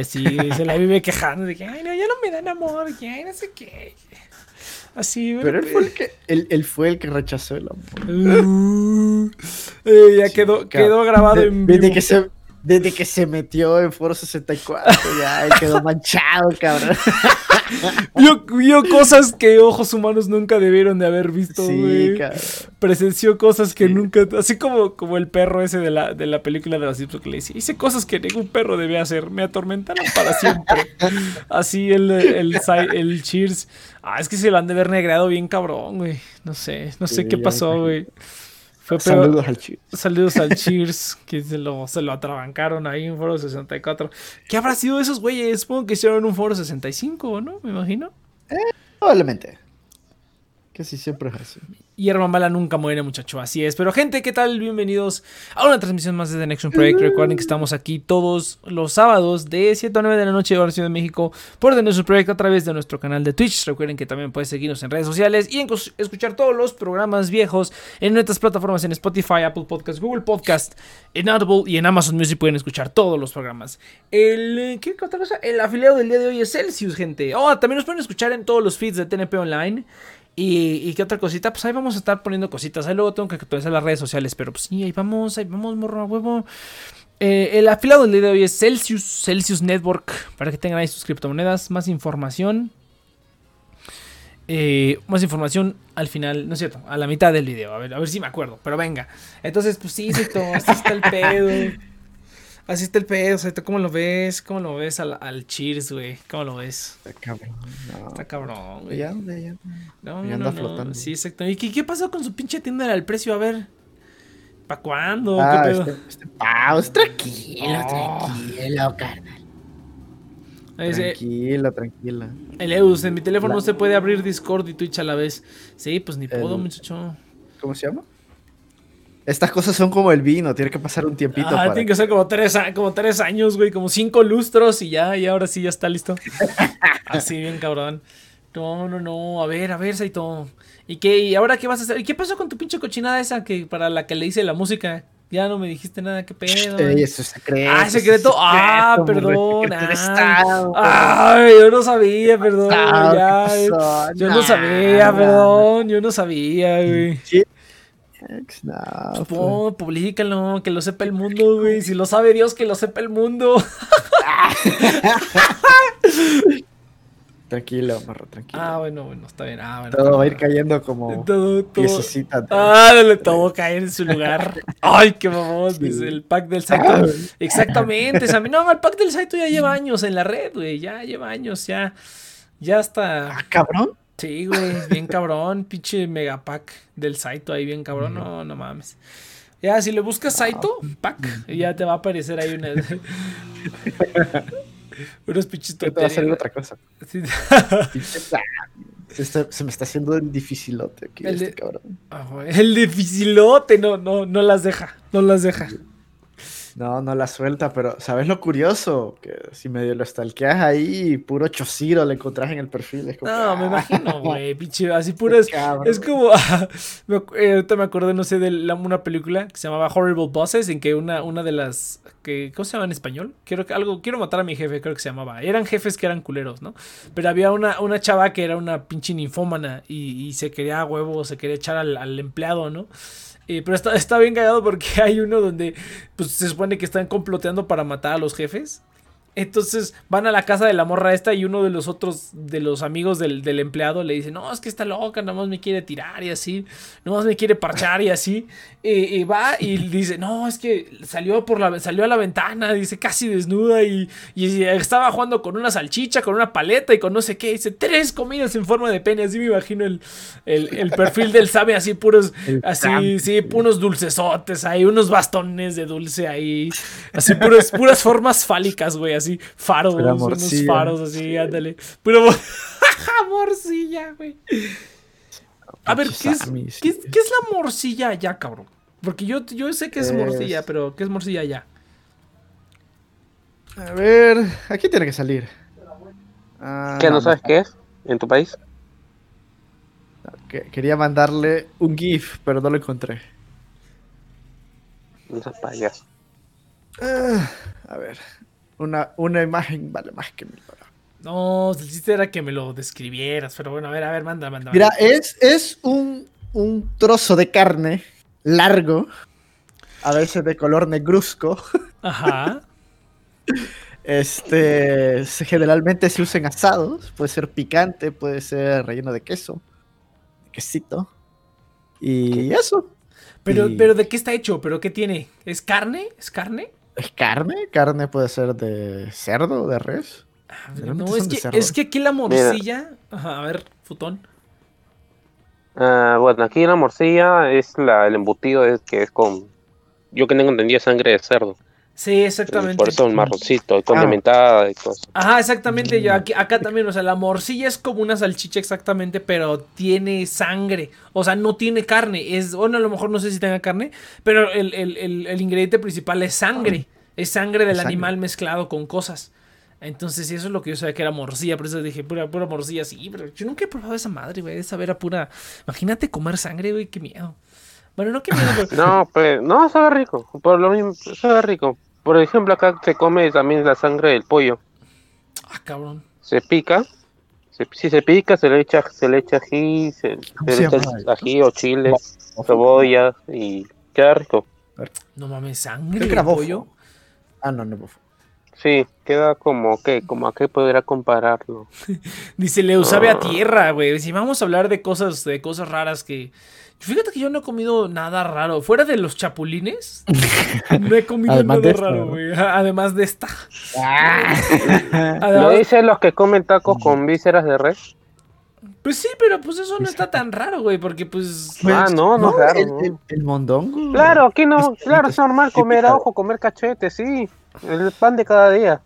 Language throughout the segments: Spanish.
Y así se la vive quejando de que, ay, no, ya no me dan amor, que, ay, no sé qué. Así, Pero él fue el que, él, él fue el que rechazó el amor. Uh, eh, ya quedó, quedó grabado De- en vivo. desde que se desde que se metió en Foro 64 ya quedó manchado, cabrón. Vio, vio cosas que ojos humanos nunca debieron de haber visto, Sí. Presenció cosas que Sí. nunca. Así como, como el perro ese de la, de la película de los Simpsons que le dice: Hice cosas que ningún perro debía hacer. Me atormentaron para siempre. Así el, el, el, el Cheers. Ah, es que se lo han de haber negreado bien cabrón, güey. No sé, no sé Sí, qué pasó, güey. Fue peor. Saludos al chico. Saludos al Cheers, que se lo, se lo atrabancaron ahí en Foro 64. ¿Qué habrá sido de esos güeyes? Supongo que hicieron un Foro 65, ¿no? Me imagino. Probablemente. Sí, siempre es así. Y Herman Bala nunca muere, muchacho. Así es. Pero, gente, ¿qué tal? Bienvenidos a una transmisión más de The Next One Project. Recuerden que estamos aquí todos los sábados de 7 a 9 de la noche, hora Ciudad de México, por The Next One Project a través de nuestro canal de Twitch. Recuerden que también puedes seguirnos en redes sociales y en escuchar todos los programas viejos en nuestras plataformas en Spotify, Apple Podcast, Google Podcast, en Audible y en Amazon Music. Pueden escuchar todos los programas. El, ¿qué otra cosa? El afiliado del día de hoy es Celsius, gente. Oh, también nos pueden escuchar en todos los feeds de TNP Online. Y, qué otra cosita, pues ahí vamos a estar poniendo cositas. Ahí luego tengo que actualizar las redes sociales, pero pues sí, ahí vamos, ahí vamos, morro a huevo. Eh, el afiliado del día de hoy es Celsius, Celsius Network, para que tengan ahí sus criptomonedas, más información. Eh, más información al final, no es cierto, a la mitad del video, a ver, a ver si me acuerdo, pero venga. Entonces, pues sí, Zito, así está el pedo. Así está el pedo, Zito, ¿cómo lo ves? ¿Cómo lo ves al, al Cheers, güey? ¿Cómo lo ves? Está cabrón. No. Está cabrón, güey. Ya, ya, ya. No, Ya anda no. flotando. Sí, exacto. ¿Y qué, qué pasó con su pinche tienda al precio? A ver. ¿Para cuándo? Ah, ¿Qué pedo? este, este Paus, tranquilo, Oh. tranquilo, carnal. Tranquila, tranquila. el Eus, en mi teléfono La- no se puede abrir Discord y Twitch a la vez. Sí, pues ni puedo, El- muchacho. ¿Cómo se llama? Estas cosas son como el vino, tiene que pasar un tiempito Ah, para tiene que ser como tres, como tres años, güey, como cinco lustros y ya, y ahora sí ya está listo. Así, bien cabrón. No, no, no, a ver, a ver, Saito. ¿Y qué? ¿Y ahora qué vas a hacer? ¿Y qué pasó con tu pinche cochinada esa que para la que le hice la música? Ya no me dijiste nada, qué pedo. Eso es secreto. Ah, secreto. Ah, perdón. Ay, yo no sabía, perdón. Ah, ya, ¿qué pasó? yo no sabía, perdón. Yo no sabía, güey. No. Pon, publícalo, que lo sepa el mundo, güey. Si lo sabe Dios, que lo sepa el mundo. Tranquilo, marro, tranquilo. Ah, bueno, bueno, está bien. Ah, bueno. Todo va a ir cayendo como Todo, todo. piececita. Ah, dale, todo caer en su lugar. Ay, qué mamón. Sí. dice, el pack del Saito. Ah. Exactamente. Sammy. No, el pack del Saito ya lleva años en la red, güey. Ya lleva años, ya. Ya está. Ah, cabrón. Sí, güey, bien cabrón, pinche megapack del Saito ahí, bien cabrón, no, no mames. Ya, si le buscas Saito, pack, ya te va a aparecer ahí una... unos pinches ¿Qué te va a salir otra cosa? Sí. Se, está- se me está haciendo el dificilote aquí, El este de- cabrón. Ah, El dificilote, no, no, no las deja, no las deja. No, no la suelta, pero ¿sabes lo curioso? Que si medio lo stalkeas ahí, puro chociro le encontrás en el perfil. Es como No, me ah, imagino, güey, pinche, así puras... cabrón. Es como, me acu- eh, ahorita me acordé, no sé, de la- una película que se llamaba Horrible Bosses, en que una, una de las, que, ¿cómo se llama en español? Quiero que algo, quiero matar a mi jefe, creo que se llamaba. Eran jefes que eran culeros, ¿no? Pero había una, una chava que era una pinche ninfómana y, y se quería a huevo, se quería echar al, al empleado, ¿no? Pero está, está bien cagado porque hay uno donde pues, se supone que están comploteando para matar a los jefes. Entonces van a la casa de la morra esta y uno de los otros, de los amigos del, del empleado le dice, no, es que está loca, nada más me quiere tirar y así, nada más me quiere parchar y así. Y va y dice, no, es que salió, por la, salió a la ventana, dice, casi desnuda y, y estaba jugando con una salchicha, con una paleta y con no sé qué. Dice, tres comidas en forma de pene, así me imagino el, el, el perfil del sabe, así puros, El así, sí, unos dulcesotes ahí, unos bastones de dulce ahí, así puras, puras formas fálicas, güey, así, faros, Pura unos morcilla. faros así, ándale. Mor- morcilla, güey. A ver, Pinche ¿qué es, qué, es, qué es la morcilla allá, cabrón? Porque yo, yo sé que es Es- morcilla, pero ¿qué es morcilla allá? A ver, aquí tiene que salir. Ah, ¿Qué? ¿No no, sabes qué es? ¿En tu país? que- Quería mandarle un GIF, pero no lo encontré. No seas payaso. Ah, a ver. Una, una imagen vale más que mil palabras. No, el chiste era que me lo describieras, pero bueno, a ver, a ver, manda, manda. Mira, manda. es, es un, un trozo de carne largo, a veces de color negruzco. Ajá. Este, generalmente se usa en asados, puede ser picante, puede ser relleno de queso, quesito. Y eso. Pero, Y- pero ¿de qué está hecho? ¿Pero qué tiene? ¿Es carne? ¿Es carne? ¿Es carne? Carne puede ser de cerdo o de res. Ah, No, es que, es que aquí la morcilla. Ajá, a ver, futón. Ah, bueno, aquí la morcilla es la, el embutido es, que es con, yo que tengo entendido, sangre de cerdo. Sí, exactamente. Por eso el marroncito, y condimentada y todo eso. Ajá, exactamente. Yo aquí, acá también, o sea, la morcilla es como una salchicha exactamente, pero tiene sangre. O sea, no tiene carne. Es, bueno, a lo mejor no sé si tenga carne, pero el, el- el- el ingrediente principal es sangre. Es sangre del Es sangre. animal mezclado con cosas. Entonces, sí, eso es lo que yo sabía que era morcilla. Por eso dije, pura, pura morcilla, sí. Pero yo nunca he probado esa madre, güey. Esa era pura. Imagínate comer sangre, güey, qué miedo. Bueno, no qué miedo, pero. No, pues, no, sabe rico. Por lo mismo, sabe rico. Por ejemplo, acá se come también la sangre del pollo. Ah, cabrón. Se pica. Se, si se pica, se le echa, se le echa ají, se, ¿Cómo se se le echa ají o chile, cebolla y queda rico. No mames, sangre Creo que de era bofo. pollo. Ah, no, no, bofo. Sí, queda como que, como a qué podría compararlo. Dice Leo, sabe a tierra, güey. Si vamos a hablar de cosas, de cosas raras que. Fíjate que yo no he comido nada raro. Fuera de los chapulines, no he comido Además nada esta, raro, ¿no? güey. Además de esta. ¿No Además- dicen los que comen tacos con vísceras de res? pues sí, pero pues eso no está tan raro, güey. Porque pues. Ah, no, no, claro, El, no. el- el mondongo. Claro, aquí no, claro, es normal comer típica- ojo, comer cachete, sí. El pan de cada día.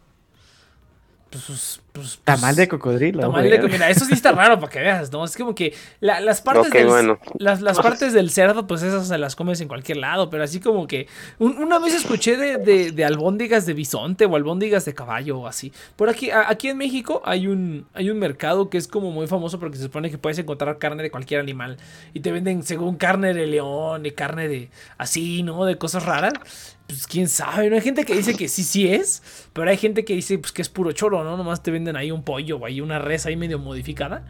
Pues, pues, pues, Tamal de cocodrilo. Tamal de mira, eso sí está raro para que veas, ¿no? Es como que la- las partes del bueno. las, las partes del cerdo, pues esas se las comes en cualquier lado, pero así como que un- una vez escuché de, de, de albóndigas de bisonte o albóndigas de caballo o así. Por aquí, a- aquí en México hay un, hay un mercado que es como muy famoso porque se supone que puedes encontrar carne de cualquier animal y te venden según carne de león y carne de así, ¿no? De cosas raras. Pues quién sabe, ¿no? Hay gente que dice que sí, sí es, pero hay gente que dice pues que es puro choro, ¿no? Nomás te venden ahí un pollo ahí una res ahí medio modificada.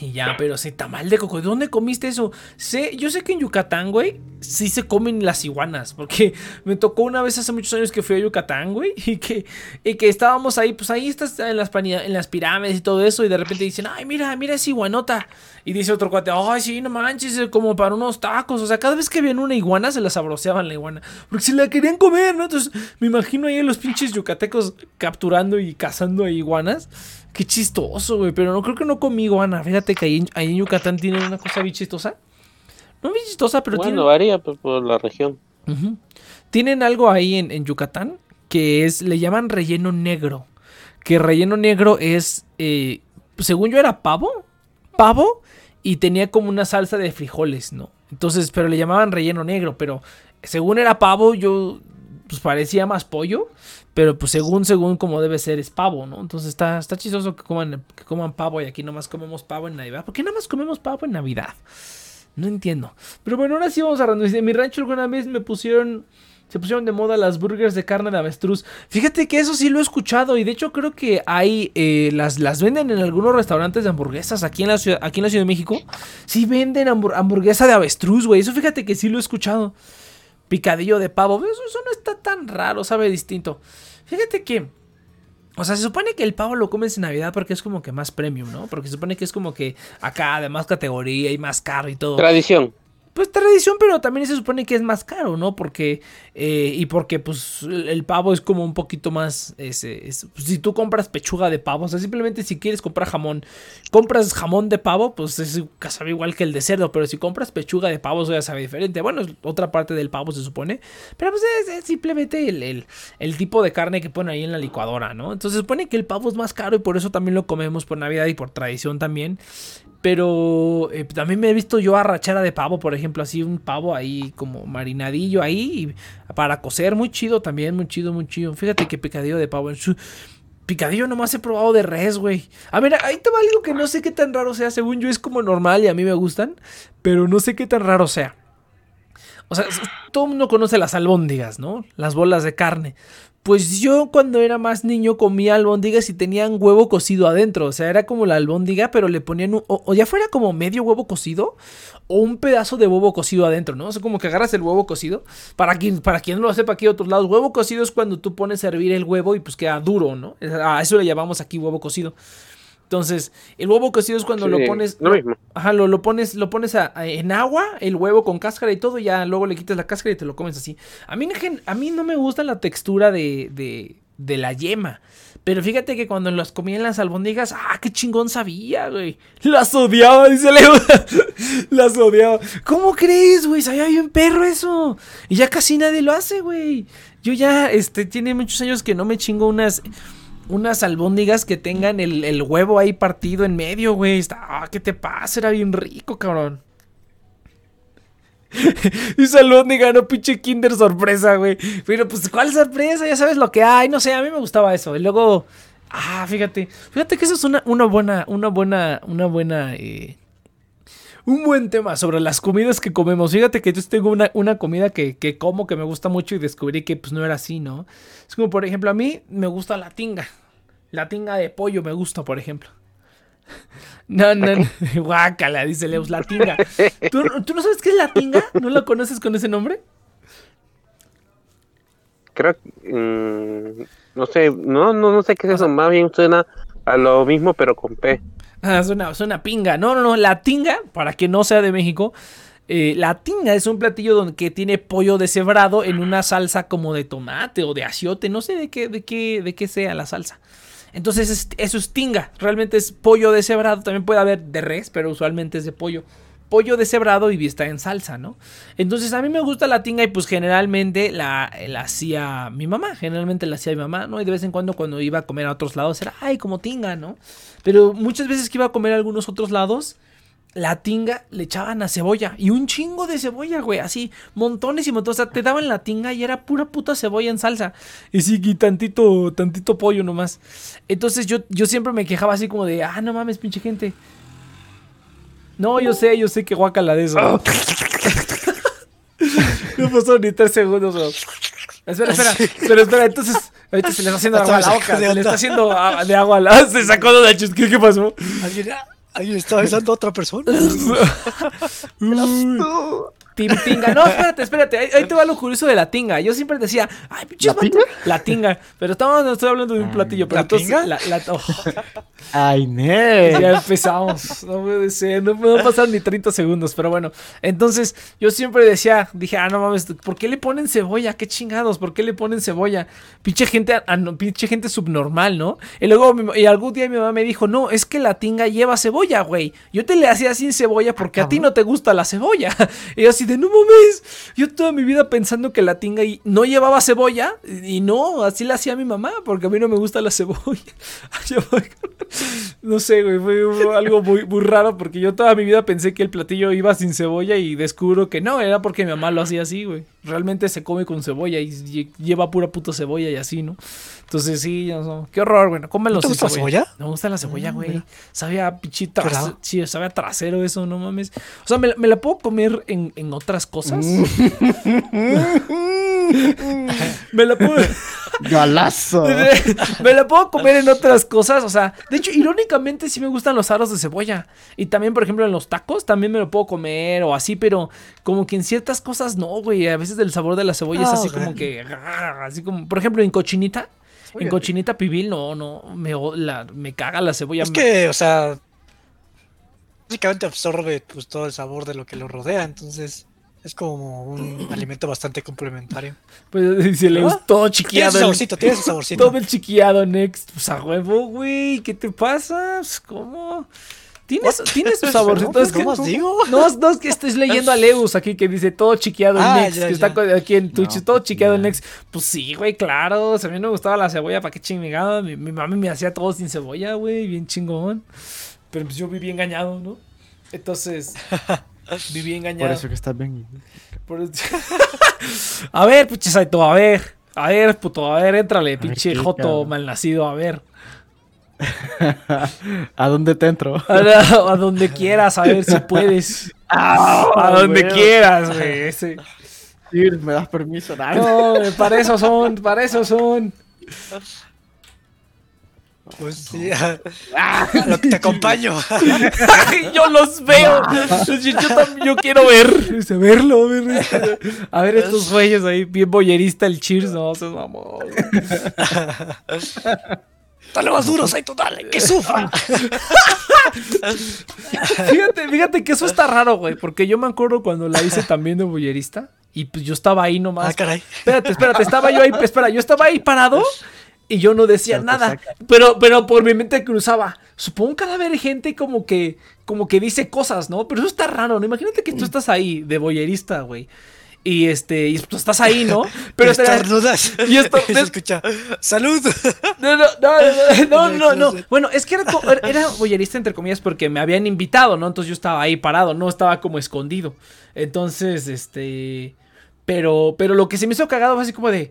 Y ya, pero sí, tamal de coco. ¿De dónde comiste eso? Sé, yo sé que en Yucatán, güey, sí se comen las iguanas. Porque me tocó una vez hace muchos años que fui a Yucatán, güey. Y que, y que estábamos ahí, pues ahí estás en las, pirámides y todo eso. Y de repente dicen, ay, mira, mira esa iguanota. Y dice otro cuate, ay, sí, no manches, como para unos tacos. O sea, cada vez que veían una iguana, se la sabroseaban la iguana. Porque se la querían comer, ¿no? Entonces, me imagino ahí los pinches yucatecos capturando y cazando a iguanas. Qué chistoso, güey. Pero no creo que no comí iguana. Fíjate que ahí en, ahí en Yucatán tienen una cosa bien chistosa. No bien chistosa, pero bueno, tienen, varía por, por la región. Tienen algo ahí en, en Yucatán que es, le llaman relleno negro. Que relleno negro es, eh, según yo era pavo, pavo y tenía como una salsa de frijoles, ¿no? Entonces, pero le llamaban relleno negro, pero según era pavo, yo pues parecía más pollo, pero pues según según como debe ser es pavo, ¿no? Entonces está está chistoso que coman que coman pavo y aquí nomás comemos pavo en Navidad. ¿Por qué nada más comemos pavo en Navidad? No entiendo. Pero bueno, ahora sí vamos a random. En mi rancho alguna vez me pusieron se pusieron de moda las burgers de carne de avestruz. Fíjate que eso sí lo he escuchado y de hecho creo que hay eh, las, las venden en algunos restaurantes de hamburguesas aquí en la ciudad, aquí en la Ciudad de México. Sí venden hambur- hamburguesa de avestruz, güey. Eso fíjate que sí lo he escuchado. Picadillo de pavo. Eso, no está tan raro, sabe distinto. Fíjate que o sea, se supone que el pavo lo comes en Navidad porque es como que más premium, ¿no? Porque se supone que es como que acá de más categoría y más caro y todo. Tradición. Pues tradición, pero también se supone que es más caro, ¿no? Porque, eh, y porque pues el, pavo es como un poquito más, pues, si tú compras pechuga de pavo, o sea, simplemente si quieres comprar jamón, compras jamón de pavo, pues es sabe igual que el de cerdo, pero si compras pechuga de pavo, eso ya sabe diferente. Bueno, es otra parte del pavo se supone, pero pues es, es simplemente el, el- el tipo de carne que ponen ahí en la licuadora, ¿no? Entonces se supone que el pavo es más caro y por eso también lo comemos por Navidad y por tradición también. Pero eh, también me he visto yo arrachera de pavo, por ejemplo, así un pavo ahí como marinadillo ahí para cocer, muy chido también, muy chido, muy chido. Fíjate que picadillo de pavo. Picadillo nomás he probado de res, güey. A ver, ahí te va algo que no sé qué tan raro sea. Según yo es como normal y a mí me gustan, pero no sé qué tan raro sea. O sea, todo el mundo conoce las albóndigas, ¿no? Las bolas de carne. Pues yo cuando era más niño comía albóndigas y tenían huevo cocido adentro. O sea, era como la albóndiga, pero le ponían un- o, ya fuera como medio huevo cocido o un pedazo de huevo cocido adentro, ¿no? O sea, como que agarras el huevo cocido. Para quien, para quien no lo sepa aquí de otros lados, huevo cocido es cuando tú pones a hervir el huevo y pues queda duro, ¿no? A eso le llamamos aquí huevo cocido. Entonces, el huevo cocido es cuando lo pones. Lo mismo. Ajá, lo, lo pones, lo pones a- a- en agua, el huevo con cáscara y todo, y ya luego le quitas la cáscara y te lo comes así. A mí, a mí no me gusta la textura de, de, de la yema. Pero fíjate que cuando las comía en las albóndigas, ¡ah, qué chingón sabía, güey! Las odiaba, dice Leo. las odiaba. ¿Cómo crees, güey? Sabía bien perro eso. Y ya casi nadie lo hace, güey. Yo ya, este, tiene muchos años que no me chingo unas unas albóndigas que tengan el, el huevo ahí partido en medio, güey. Está, ah, ¿qué te pasa? Era bien rico, cabrón. Dice albóndiga, no pinche Kinder sorpresa, güey. Pero pues, ¿cuál sorpresa? Ya sabes lo que hay. No sé, a mí me gustaba eso. Y luego, ah, fíjate. Fíjate que eso es una, una buena, una buena, una buena, eh, un buen tema sobre las comidas que comemos. Fíjate que yo tengo una, una comida que, que como que me gusta mucho y descubrí que pues no era así, ¿no? Es como, por ejemplo, a mí me gusta la tinga. La tinga de pollo me gusta, por ejemplo. No, no, no. Guácala, dice Leus, la tinga. ¿Tú, tú no sabes qué es la tinga? ¿No la conoces con ese nombre? Creo que, mm, no sé, no, no, no sé qué es eso, más bien suena a lo mismo pero con P. Ah, suena, suena pinga. No, no, no. La tinga, para que no sea de México, eh, la tinga es un platillo donde, que tiene pollo deshebrado en una salsa como de tomate o de aciote. No sé de qué, de qué, de qué sea la salsa. Entonces es- eso es tinga. Realmente es pollo deshebrado. También puede haber de res, pero usualmente es de pollo. Pollo deshebrado y está en salsa, ¿no? Entonces a mí me gusta la tinga y pues generalmente la, la hacía mi mamá. Generalmente la hacía mi mamá, ¿no? Y de vez en cuando cuando iba a comer a otros lados era, ay, como tinga, ¿no? Pero muchas veces que iba a comer a algunos otros lados, la tinga le echaban a cebolla. Y un chingo de cebolla, güey. Así, montones y montones. O sea, te daban la tinga y era pura puta cebolla en salsa. Y sí, y tantito, tantito pollo nomás. Entonces yo, yo siempre me quejaba así como de, ah, no mames, pinche gente. No, yo sé, yo sé que guacala de eso. no pasó ni tres segundos, bro. Espera, espera, pero espera, entonces, ahorita se le está haciendo agua a la boca, se le está haciendo a- de agua a la... Se sacó de la chusquilla, ¿qué pasó? ¿Alguien, ¿Alguien está besando a otra persona? Uy. Team Tinga. No, espérate, espérate. Ahí, ahí te va lo curioso de la tinga. Yo siempre decía, ay, pinches ¿La vatos". tinga? La tinga. Pero estamos, no estoy hablando de un platillo. Pero ¿La entonces, tinga? La, la- oh, Ay, ne. ya empezamos. No puede ser. No puedo pasar ni 30 segundos. Pero bueno. Entonces, yo siempre decía, dije, ah, no mames, ¿por qué le ponen cebolla? ¿Qué chingados? ¿Por qué le ponen cebolla? Pinche gente, no, pinche gente subnormal, ¿no? Y luego, mi- y algún día mi mamá me dijo, no, es que la tinga lleva cebolla, güey. Yo te le hacía sin cebolla porque a ti no te gusta la cebolla. Y yo así de, no mames. Yo toda mi vida pensando que la tinga y- no llevaba cebolla. Y no, así la hacía mi mamá porque a mí no me gusta la cebolla. No sé, güey, fue algo muy, muy raro porque yo toda mi vida pensé que el platillo iba sin cebolla y descubro que no, era porque mi mamá lo hacía así, güey. Realmente se come con cebolla y lle- lleva pura puta cebolla y así, ¿no? Entonces sí, no, qué horror, güey. Cómenlo ¿No te gusta la cebolla? No me gusta la cebolla, Mm, güey. Sabe a raro. sí, sabe a trasero eso, no mames. O sea, me, la- me la puedo comer en, en otras cosas. me la puedo... Galazo. me la puedo comer en otras cosas, o sea, de hecho, irónicamente sí me gustan los aros de cebolla. Y también, por ejemplo, en los tacos también me lo puedo comer o así, pero como que en ciertas cosas no, güey. A veces el sabor de la cebolla es Ah, así como que, así como, por ejemplo, en cochinita. En cochinita pibil, no, no, me, o- la- me caga la cebolla. Es que, o sea, básicamente absorbe pues, todo el sabor de lo que lo rodea, entonces es como un alimento bastante complementario. Pues se le ¿Ah? gustó todo Tiene chiqueado. su el- saborcito, tiene su saborcito. Todo el chiqueado next. Pues a huevo, güey. ¿Qué te pasa? Pues, ¿Cómo? Tienes, tienes tu saborcito. No, es que, ¿cómo os digo? No, no, es que estoy leyendo a Leus aquí que dice todo chiqueado en Ah, Next. ya, que está ya. aquí en Twitch, No, todo pues, chiqueado. Next. Pues sí, güey, claro. O sea, a mí no me gustaba la cebolla, ¿para qué chingada? Mi, mi mami me hacía todo sin cebolla, güey, bien chingón. Pero pues yo viví engañado, ¿no? Entonces, viví engañado. Por eso que está bien. Por eso- a ver, puche Saito, a ver. A ver, puto, a ver, éntrale, pinche qué joto cabrón. malnacido, a ver. ¿A dónde te entro? A, a donde quieras, a ver si puedes. a donde güey. quieras, güey. ese. Cheers, ¿Me das permiso? Nah, No, para eso son, para eso son. Pues sí, ah, lo que te acompaño. yo los veo. Yo, yo tam- yo quiero ver. Verlo, ver. A ver estos güeyes ahí, bien boyerista el cheers, no, se mamó. Dale más duro, Saito, dale, que sufra. Fíjate, fíjate que eso está raro, güey, porque yo me acuerdo cuando la hice también de boyerista y pues yo estaba ahí nomás. Ah, caray. Espérate, espérate, estaba yo ahí, espera, yo estaba ahí parado y yo no decía nada, saca. pero, pero por mi mente cruzaba. Supongo que ha de haber gente como que, como que dice cosas, ¿no? Pero eso está raro, ¿no? Imagínate que tú estás ahí de boyerista, güey. Y este, y tú estás ahí, ¿no? Pero estornudas. y esto- se escucha. ¡Salud! no, no, no, no, no, no. Bueno, es que era, co- era boyerista entre comillas porque me habían invitado, ¿no? Entonces yo estaba ahí parado, no estaba como escondido. Entonces, este. Pero, pero lo que se me hizo cagado fue así como de.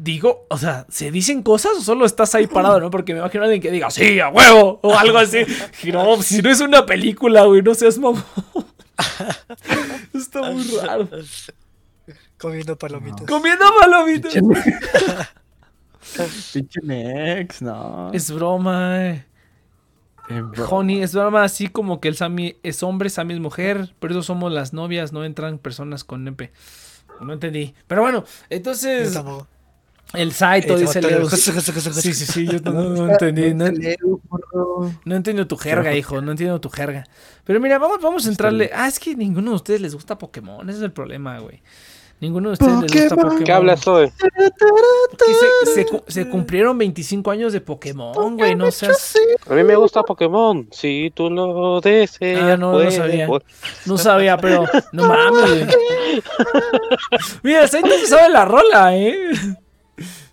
Digo, o sea, ¿se dicen cosas o solo estás ahí parado, no? Porque me imagino a alguien que diga, sí, a huevo, o algo así. Y no, si no es una película, güey, no seas mamón. Está muy raro. Comiendo palomitas. Comiendo palomitas. Pinche Nex, no. Es broma, eh. Honey, es broma así como que el Sammy es hombre, Sammy es mujer, por eso somos las novias, no entran personas con nepe. No entendí. Pero bueno, entonces Estamos- el Saito Eh, dice Leo. Sí, sí, sí, yo no, no entendí. No, no entiendo tu jerga, hijo, no entiendo tu jerga. Pero mira, vamos, vamos a entrarle. Ah, es que ninguno de ustedes les gusta Pokémon, ese es el problema, güey. Ninguno de ustedes les gusta Pokémon. Pokémon. ¿Qué hablas hoy? Se, se se cumplieron 25 años de Pokémon, güey, no seas... A mí me gusta Pokémon. Si tú lo deseas, Ah, no, no puedes, sabía. pues. No sabía, pero no mames, güey. Mira, el Saito se sabe la rola, ¿eh?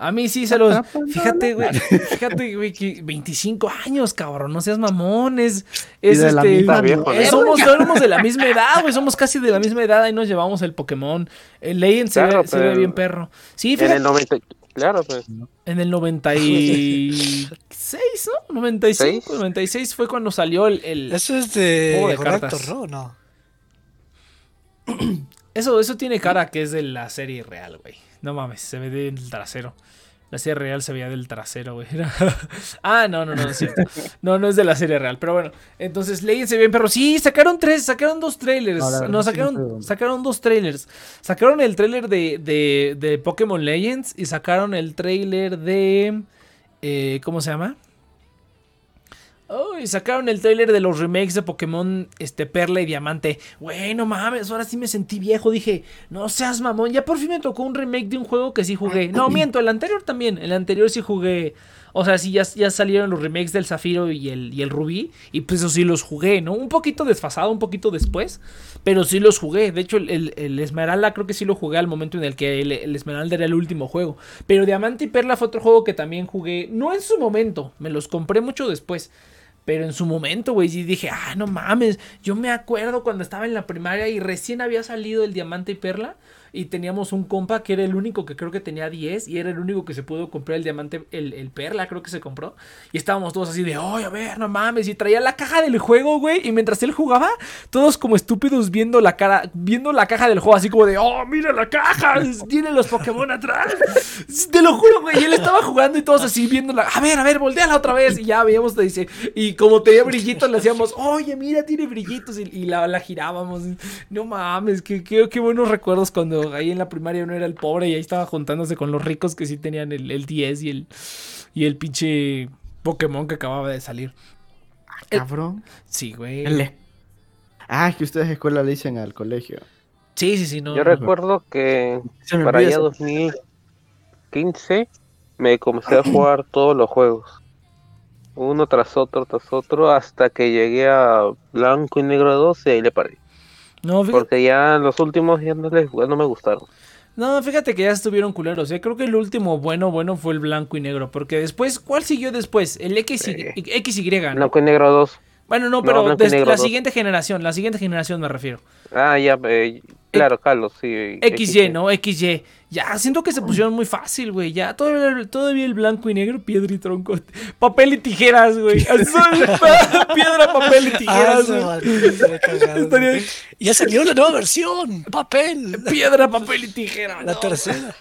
A mí sí se los. Fíjate, güey. Fíjate, güey, que 25 años, cabrón. No seas mamón. Es. De la este. misma viejo, eh, ¿no? somos, somos de la misma edad, güey. Somos casi de la misma edad. Ahí nos llevamos el Pokémon. El Legend se, Claro, ve, se ve bien perro. Sí, En fíjate. el 90. Claro, pues. En el 96, ¿no? 95, ¿Seis? 96 fue cuando salió el. el- Eso es de, Juego de cartas. ¿no? No. Eso, eso tiene cara que es de la serie real, güey. No mames, se ve del trasero. La serie real se veía del trasero, güey. Ah, no, no, no, no es cierto. No, no es de la serie real. Pero bueno, entonces Legends se ve bien perro. Sí, sacaron tres, sacaron dos trailers. No, verdad sacaron, sacaron dos trailers. Sacaron el trailer de, de, de Pokémon Legends y sacaron el trailer de. eh, ¿Cómo se llama? Oh, y sacaron el trailer de los remakes de Pokémon este, Perla y Diamante. Güey, no mames, ahora sí me sentí viejo. Dije, no seas mamón. Ya por fin me tocó un remake de un juego que sí jugué. No, miento, el anterior también. El anterior sí jugué. O sea, sí, ya, ya salieron los remakes del Zafiro y el, y el Rubí. Y pues eso sí los jugué, ¿no? Un poquito desfasado, un poquito después. Pero sí los jugué. De hecho, el, el- el Esmeralda creo que sí lo jugué al momento en el que el, el Esmeralda era el último juego. Pero Diamante y Perla fue otro juego que también jugué. No en su momento. Me los compré mucho después. Pero en su momento, güey, sí dije, ah, no mames. Yo me acuerdo cuando estaba en la primaria y recién había salido el Diamante y Perla. Y teníamos un compa que era el único que creo que tenía 10 y era el único que se pudo comprar el diamante, el, el perla, creo que se compró. Y estábamos todos así de, oye, a ver, no mames. Y traía la caja del juego, güey. Y mientras él jugaba, todos como estúpidos viendo la cara, viendo la caja del juego, así como de, oh, mira la caja, tiene los Pokémon atrás. Te lo juro, güey. Y él estaba jugando y todos así viéndola. A ver, a ver, volteala otra vez. Y ya veíamos, te dice, y como tenía brillitos, le hacíamos, oye, mira, tiene brillitos. Y, y la, la girábamos. No mames, qué, qué, qué buenos recuerdos cuando ahí en la primaria uno era el pobre y ahí estaba juntándose con los ricos que sí tenían el, el 10 y el, y el pinche Pokémon que acababa de salir. Cabrón. Sí, güey. Ah, es que ustedes escuela le dicen al colegio. Sí, sí, sí, no. Yo recuerdo que Se me para allá eso. 2015 me comencé a jugar todos los juegos. Uno tras otro, tras otro, hasta que llegué a Blanco y Negro 12 y ahí le paré. No, fíjate, Porque ya los últimos ya no, les, no me gustaron. no, fíjate que ya estuvieron culeros. Yo creo que el último bueno, bueno fue el blanco y negro. Porque después, ¿cuál siguió después? El X y, Eh. XY, ¿no? Blanco y Negro 2. Bueno, no, No, pero blanco y des- negro la dos. siguiente generación, la siguiente generación me refiero. Ah, ya, eh, claro, Carlos, sí. XY, ¿no? XY. Ya, siento que se pusieron muy fácil, güey. Ya, todavía, todavía el blanco y negro, piedra y tronco. Papel y tijeras, güey. Así son, piedra, papel y Ah, tijeras, eso, güey. ya salió la nueva versión, papel. Piedra, papel y tijera. La no. tercera.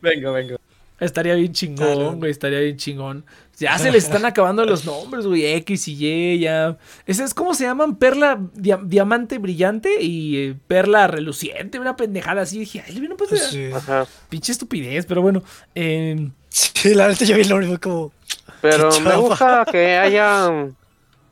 Venga, venga. Estaría bien chingón, güey. Estaría bien chingón. Ya se les están acabando los nombres, güey. X y Y, ya. Ese es como se llaman perla, dia- diamante brillante y eh, perla reluciente. Una pendejada así. Dije, ay, no pues, Pues sí. Ajá. pinche estupidez, pero bueno. eh, Sí, la neta yo vi lo mismo como. Pero me gusta que hayan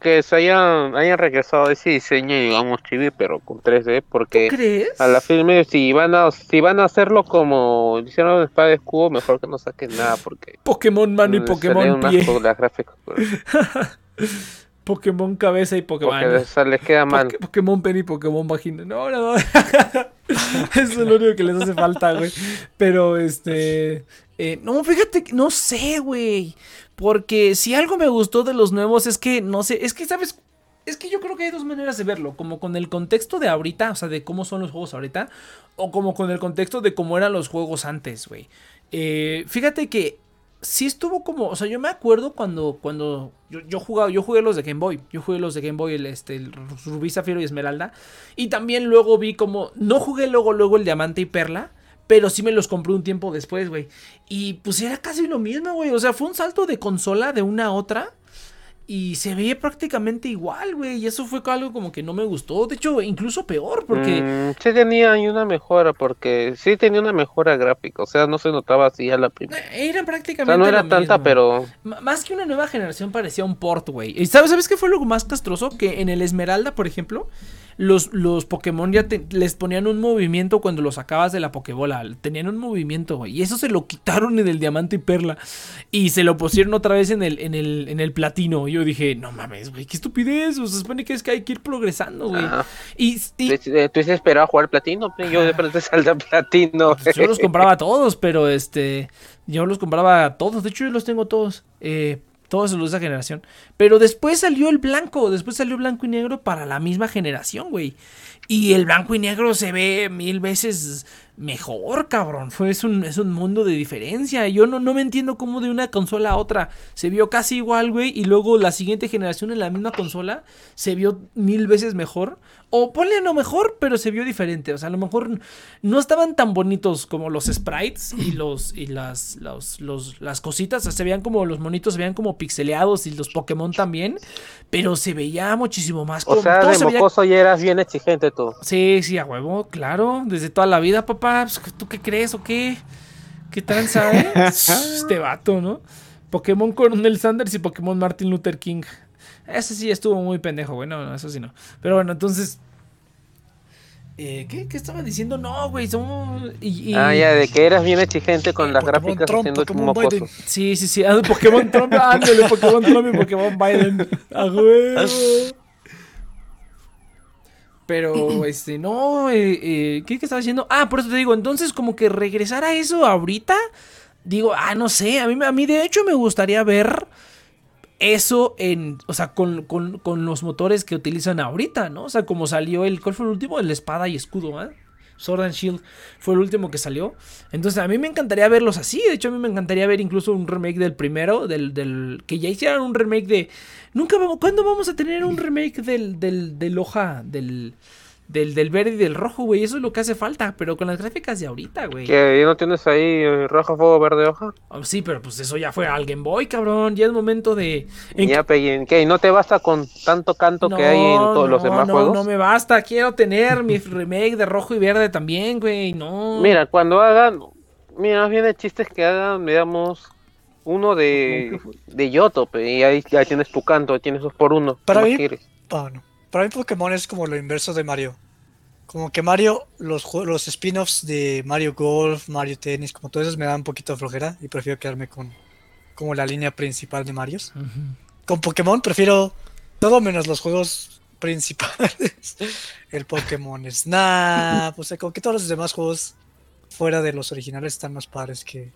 que se hayan hayan regresado a ese diseño digamos chibi pero con 3D porque ¿Crees? a la filme si van a si van a hacerlo como hicieron Espada de Escudo mejor que no saquen nada porque Pokémon mano y Pokémon pie. las gráficas Pokémon cabeza y Pokémon. porque les, les queda mal Poké- Pokémon pene y Pokémon vagina. No, no, no. Es lo único que les hace falta, güey. Pero este. eh, no, fíjate, no sé, güey. Porque si algo me gustó de los nuevos es que, no sé, es que, ¿sabes? Es que yo creo que hay dos maneras de verlo. Como con el contexto de ahorita, o sea, de cómo son los juegos ahorita. O como con el contexto de cómo eran los juegos antes, güey. Eh, fíjate que sí estuvo como, o sea, yo me acuerdo cuando, cuando yo, yo jugaba, yo jugué los de Game Boy, yo jugué los de Game Boy, el, este, el Rubí, Zafiro y Esmeralda, y también luego vi como, no jugué luego, luego el Diamante y Perla, pero sí me los compré un tiempo después, güey, y pues era casi lo mismo, güey, o sea, fue un salto de consola de una a otra, y se veía prácticamente igual, güey, y eso fue algo como que no me gustó, de hecho, incluso peor, porque... Mm, sí tenía una mejora porque sí tenía una mejora gráfica o sea no se notaba así a la primera Era o prácticamente. sea no era tanta mismo. pero M- Más que una nueva generación parecía un port, güey. ¿Y sabes, sabes qué fue lo más castroso? Que en el Esmeralda, por ejemplo, los, los Pokémon ya te- les ponían un movimiento cuando los sacabas de la Pokébola. Tenían un movimiento, güey. Y eso se lo quitaron en el Diamante y Perla. Y se lo pusieron otra vez en el, en el, en el Platino. Y yo dije, no mames, güey, qué estupidez. O se supone que es que hay que ir progresando, güey. Y, y- Tú dices esperaba jugar platino, pero yo de repente salta platino. Pues yo los compraba todos, pero este. Yo los compraba todos. De hecho, yo los tengo todos. Eh, todos los de esa generación. Pero después salió el blanco. Después salió blanco y negro para la misma generación, güey. Y el blanco y negro se ve mil veces mejor, cabrón. Fue, es, un, es un mundo de diferencia. Yo no, no me entiendo cómo de una consola a otra se vio casi igual, güey. Y luego la siguiente generación en la misma consola se vio mil veces mejor. O ponle no mejor, pero se vio diferente. O sea, a lo mejor no estaban tan bonitos como los sprites y los y las los, los- las cositas. O sea, se veían como los monitos se veían como pixeleados y los Pokémon también. Pero se veía muchísimo más O como- sea, de se veía- mocoso ya eras bien exigente tú. Sí, sí, a huevo, claro. Desde toda la vida, papá. Pues, ¿Tú qué crees o qué? ¿Qué tranza, eh? este vato, ¿no? Pokémon Coronel Sanders y Pokémon Martin Luther King. Ese sí estuvo muy pendejo, güey. No, no, eso sí no. Pero bueno, entonces. Eh, ¿qué, ¿Qué estaba diciendo? No, güey. Somos. Y, y- Ah, ya, de que eras bien exigente con las Pokémon gráficas Trump, haciendo Pokémon. Biden. Sí, sí, sí. Ah, Pokémon Trump. Ándale, Pokémon Trump y Pokémon Biden. A huevo. Pero, este, no, eh, eh, ¿qué, ¿qué estaba diciendo? Ah, por eso te digo, entonces como que regresar a eso ahorita, digo, ah, no sé, a mí, a mí de hecho me gustaría ver eso en, o sea, con, con- con los motores que utilizan ahorita, ¿no? O sea, como salió el, ¿cuál fue el último? El espada y escudo, ¿ah? Sword and Shield fue el último que salió. Entonces a mí me encantaría verlos así. De hecho a mí me encantaría ver incluso un remake del primero, del, del que ya hicieran un remake de... Nunca vamos... ¿Cuándo vamos a tener un remake del, del, del hoja, del, del, del verde y del rojo, güey? Eso es lo que hace falta, pero con las gráficas de ahorita, güey. Que no tienes ahí eh, rojo, fuego, verde, hoja. Oh, sí, pero pues eso ya fue al Game Boy, cabrón. Ya es momento de... en- Ya, Pellín, ¿qué? ¿Y no te basta con tanto canto que hay en todos los no, demás no, juegos? No me basta, quiero tener mi remake de rojo y verde también, güey. No. Mira, cuando hagan, mira, más bien el chiste es que hagan, digamos, uno de, de Yoto, y ahí ya tienes tu canto, tienes dos por uno. Para ¿qué más mí- quieres? Ah, no. Para mí Pokémon es como lo inverso de Mario. Como que Mario, los, los spin-offs de Mario Golf, Mario Tennis, como todo eso me dan un poquito de flojera y prefiero quedarme con como la línea principal de Marios. Ujú. Con Pokémon prefiero todo menos los juegos principales. El Pokémon Snap, o sea, como que todos los demás juegos fuera de los originales están más padres que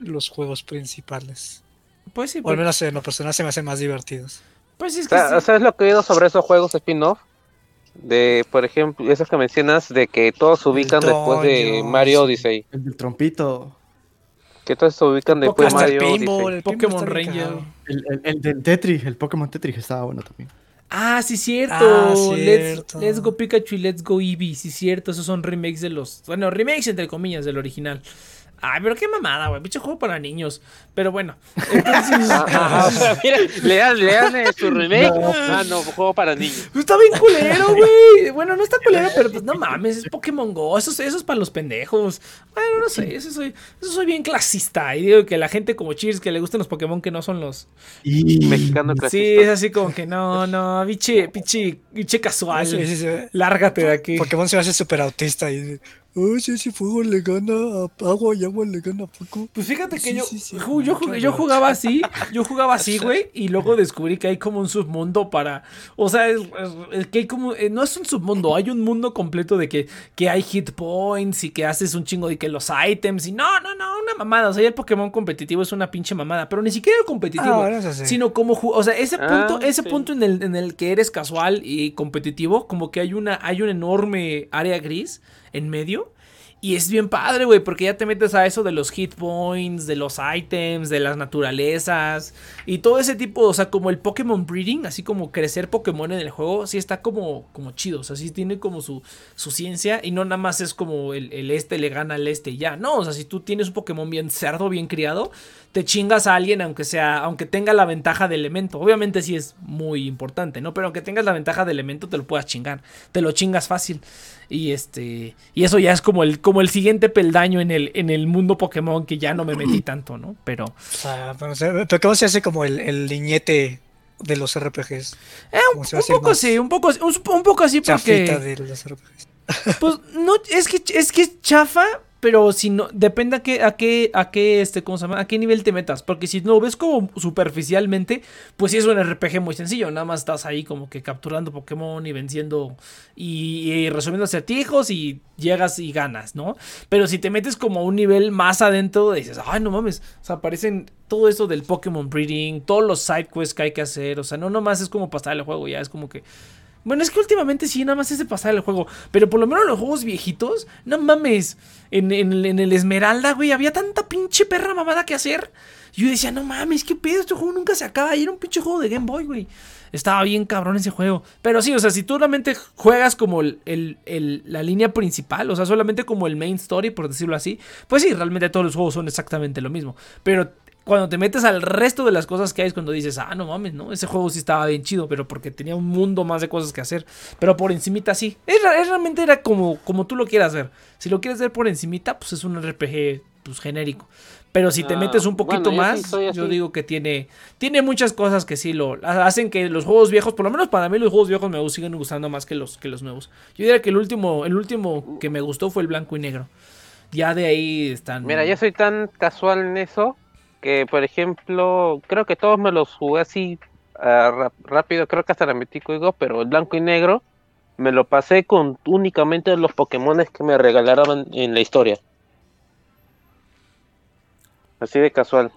los juegos principales. Pues sí, O al menos en lo personal se me hacen más divertidos. Pues es que sí. ¿Sabes lo que he oído sobre esos juegos spin-off? De, por ejemplo, esos que mencionas de que todos se ubican después de Mario. Odyssey. El del trompito. Que todos se ubican después de el Mario pinball, Odyssey. el Pokémon Ranger. El, el- el del Tetris, el Pokémon Tetris estaba bueno también. Ah, sí, cierto. Ah, Let's, cierto. let's Go Pikachu y Let's Go Eevee. Sí, cierto. Esos son remakes de los. Bueno, remakes entre comillas del original. Ay, pero qué mamada, güey. Pinche juego para niños. Pero bueno. Entonces. O sea, mira, le dan, le dan eh, su remake. Ah, no, juego para niños. Pues Está bien culero, güey. Bueno, no está culero, pero pues no mames, es Pokémon Go. Eso, es- eso es para los pendejos. Bueno, no sé, eso soy, eso soy bien clasista. Y digo que la gente como Cheers que le gusten los Pokémon que no son los. Y Mexicano Sí, clasista. es así como que no, no, biche, piche, biche casual. Sí, sí, sí. Lárgate de aquí. Pokémon se hace súper autista y oh, sí, si fuego le gana a agua y agua le gana a poco. Pues fíjate que Sí, yo, sí, sí, yo, yo horror. jugaba así, yo jugaba así, güey, y luego descubrí que hay como un submundo para, o sea, es, que hay como, eh, no es un submundo, hay un mundo completo de que, que hay hit points y que haces un chingo de que los items y no, no, no, una mamada, o sea, ya el Pokémon competitivo es una pinche mamada, pero ni siquiera el competitivo, Ah, sí. sino como, o sea, ese Ah, punto, ese sí. punto en el, en el que eres casual y competitivo, como que hay una, hay una enorme área gris en medio. Y es bien padre, güey, porque ya te metes a eso de los hit points, de los items, de las naturalezas y todo ese tipo, o sea, como el Pokémon breeding, así como crecer Pokémon en el juego, sí está como, como chido, o sea, sí tiene como su, su ciencia y no nada más es como el, el este le gana al este y ya, no, o sea, si tú tienes un Pokémon bien cerdo, bien criado, te chingas a alguien aunque sea, aunque tenga la ventaja de elemento, obviamente sí es muy importante, ¿no? Pero aunque tengas la ventaja de elemento te lo puedas chingar, te lo chingas fácil. Y este. Y eso ya es como el, como el siguiente peldaño en el, en el mundo Pokémon que ya no me metí tanto, ¿no? Pero. Sea, pero, o sea, Pokémon se hace como el, el niñete de los RPGs. Eh, un, se un poco así, un poco, un, un poco así porque. de los RPGs. Pues no, es que es que es chafa, pero si no, depende a qué, a qué, a qué, este, ¿cómo se llama? A qué nivel te metas. Porque si no ves como superficialmente, pues sí es un RPG muy sencillo. Nada más estás ahí como que capturando Pokémon y venciendo y, resolviendo acertijos y llegas y ganas, ¿no? Pero si te metes como a un nivel más adentro, dices, ay, no mames. O sea, aparecen todo eso del Pokémon Breeding, todos los side quests que hay que hacer. O sea, no nomás es como pasar el juego, ya es como que. Bueno, es que últimamente sí, nada más es de pasar el juego. Pero por lo menos los juegos viejitos, no mames. En, en- el Esmeralda, güey, había tanta pinche perra mamada que hacer. Y yo decía, no mames, qué pedo, este juego nunca se acaba. Y era un pinche juego de Game Boy, güey. Estaba bien cabrón ese juego. Pero sí, o sea, si tú realmente juegas como el- el- la línea principal, o sea, solamente como el main story, por decirlo así, pues sí, realmente todos los juegos son exactamente lo mismo. Pero cuando te metes al resto de las cosas que hay es cuando dices, ah, no mames, ¿no? Ese juego sí estaba bien chido, pero porque tenía un mundo más de cosas que hacer. Pero por encimita sí. Es, es realmente era como, como tú lo quieras ver. Si lo quieres ver por encimita, pues es un RPG pues, genérico. Pero si te Ah, metes un poquito bueno, sí más, soy yo digo que tiene, tiene muchas cosas que sí lo hacen que los juegos viejos, por lo menos para mí los juegos viejos me siguen gustando más que los, que los nuevos. Yo diría que el último, el último que me gustó fue el blanco y negro. Ya de ahí están. Mira, yo soy tan casual en eso que, por ejemplo, creo que todos me los jugué así ah, rápido, creo que hasta la metí código, pero el blanco y negro me lo pasé con únicamente los Pokémon que me regalaban en la historia. Así de casual.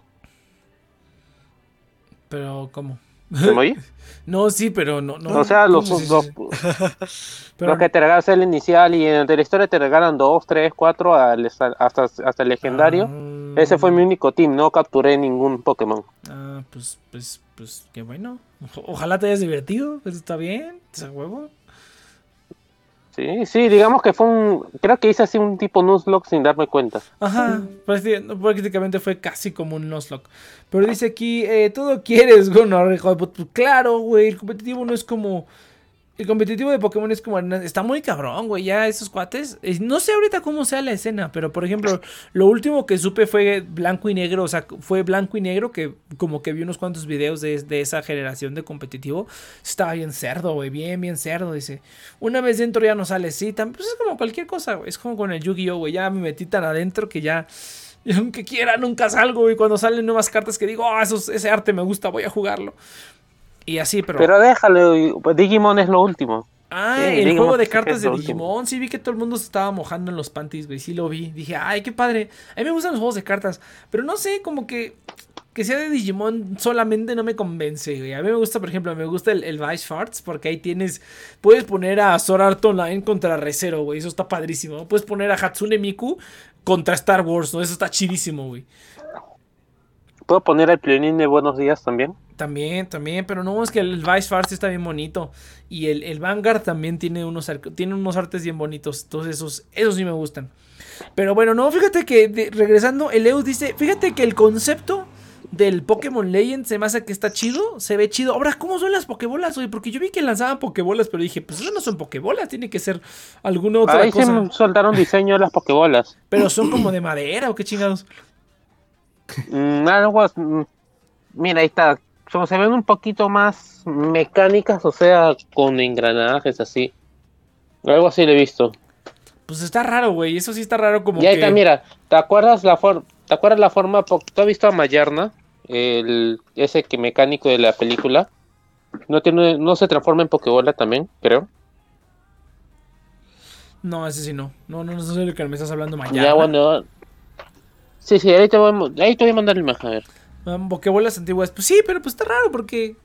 Pero, ¿cómo? ¿Se me oye? No, sí, pero no. no o sea, los, sí, sí, sí. los- pero- los que te regalan es el inicial y en el de la historia te regalan dos, tres, cuatro al- hasta, hasta el legendario. Ah, Ese fue mi único team, no capturé ningún Pokémon. Ah, pues, pues, pues, qué bueno. Ojalá te hayas divertido. Eso está bien. Ese huevo. Sí, sí, digamos que fue un. Creo que hice así un tipo Nuzlocke sin darme cuenta. Ajá, prácti- prácticamente fue casi como un Nuzlocke. Pero dice aquí, eh, todo quieres, Gunnar, hijo de. Pues Claro, güey, el competitivo no es como... El competitivo de Pokémon es como... Está muy cabrón, güey, ya esos cuates. eh, No sé ahorita cómo sea la escena, pero por ejemplo, lo último que supe fue blanco y negro, o sea, fue blanco y negro, que como que vi unos cuantos videos de, de esa generación de competitivo. Estaba bien cerdo, güey, bien, bien cerdo, dice. Una vez dentro ya no sale, sí, tam- pues es como cualquier cosa, güey. Es como con el Yu-Gi-Oh, güey, ya me metí tan adentro que ya... Aunque quiera, nunca salgo. Y cuando salen nuevas cartas que digo, ah, esos- ese arte me gusta, voy a jugarlo. Y así, pero. Pero déjalo, pues, Digimon es lo último. ah, sí, el Digimon juego de cartas de último. Digimon. Sí, vi que todo el mundo se estaba mojando en los panties, güey. Sí lo vi. Dije, ay, qué padre. A mí me gustan los juegos de cartas. Pero no sé, como que. que sea de Digimon solamente no me convence, güey. A mí me gusta, por ejemplo, me gusta el, el Vice Farts porque ahí tienes, puedes poner a Sword Art Online contra Recero, güey, eso está padrísimo. Puedes poner a Hatsune Miku contra Star Wars, ¿no? Eso está chidísimo, güey. ¿Puedo poner el plionín de Buenos Días también? También, también, pero no, es que el Vice Farts está bien bonito. Y el, el Vanguard también tiene unos, tiene unos artes bien bonitos. Entonces, esos, esos sí me gustan. Pero bueno, no, fíjate que de- regresando, el Eus dice: Fíjate que el concepto del Pokémon Legend se me hace que está chido, se ve chido. Ahora, ¿cómo son las Pokébolas? Porque yo vi que lanzaban Pokébolas, pero dije: Pues eso no son Pokébolas, tiene que ser alguna otra Ahí se cosa. soltaron diseño de las Pokébolas. Pero son como de madera o qué chingados. Mm, algo mm, Mira, ahí está. Como se ven un poquito más mecánicas, o sea, con engranajes así. Algo así lo he visto. Pues está raro, güey. Eso sí está raro como Y ahí que... está, mira, ¿te acuerdas la forma? ¿Te acuerdas la forma? ¿Tú has visto a Mayarna? El, ese que mecánico de la película. No tiene, no se transforma en Pokébola también, creo. No, ese sí no. No, no, no sé de lo que me estás hablando mañana. Ya, bueno. Sí, sí, ahí te voy, ahí te voy a mandar la imagen, a ver. Pokébolas antiguas. Pues sí, pero pues está raro porque.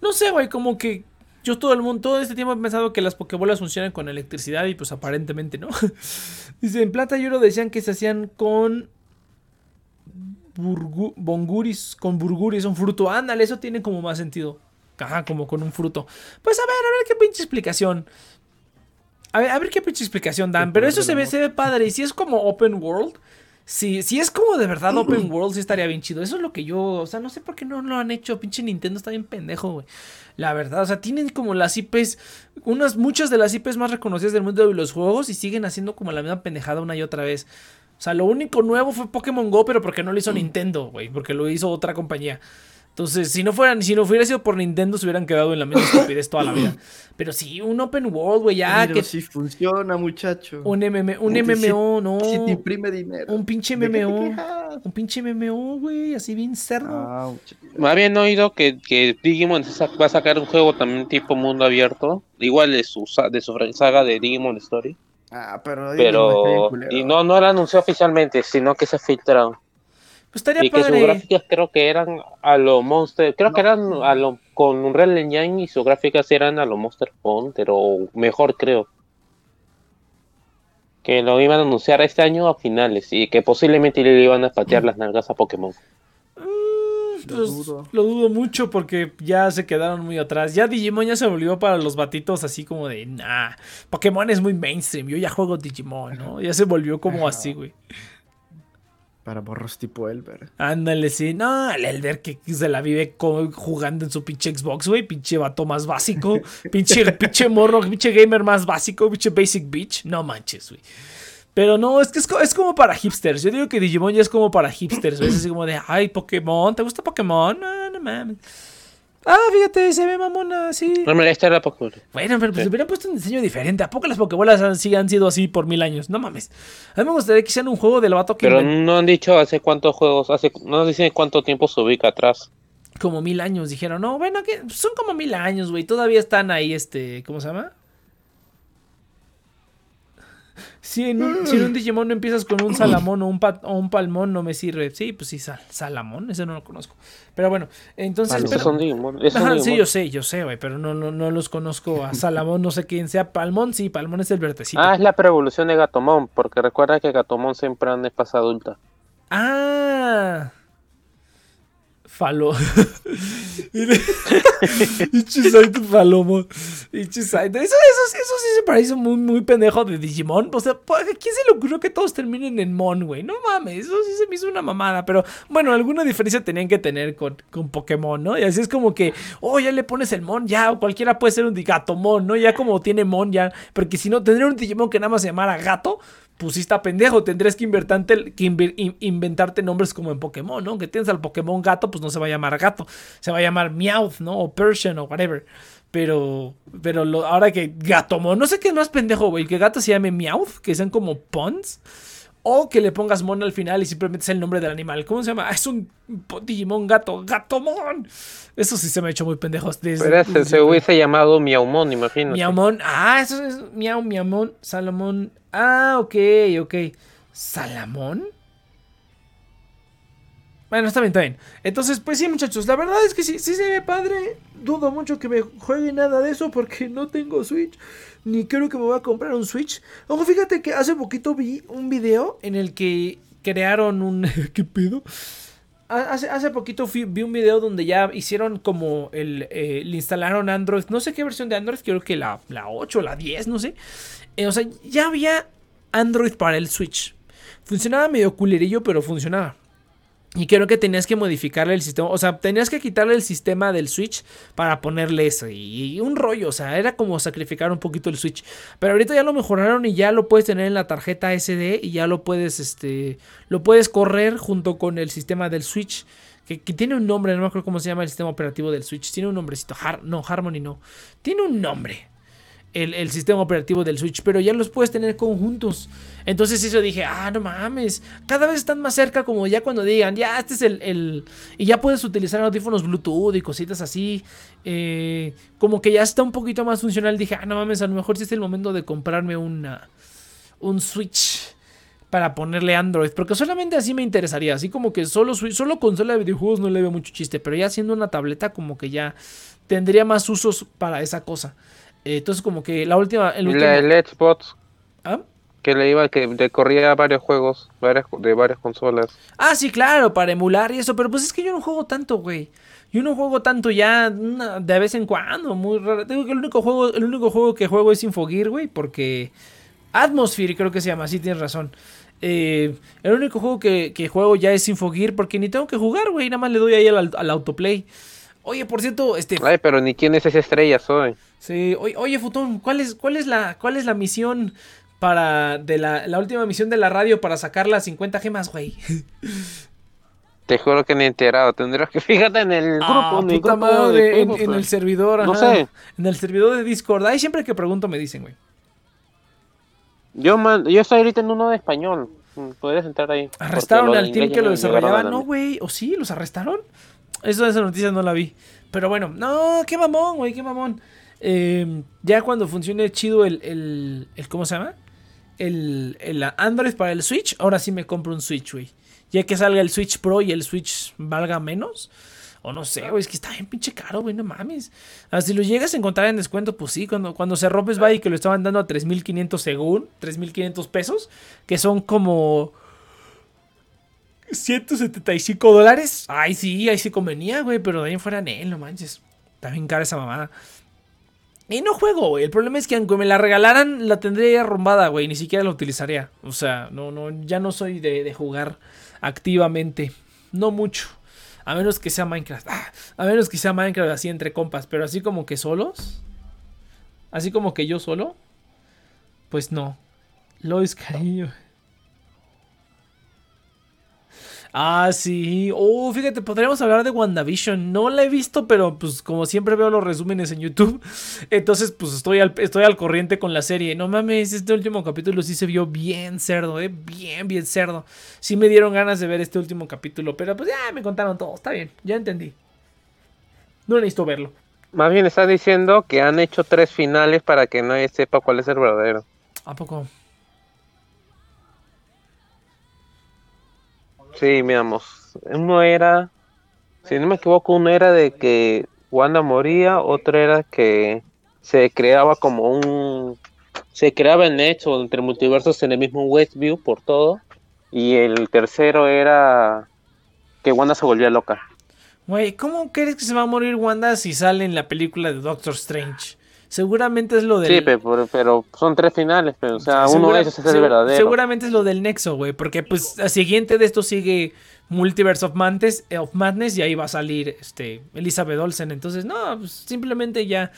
No sé, güey, como que. Yo todo el mundo, todo este tiempo he pensado que las Pokébolas funcionan con electricidad y pues aparentemente no. Dice, en plata y oro decían que se hacían con. burgu- bonguris, con burguris, un fruto. Ándale, eso tiene como más sentido. Ajá, como con un fruto. Pues a ver, a ver qué pinche explicación. A ver, a ver qué pinche explicación dan. Pero eso se ve, se ve padre. Y si es como open world, si, si es como de verdad open world, sí estaría bien chido. Eso es lo que yo. O sea, no sé por qué no lo han hecho. Pinche Nintendo está bien pendejo, güey. La verdad, o sea, tienen como las IPs. Unas, muchas de las IPs más reconocidas del mundo de los juegos. Y siguen haciendo como la misma pendejada una y otra vez. O sea, lo único nuevo fue Pokémon Go, pero porque no lo hizo Nintendo, güey. Porque lo hizo otra compañía. Entonces, si no fueran, si no hubiera sido por Nintendo, se hubieran quedado en la misma estupidez toda la vida. Pero sí, un open world, güey, ya Pero que si funciona, muchacho. un MM, un MMO, no. Si te imprime dinero. Un pinche ¿De qué te MMO. Un pinche MMO, güey, así bien cerdo. Ah. Me habían oído que, que Digimon va a sacar un juego también tipo mundo abierto. Igual de su, de su saga de Digimon Story. Ah, pero. Digimon Pero. Y no, no lo anunció oficialmente, sino que se filtraron. Pues estaría Y que sus gráficas creo que eran a lo Monster. Creo que eran a lo. Con Unreal Engine y sus gráficas eran a lo Monster Hunter o mejor, creo. Que lo iban a anunciar este año a finales y que posiblemente le iban a patear las nalgas a Pokémon. Mm, Lo pues, dudo. lo dudo mucho porque ya se quedaron muy atrás. Ya Digimon ya se volvió para los batitos así como de, nah, Pokémon es muy mainstream, yo ya juego Digimon, ¿no? Ya se volvió como así, güey. Para morros tipo Elber. Ándale, sí. No, el Elder que se la vive jugando en su pinche Xbox, güey. Pinche vato más básico. pinche, pinche morro, pinche gamer más básico. Pinche basic bitch. No manches, güey. Pero no, es que es, es como para hipsters. Yo digo que Digimon ya es como para hipsters. Es así como de, ay, Pokémon. ¿Te gusta Pokémon? No, no mames. Ah, fíjate, se ve mamona, sí. No, mira, esta era Pokémon. Bueno, pero pues Sí. hubieran puesto un diseño diferente. ¿A poco las Pokébolas han, sí han sido así por mil años? No mames. A mí me gustaría que hicieran un juego del vato que Pero no han dicho hace cuántos juegos, hace no dicen cuánto tiempo se ubica atrás. como mil años. Dijeron, no, bueno, que son como mil años, güey. Todavía están ahí, este, ¿cómo se llama? Si en, un, si en un Digimon no empiezas con un Salamón o un, o un Palmón, no me sirve. Sí, pues sí, sal- Salamón, ese no lo conozco. Pero bueno, entonces... Pero- son Digimon. son Ajá, sí, yo sé, yo sé, güey, pero no, no, no los conozco a Salamón, no sé quién sea. Palmón, sí, Palmón es el vertecito. Ah, es la preevolución de Gatomon, porque recuerda que Gatomon siempre anda en fase adulta. Ah. Falo. Ichisaito Falomo. Ichisaito. Eso, eso, eso sí se parece muy, muy pendejo de Digimon. O sea, ¿por- ¿a quién se le ocurrió que todos terminen en Mon, güey? No mames, eso sí se me hizo una mamada. Pero bueno, alguna diferencia tenían que tener con, con Pokémon, ¿no? Y así es como que, oh, ya le pones el Mon, ya, o cualquiera puede ser un Gatomon, ¿no? Ya como tiene Mon, ya. Porque si no, tendría un Digimon que nada más se llamara Gato pues sí está pendejo. Tendrías que, invertarte, que inventarte nombres como en Pokémon, ¿no? Que tienes al Pokémon gato, pues no se va a llamar gato. Se va a llamar Meowth, ¿no? O Persian o whatever. Pero, pero lo- ahora que Gatomon, no sé qué es más pendejo, güey. Que gato se llame Meowth, que sean como Pons. O que le pongas Mon al final y simplemente es el nombre del animal. ¿Cómo se llama? Ah, es un Digimon gato. ¡Gatomon! Eso sí se me ha hecho muy pendejo. desde- Pero ese se hubiese llamado Miaumon, imagino. Miaumon. Ah, eso es Miau, Miaumon, Salomón. Ah, ok, ok. ¿Salamón? Bueno, está bien, está bien. Entonces, pues sí, muchachos, la verdad es que sí, sí se ve padre. Dudo mucho que me juegue nada de eso porque no tengo Switch. Ni creo que me voy a comprar un Switch. Ojo, fíjate que hace poquito vi un video en el que crearon un... ¿Qué pedo? Hace, hace poquito vi un video donde ya hicieron como el... Eh, le instalaron Android. No sé qué versión de Android, creo que la, la 8 o la 10, no sé. Eh, o sea, ya había Android para el Switch. Funcionaba medio culerillo, pero funcionaba. Y creo que tenías que modificarle el sistema. O sea, tenías que quitarle el sistema del Switch para ponerle eso. Y, un rollo. O sea, era como sacrificar un poquito el Switch. Pero ahorita ya lo mejoraron y ya lo puedes tener en la tarjeta SD. Y ya lo puedes, este. Lo puedes correr junto con el sistema del Switch. Que, tiene un nombre, no me acuerdo cómo se llama el sistema operativo del Switch. Tiene un nombrecito. no, Harmony no. Tiene un nombre el, sistema operativo del Switch, pero ya los puedes tener conjuntos. Entonces eso dije, ah, no mames, cada vez están más cerca como ya cuando digan, ya, este es el... y ya puedes utilizar audífonos Bluetooth y cositas así. Eh, como que ya está un poquito más funcional. Dije, ah, no mames, a lo mejor sí es el momento de comprarme una, un Switch para ponerle Android, porque solamente así me interesaría, así como que solo, solo consola de videojuegos no le veo mucho chiste, pero ya siendo una tableta como que ya tendría más usos para esa cosa. Entonces, como que la última. El último... el Xbox. ¿Ah? Que le iba, que le corría varios juegos varias, de varias consolas. Ah, sí, claro, para emular y eso. Pero pues es que yo no juego tanto, güey. Yo no juego tanto ya de vez en cuando, muy raro. Digo que el único juego, el único juego que juego es Infogear, güey, porque. Atmosphere, creo que se llama, sí tienes razón. Eh, el único juego que, juego ya es Infogear porque ni tengo que jugar, güey. Nada más le doy ahí al, al autoplay. Oye, por cierto, este. Ay, pero ni quién es esa estrella, soy. Sí, oye, Futón, ¿cuál es, cuál es la, cuál es la misión para de la, la última misión de la radio para sacar las 50 gemas, güey? Te juro que ni enterado. Tendrás que fíjate en el ah, grupo. en, el, madre, en, el servidor. No sé. En el servidor de Discord. Ahí siempre que pregunto me dicen, güey. Yo, man, yo estoy ahorita en uno de español. Podrías entrar ahí. ¿Arrestaron al team que lo desarrollaba? No, güey. ¿O sí? ¿Los arrestaron? Eso, esa noticia no la vi. Pero bueno, no, qué mamón, güey, qué mamón. Em, ya cuando funcione chido el, el, ¿cómo se llama? El, el, Android para el Switch, ahora sí me compro un Switch, güey. Ya que salga el Switch Pro y el Switch valga menos. O no sé, güey, es que está bien pinche caro, güey, no mames. Ah, si lo llegas a encontrar en descuento, pues sí, cuando, cuando se rompes va y que lo estaban dando a 3.500 según, 3.500 pesos, que son como 175 dólares. Ay, sí, ahí sí convenía, güey, pero de ahí fuera en él, no manches. Está bien cara esa mamada. Y no juego, güey. El problema es que aunque me la regalaran, la tendría arrumbada, güey. Ni siquiera la utilizaría. O sea, no, no, ya no soy de, jugar activamente. No mucho. A menos que sea Minecraft. Ah, a menos que sea Minecraft así entre compas. Pero así como que solos. Así como que yo solo. Pues no. Lois, cariño. Ah, sí. Oh, fíjate, podríamos hablar de WandaVision. No la he visto, pero pues como siempre veo los resúmenes en YouTube. Entonces, pues estoy al, estoy al corriente con la serie. No mames, este último capítulo sí se vio bien cerdo, eh. Bien, bien cerdo. Sí me dieron ganas de ver este último capítulo. Pero pues ya me contaron todo. Está bien, ya entendí. No necesito verlo. Más bien está diciendo que han hecho tres finales para que nadie sepa cuál es el verdadero. ¿A poco? Sí, miramos. Uno era, si no me equivoco, uno era de que Wanda moría, otro era que se creaba como un. Se creaba el hecho entre multiversos en el mismo Westview por todo. Y el tercero era que Wanda se volvía loca. Güey, ¿cómo crees que se va a morir Wanda si sale en la película de Doctor Strange? Seguramente es lo del. Sí, pero, son tres finales, pero, o sea, uno de esos es el verdadero. Seguramente es lo del Nexo, güey, porque pues al siguiente de esto sigue Multiverse of Madness, of Madness y ahí va a salir este Elizabeth Olsen. Entonces, no, pues, simplemente ya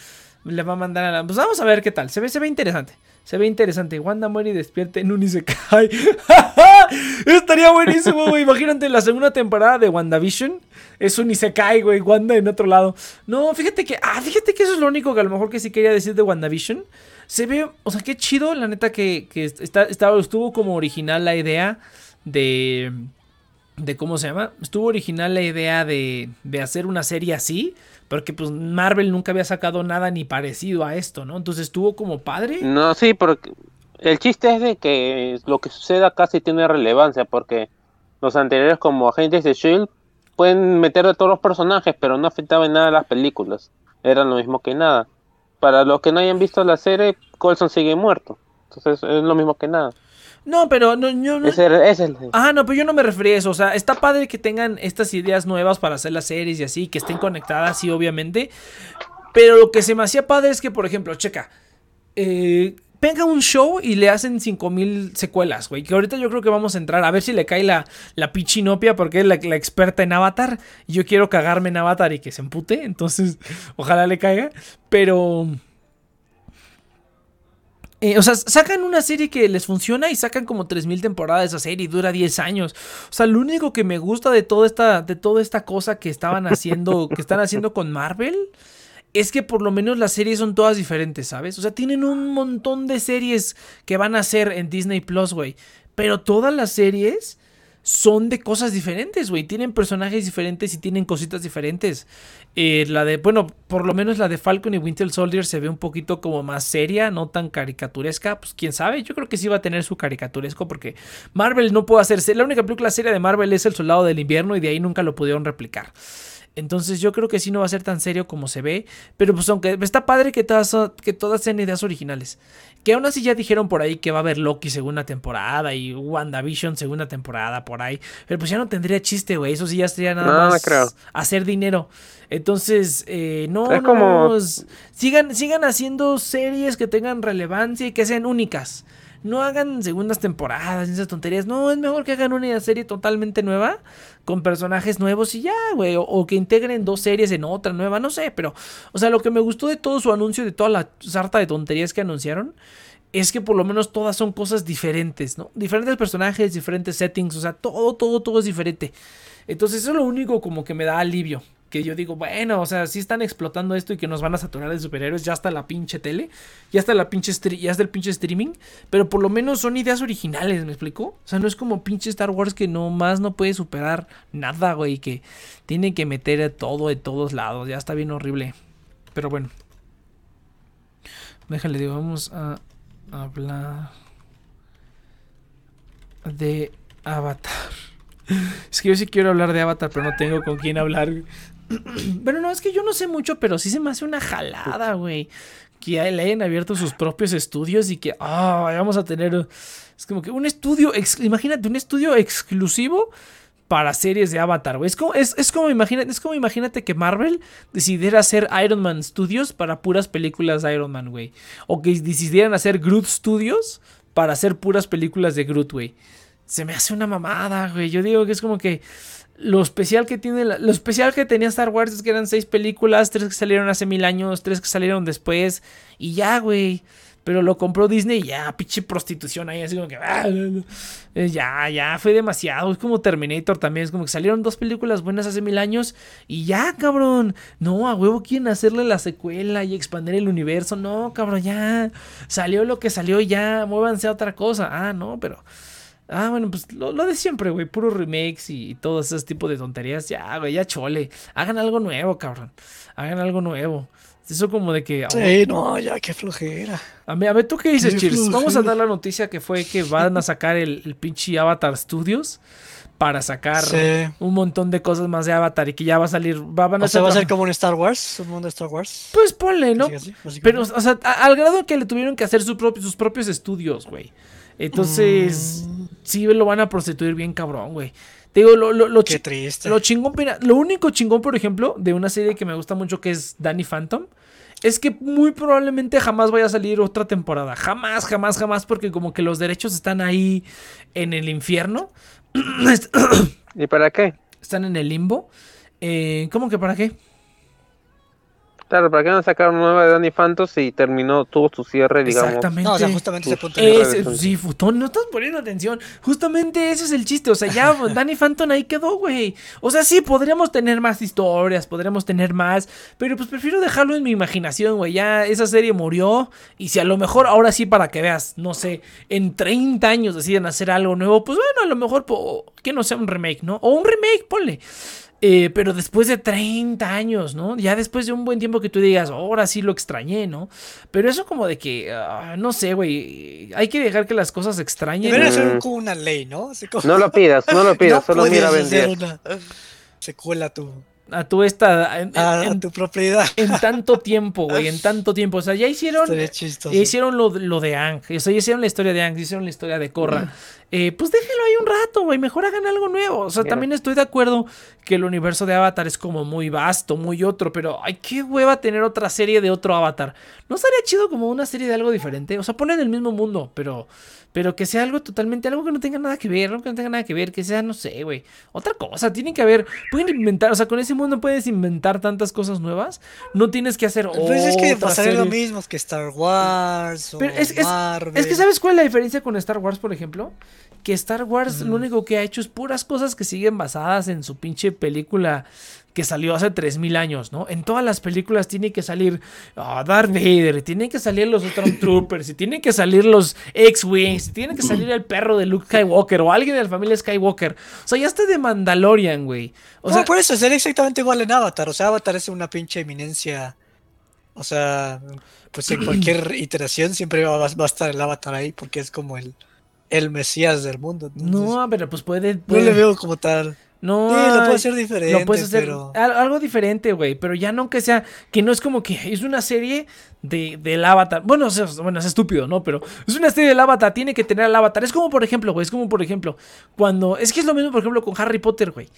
le va a mandar a la. Pues vamos a ver qué tal. Se ve, se ve interesante. Se ve interesante. Wanda muere y despierta en un Isekai. Estaría buenísimo, güey. Imagínate la segunda temporada de WandaVision. Es un Isekai, güey. Wanda en otro lado. No, fíjate que. Ah, fíjate que eso es lo único que a lo mejor que sí quería decir de WandaVision. Se ve. O sea, qué chido, la neta, que, que está, estuvo como original la idea de. De cómo se llama. Estuvo original la idea de, de hacer una serie así. Porque pues Marvel nunca había sacado nada ni parecido a esto, ¿no? Entonces estuvo como padre. No, sí, porque el chiste es de que lo que suceda casi tiene relevancia, porque los anteriores como Agentes de Shield pueden meter a todos los personajes, pero no afectaba en nada las películas. Era lo mismo que nada. Para los que no hayan visto la serie, Colson sigue muerto. Entonces es lo mismo que nada. No, pero no, yo no. Ese, ese. Ah, no, pero yo no me refería a eso. O sea, está padre que tengan estas ideas nuevas para hacer las series y así, que estén conectadas, sí, obviamente. Pero lo que se me hacía padre es que, por ejemplo, checa. Eh, venga un show y le hacen 5000 secuelas, güey. Que ahorita yo creo que vamos a entrar a ver si le cae la, la pichinopia porque es la, la experta en Avatar. Y yo quiero cagarme en Avatar y que se empute. Entonces, ojalá le caiga. Pero. Eh, o sea, sacan una serie que les funciona y sacan como 3000 temporadas de esa serie y dura 10 años. O sea, lo único que me gusta de toda esta, de toda esta cosa que estaban haciendo, que están haciendo con Marvel, es que por lo menos las series son todas diferentes, ¿sabes? O sea, tienen un montón de series que van a hacer en Disney Plus, güey. Pero todas las series son de cosas diferentes, güey. Tienen personajes diferentes y tienen cositas diferentes. Eh, la de, bueno, por lo menos la de Falcon y Winter Soldier se ve un poquito como más seria, no tan caricaturesca. Pues quién sabe, yo creo que sí va a tener su caricaturesco porque Marvel no puede hacerse. La única película seria de Marvel es El Soldado del Invierno y de ahí nunca lo pudieron replicar. Entonces yo creo que sí no va a ser tan serio como se ve. Pero pues aunque está padre que todas, que todas sean ideas originales. Que aún así ya dijeron por ahí que va a haber Loki segunda temporada y WandaVision segunda temporada por ahí. Pero pues ya no tendría chiste, güey. Eso sí ya sería nada No, más creo. hacer dinero. Entonces, eh, no, Es no, como- sigan, sigan haciendo series que tengan relevancia y que sean únicas. No hagan segundas temporadas, esas tonterías. No, es mejor que hagan una serie totalmente nueva, con personajes nuevos y ya, güey. O, o que integren dos series en otra nueva, no sé. Pero, o sea, lo que me gustó de todo su anuncio, de toda la sarta de tonterías que anunciaron, es que por lo menos todas son cosas diferentes, ¿no? Diferentes personajes, diferentes settings, o sea, todo, todo, todo es diferente. Entonces eso es lo único como que me da alivio. Que yo digo, bueno, o sea, sí están explotando esto y que nos van a saturar de superhéroes, ya está la pinche tele, ya está la pinche ya está el pinche streaming, pero por lo menos son ideas originales, ¿me explico? O sea, no es como pinche Star Wars que nomás no puede superar nada, güey, que tiene que meter todo de todos lados, ya está bien horrible. Pero bueno. Déjale, digo, vamos a hablar de Avatar. Es que yo sí quiero hablar de Avatar, pero no tengo con quién hablar. Pero no, es que yo no sé mucho, pero sí se me hace una jalada, güey. Que le hayan abierto sus propios estudios y que, ah, vamos a tener. Es como que un estudio, imagínate, un estudio exclusivo para series de Avatar, güey. Es como, es, es como, imagínate, es como imagínate que Marvel decidiera hacer Iron Man Studios para puras películas de Iron Man, güey. O que decidieran hacer Groot Studios para hacer puras películas de Groot, güey. Se me hace una mamada, güey. Yo digo que es como que lo especial que tiene lo especial que tenía Star Wars es que eran seis películas, tres que salieron hace mil años, tres que salieron después y ya, güey. Pero lo compró Disney y ya, pinche prostitución ahí, así como que ah, eh, ya, ya, fue demasiado. Es como Terminator también, es como que salieron dos películas buenas hace mil años y ya, cabrón. No, a huevo quieren hacerle la secuela y expandir el universo. No, cabrón, ya. Salió lo que salió y ya, muévanse a otra cosa. Ah, no, pero... Ah, bueno, pues lo, lo de siempre, güey. Puros remakes y, y todo ese tipo de tonterías. Ya, güey, ya chole. Hagan algo nuevo, cabrón. Hagan algo nuevo. Eso como de que... oh, Sí, no, ya, qué flojera. a, ver, a ver, ¿tú qué dices, Cheers? Vamos a dar la noticia que fue que van a sacar el, el pinche Avatar Studios para sacar Sí. un montón de cosas más de Avatar y que ya va a salir... Va, van a O sea, va a ser como un Star Wars, un mundo de Star Wars. Pues ponle, ¿no? Sí. Pero, o sea, a- al grado que le tuvieron que hacer su propio- sus propios estudios, güey. Entonces, Mm. sí lo van a prostituir bien cabrón, güey. Te digo, lo, lo, lo, Qué triste. lo chingón, mira, lo único chingón, por ejemplo, de una serie que me gusta mucho que es Danny Phantom, es que muy probablemente jamás vaya a salir otra temporada. Jamás, jamás, jamás, porque como que los derechos están ahí en el infierno. ¿Y para qué? están en el limbo. Eh, ¿Cómo que para qué? Claro, ¿para qué no sacaron nueva de Danny Phantom y terminó, tuvo su cierre, digamos? Exactamente. No, o sea, justamente ese punto. Sí, futón, no estás poniendo atención. Justamente ese es el chiste. O sea, ya Danny Phantom ahí quedó, güey. O sea, sí, podríamos tener más historias, podríamos tener más. Pero pues prefiero dejarlo en mi imaginación, güey. Ya esa serie murió. Y si a lo mejor ahora sí, para que veas, no sé, en 30 años deciden hacer algo nuevo, pues bueno, a lo mejor po- que no sea un remake, ¿no? O un remake, ponle. Eh, pero después de 30 años, ¿no? Ya después de un buen tiempo que tú digas, ahora sí lo extrañé, ¿no? Pero eso como de que, ah, no sé, güey, hay que dejar que las cosas se extrañen. Debería Mm. ser como una ley, ¿no? Como- No lo pidas, no lo pidas, No solo mira a puedes hacer vender. una- secuela a tu, A tu esta. En, a, en- tu propiedad. en tanto tiempo, güey. En tanto tiempo. O sea, ya hicieron. Ya hicieron lo, lo de Ang. O sea, ya hicieron la historia de Ang, ya hicieron la historia de Korra. Eh, pues déjenlo ahí un rato, güey. Mejor hagan algo nuevo. O sea, Mira. también estoy de acuerdo que el universo de Avatar es como muy vasto, muy otro. Pero ay, qué hueva tener otra serie de otro Avatar. ¿No estaría chido como una serie de algo diferente? O sea, ponen el mismo mundo, pero. Pero que sea algo totalmente, algo que no tenga nada que ver, algo que no tenga nada que ver, que sea, no sé, güey. Otra cosa, tienen que haber, pueden inventar, o sea, con ese mundo puedes inventar tantas cosas nuevas. No tienes que hacer Pues es que pasaría lo mismo que Star Wars o Pero es, es- Marvel. es que ¿sabes cuál es la diferencia con Star Wars, por ejemplo? Que Star Wars lo único que ha hecho es puras cosas que siguen basadas en su pinche película que salió hace 3000 años, ¿no? En todas las películas tiene que salir ah, Darth Vader, y tienen que salir los Stormtroopers, y tienen que salir los X-Wings, y tiene que salir el perro de Luke Skywalker o alguien de la familia Skywalker. O sea, ya está de Mandalorian, güey. O No, sea, por eso sería exactamente igual en Avatar. O sea, Avatar es una pinche eminencia. O sea, pues en cualquier iteración siempre va, va a estar el Avatar ahí porque es como el, el mesías del mundo. entonces, no, pero pues puede... no puede- le veo como tal. No, Sí, lo hacer diferente, puedes hacer pero... al- algo diferente, güey. Pero ya no que sea, que no es como que es una serie de, del avatar. Bueno, bueno, es estúpido, ¿no? Pero es una serie del avatar, tiene que tener al avatar. Es como, por ejemplo, güey, es como, por ejemplo, cuando. Es que es lo mismo, por ejemplo, con Harry Potter, güey.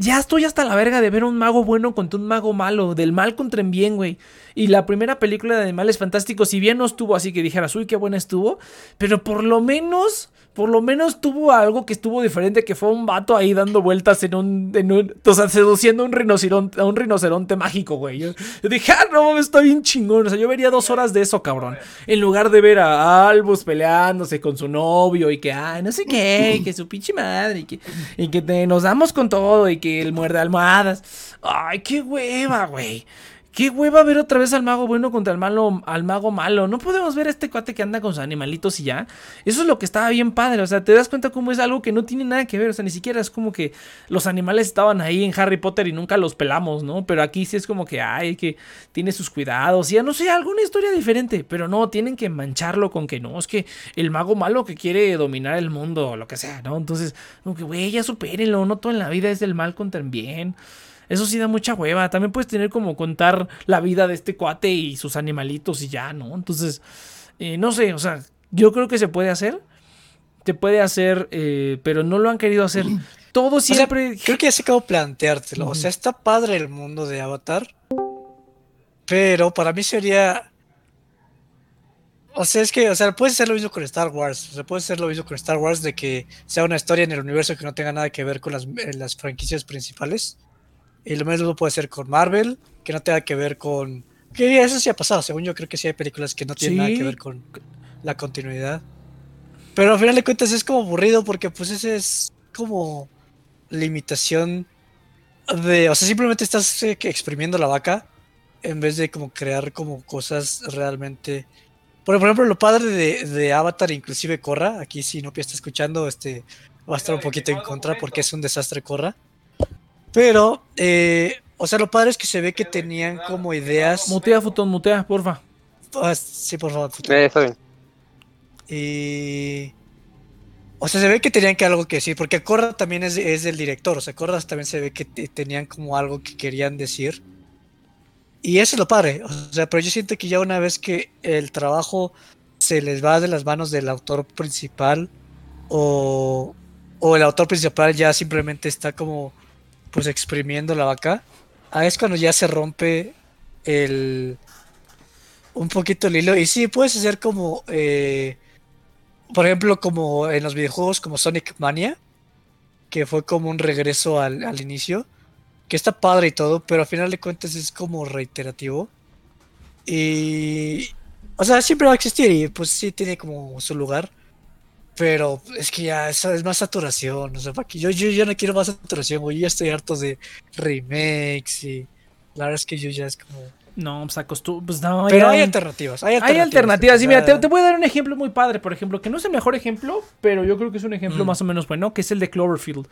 Ya estoy hasta la verga de ver un mago bueno contra un mago malo, del mal contra el bien, güey. Y la primera película de Animales Fantásticos, si bien no estuvo así que dijeras, uy, qué buena estuvo, pero por lo menos, por lo menos tuvo algo que estuvo diferente, que fue un vato ahí dando vueltas en un, en un o sea, seduciendo a un rinoceronte, a un rinoceronte mágico, güey. Yo, dije, ah, no, está bien chingón. O sea, yo vería dos horas de eso, cabrón. En lugar de ver a Albus peleándose con su novio y que, ay, no sé qué, y que su pinche madre, y que, y que te- nos damos con todo, y que él muerde almohadas. Ay, qué hueva, güey. Qué hueva ver otra vez al mago bueno contra el malo, al mago malo. No podemos ver a este cuate que anda con sus animalitos y ya. Eso es lo que estaba bien padre. O sea, te das cuenta cómo es algo que no tiene nada que ver. O sea, ni siquiera es como que los animales estaban ahí en Harry Potter y nunca los pelamos, ¿no? Pero aquí sí es como que, ay, que tiene sus cuidados. Y ya no sé, alguna historia diferente. Pero no, tienen que mancharlo con que no. Es que el mago malo que quiere dominar el mundo o lo que sea, ¿no? Entonces, como que, güey, ya supérenlo. No todo en la vida es del mal contra el bien. Eso sí da mucha hueva. También puedes tener como contar la vida de este cuate y sus animalitos y ya, ¿no? Entonces, eh, no sé, o sea, yo creo que se puede hacer. Se puede hacer, eh, pero no lo han querido hacer. Todo O sea, siempre. creo que ya sé cómo planteártelo. O sea, está padre el mundo de Avatar. Pero para mí sería. O sea, es que, o sea, puedes hacer lo mismo con Star Wars. O sea, puedes hacer lo mismo con Star Wars de que sea una historia en el universo que no tenga nada que ver con las, eh, las franquicias principales. Y lo mismo puede ser con Marvel, que no tenga que ver con. Que eso sí ha pasado. Según yo, creo que sí hay películas que no tienen nada que ver con la continuidad. Pero al final de cuentas es como aburrido porque, pues, ese es como limitación de, o sea, simplemente estás eh, exprimiendo la vaca en vez de como crear como cosas realmente. Por por ejemplo, lo padre de, de Avatar, inclusive Korra, aquí si Nopia está escuchando, este va a estar un poquito en contra porque es un desastre Korra. Pero, eh, o sea, lo padre es que se ve que tenían como ideas. Mutea, Futón, mutea, porfa. Ah, sí, por favor. puto. Eh, está bien. Y. O sea, se ve que tenían que algo que decir, porque Korra también es, es del director, o sea, Korra también se ve que te- tenían como algo que querían decir. Y eso es lo padre, o sea, pero yo siento que ya una vez que el trabajo se les va de las manos del autor principal, o, o el autor principal ya simplemente está como, pues, exprimiendo la vaca, ahí es cuando ya se rompe el, un poquito el hilo. Y sí, puedes hacer como, eh, por ejemplo, como en los videojuegos como Sonic Mania, que fue como un regreso al, al inicio, que está padre y todo, pero al final de cuentas es como reiterativo. Y, o sea, siempre va a existir y pues sí tiene como su lugar. Pero es que ya es, es más saturación, o sea, para que yo, yo ya no quiero más saturación, güey, yo ya estoy harto de remakes y la verdad es que yo ya es como... No, pues acostum... Pues no, Pero ya- hay alternativas, hay Hay alternativas. alternativas. Sí, o mira, te, te voy a dar un ejemplo muy padre, por ejemplo, que no es el mejor ejemplo, pero yo creo que es un ejemplo Mm. más o menos bueno, que es el de Cloverfield.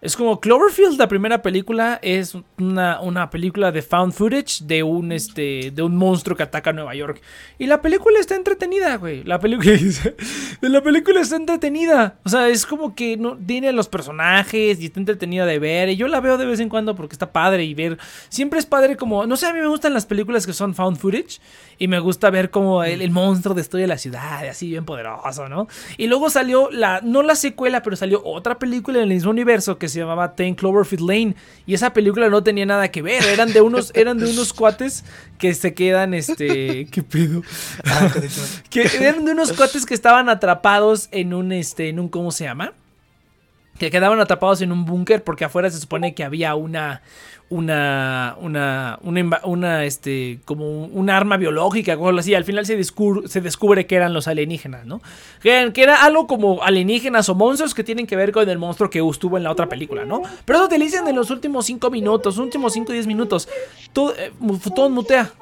Es como Cloverfield, la primera película, es una, una, película de found footage de un, este, de un monstruo que ataca a Nueva York. Y la película está entretenida, güey. La película, la película está entretenida. O sea, es como que no, tiene los personajes y está entretenida de ver. Y yo la veo de vez en cuando porque está padre y ver. Siempre es padre como, no sé, a mí me gustan las películas que son found footage. Y me gusta ver como el, el monstruo destruye la ciudad, así bien poderoso, ¿no? Y luego salió la, no la secuela, pero salió otra película en el mismo universo que se llamaba Ten Cloverfield Lane y esa película no tenía nada que ver, eran de unos eran de unos cuates que se quedan este, ¿qué pedo? que eran de unos cuates que estaban atrapados en un este en un ¿cómo se llama? Que quedaban atrapados en un búnker porque afuera se supone que había una una, una, una, este, como un arma biológica, algo así. Al final se descubre, se descubre que eran los alienígenas, ¿no? Que, era algo como alienígenas o monstruos que tienen que ver con el monstruo que estuvo en la otra película, ¿no? Pero eso te dicen en los últimos 5 minutos, últimos 5 o 10 minutos. Todo, eh, todo mutea.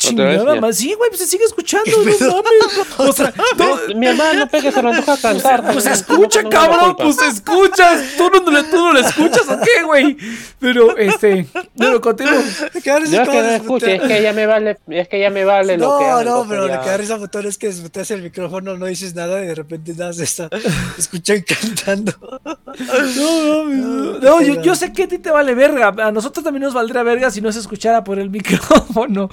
Chingada más. Sí, güey, pues se sigue escuchando. No mames. O sea, todo... mi hermano Peque se lo antoja cantar. Pues escucha, cabrón. Pues escuchas. ¿Tú no, ¿Tú no lo escuchas o qué, güey? Pero, este. Pero continúo. Yo es que no escuche, es que ya me vale. Es que ya me vale no, lo que. No, no, pero lo que da risa botón es que desmuteas el micrófono, no dices nada y de repente nada se está. escuchan cantando. No, no, no yo, yo sé que a ti te vale verga. A nosotros también nos valdría verga si no se escuchara por el micrófono.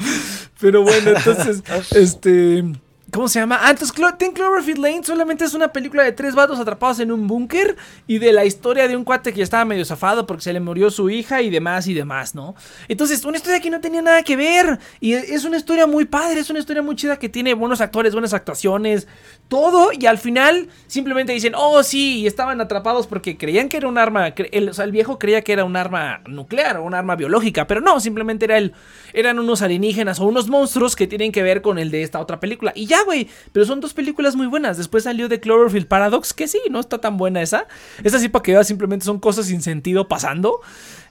Pero bueno, entonces, este. ¿Cómo se llama? Ah, entonces Ten Cloverfield Lane solamente es una película de tres vatos atrapados en un búnker y de la historia de un cuate que ya estaba medio zafado porque se le murió su hija y demás y demás, ¿no? Entonces, una historia que no tenía nada que ver y es una historia muy padre, es una historia muy chida que tiene buenos actores, buenas actuaciones, todo y al final simplemente dicen, oh sí, y estaban atrapados porque creían que era un arma, el, o sea, el viejo creía que era un arma nuclear o un arma biológica, pero no, simplemente era el, eran unos alienígenas o unos monstruos que tienen que ver con el de esta otra película y ya güey. Pero son dos películas muy buenas. Después salió The Cloverfield Paradox, que sí, no está tan buena esa. Esa sí, para que veas, simplemente son cosas sin sentido pasando.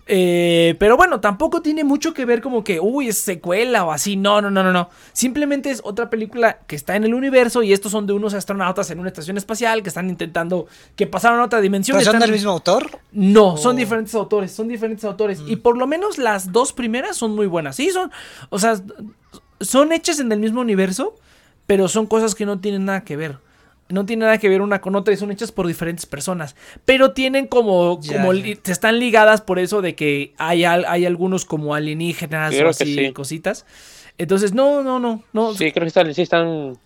Eh, pero bueno, tampoco tiene mucho que ver como que, uy, es secuela o así. No, no, no, no, no. Simplemente es otra película que está en el universo y estos son de unos astronautas en una estación espacial que están intentando que pasaran a otra dimensión. ¿Son del mismo autor? No, son diferentes autores, son diferentes autores. Y por lo menos las dos primeras son muy buenas. Sí, son, o sea, son hechas en el mismo universo, pero son cosas que no tienen nada que ver. No tienen nada que ver una con otra y son hechas por diferentes personas. Pero tienen como. como se están ligadas por eso de que hay, hay algunos como alienígenas o así, cositas. Entonces, no, no, no. no. Sí, creo que están. Sí, están...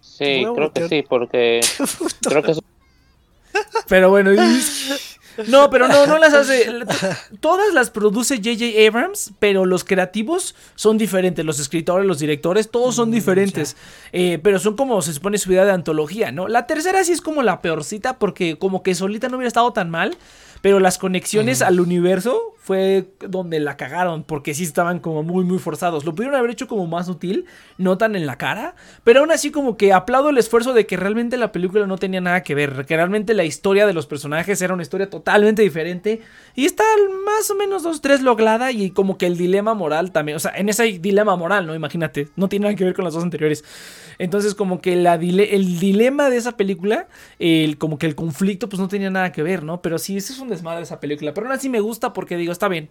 sí creo que sí, porque. creo que. Pero bueno. No, pero no, no las hace. Todas las produce J.J. Abrams, pero los creativos son diferentes. Los escritores, los directores, todos son mm, diferentes. Eh, pero son como se supone su vida de antología, ¿no? La tercera sí es como la peorcita, porque como que solita no hubiera estado tan mal. Pero las conexiones al universo fue donde la cagaron, porque sí estaban como muy, muy forzados. Lo pudieron haber hecho como más sutil, no tan en la cara, pero aún así como que aplaudo el esfuerzo de que realmente la película no tenía nada que ver, que realmente la historia de los personajes era una historia totalmente diferente y está más o menos dos, tres lograda y como que el dilema moral también, o sea, en ese dilema moral, ¿no? Imagínate, no tiene nada que ver con las dos anteriores. Entonces como que el dilema de esa película, el, como que el conflicto pues no tenía nada que ver, ¿no? Pero sí, eso es un desmadre de esa película, pero aún así me gusta porque digo, está bien.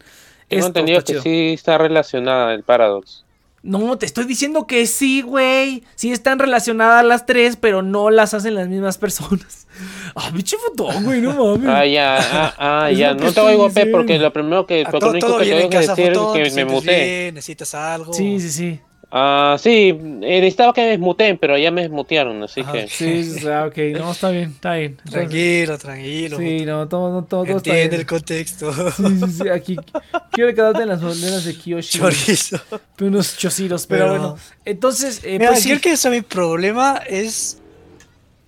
Tengo entendido que sí está relacionada el Paradox. No, te estoy diciendo que sí, güey. Sí están relacionadas las tres, pero no las hacen las mismas personas. Ah, bicho fotón, güey, no mames. Ah, ya, ah, ah ya. No te oigo, P, porque lo primero que, lo único que tengo que decir es que me muté. necesitas algo. Sí, sí, sí. Ah, sí, eh, necesitaba que me desmuteen, pero ya me desmutearon, así que. Sí, sí, ok, no, está bien, está bien. Tranquilo, tranquilo. Sí, no, todo, no, todo, todo está bien. el contexto. Sí, sí, sí, aquí. Quiero quedarte en las banderas de Kiyoshi. Chorizo. Unos chociros, pero, bueno. Entonces, eh, Mira, pues sí. que eso mi problema es.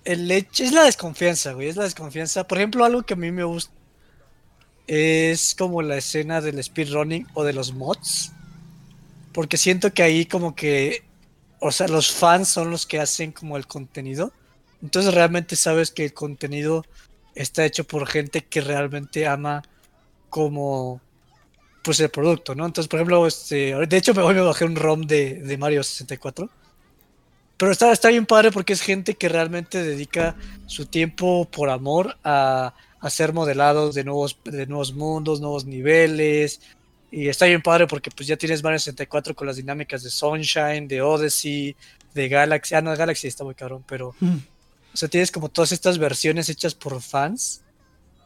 El hecho, es la desconfianza, güey, es la desconfianza. Por ejemplo, algo que a mí me gusta es como la escena del speedrunning o de los mods porque siento que ahí como que, o sea, los fans son los que hacen como el contenido. Entonces realmente sabes que el contenido está hecho por gente que realmente ama como pues el producto, ¿no? Entonces, por ejemplo, este, de hecho me voy a bajar un ROM de, de Mario 64. Pero está, está bien padre porque es gente que realmente dedica su tiempo por amor a hacer modelados de nuevos, de nuevos mundos, nuevos niveles. Y está bien padre porque pues ya tienes Mario 64 con las dinámicas de Sunshine, de Odyssey, de Galaxy. Ah, no, Galaxy está muy cabrón, pero... Mm. O sea, tienes como todas estas versiones hechas por fans.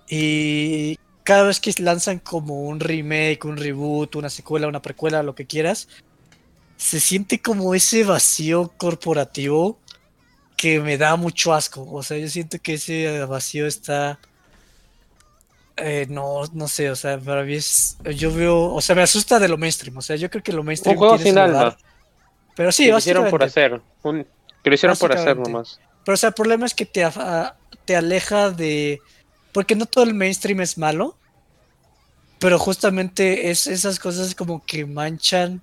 Y cada vez que lanzan como un remake, un reboot, una secuela, una precuela, lo que quieras, se siente como ese vacío corporativo que me da mucho asco. O sea, yo siento que ese vacío está... eh, no, no sé, o sea, para mí es... Yo veo... O sea, me asusta de lo mainstream. O sea, yo creo que lo mainstream... Un juego tiene sin alma. Pero sí, que lo hicieron por hacer. un- que lo hicieron por hacer nomás. Pero o sea, el problema es que te, a- te aleja de... Porque no todo el mainstream es malo. Pero justamente es esas cosas como que manchan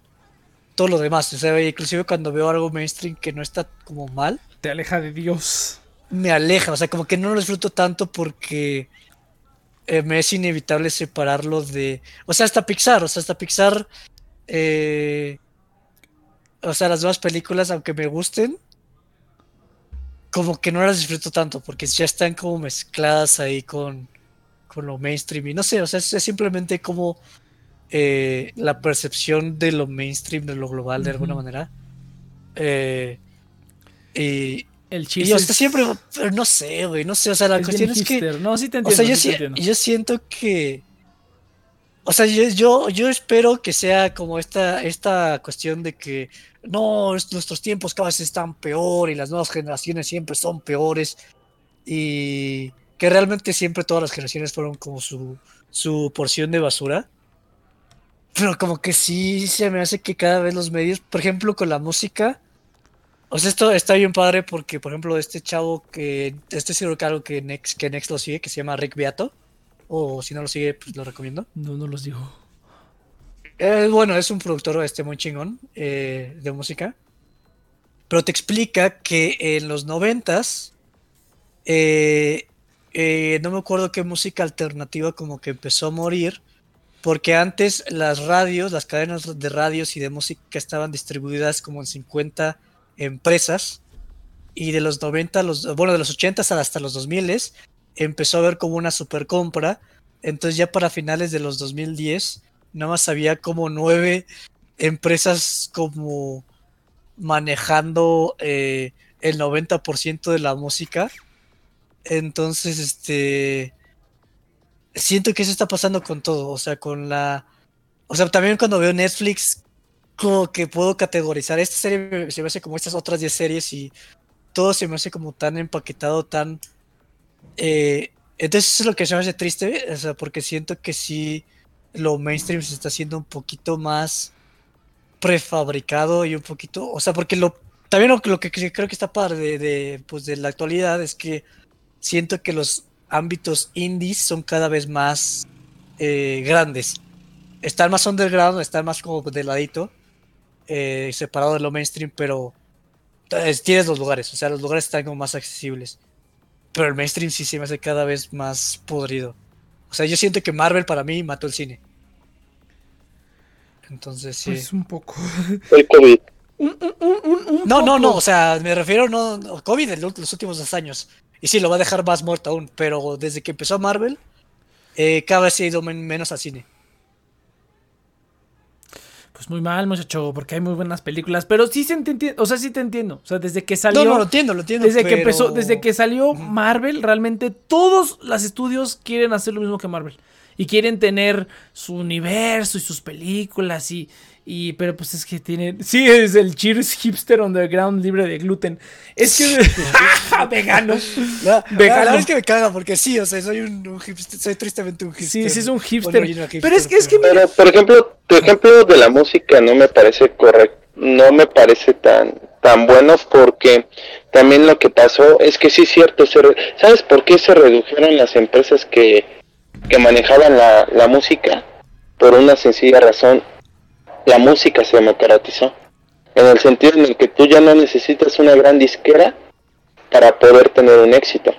todo lo demás. O sea, inclusive cuando veo algo mainstream que no está como mal, Te aleja de Dios. me aleja. O sea, como que no lo disfruto tanto porque eh, me es inevitable separarlo de... O sea, hasta Pixar. O sea, hasta Pixar... eh, o sea, las nuevas películas, aunque me gusten, como que no las disfruto tanto porque ya están como mezcladas ahí con, con lo mainstream. Y no sé, o sea, es, es simplemente como eh, la percepción de lo mainstream, de lo global, de alguna manera. Eh, y, El y chiste yo es- hasta siempre, pero no sé, güey, no sé, o sea, la es cuestión es que. No, sí te o entiendo. sea, yo, sí si- yo siento que, o sea, yo, yo, yo espero que sea como esta, esta cuestión de que, no, es- nuestros tiempos cada vez están peor y las nuevas generaciones siempre son peores y que realmente siempre todas las generaciones fueron como su, su porción de basura. Pero como que sí se me hace que cada vez los medios, por ejemplo, con la música, o sea, esto está bien padre porque, por ejemplo, este chavo que que algo que Next, que Next lo sigue, que se llama Rick Beato, o si no lo sigue, pues lo recomiendo. No, no los digo. Eh, bueno, es un productor este, muy chingón eh, de música. Pero te explica que en los noventas, eh, eh, no me acuerdo qué música alternativa como que empezó a morir, porque antes las radios, las cadenas de radios y de música estaban distribuidas como en 50 empresas, y de los 90, a los, bueno, de los 80 hasta los 2000 empezó a haber como una super compra, entonces ya para finales de los 2010 nada más había como nueve empresas como manejando eh, el 90% de la música. Entonces, este... Siento que eso está pasando con todo, o sea, con la... O sea, también cuando veo Netflix, como que puedo categorizar esta serie, se me hace como estas otras 10 series y todo se me hace como tan empaquetado, tan... eh, entonces eso es lo que se me hace triste, o sea, porque siento que sí lo mainstream se está haciendo un poquito más prefabricado y un poquito, o sea, porque lo también lo, que creo que está de, de, pues de la actualidad es que siento que los ámbitos indies son cada vez más eh, grandes. Están más underground, están más como de ladito, eh, separado de lo mainstream, pero tienes los lugares, o sea, los lugares están como más accesibles. Pero el mainstream sí se me hace cada vez más podrido. O sea, yo siento que Marvel para mí mató el cine. Entonces sí. Pues un poco. El COVID. Un- un- un- un- un No, no, poco. no, o sea, me refiero no, no, COVID en lo- los últimos dos años. Y sí, lo va a dejar más muerto aún, pero desde que empezó Marvel, eh, cada vez se ha ido men- menos al cine. Pues muy mal, muchacho, porque hay muy buenas películas. Pero sí se entiende, o sea, sí te entiendo. O sea, desde que salió. No, no, lo entiendo, lo entiendo. desde que empezó, desde que salió. Marvel, realmente todos los estudios quieren hacer lo mismo que Marvel. Y quieren tener su universo y sus películas y. y pero pues es que tiene. Sí, es el Cheers Hipster Underground libre de gluten. Es que. vegano. La, la- la Vegano. verdad es que me caga, porque sí, o sea, soy un, un hipster, soy tristemente un hipster. Sí, sí es un Bueno, hipster. Pero es que, es que pero- Pero, por ejemplo, tu ejemplo de la música no me parece correcto, no me parece tan tan bueno porque también lo que pasó es que sí es cierto, se re- ¿sabes por qué se redujeron las empresas que, que manejaban la, la música? Por una sencilla razón, la música se democratizó, en el sentido en el que tú ya no necesitas una gran disquera para poder tener un éxito.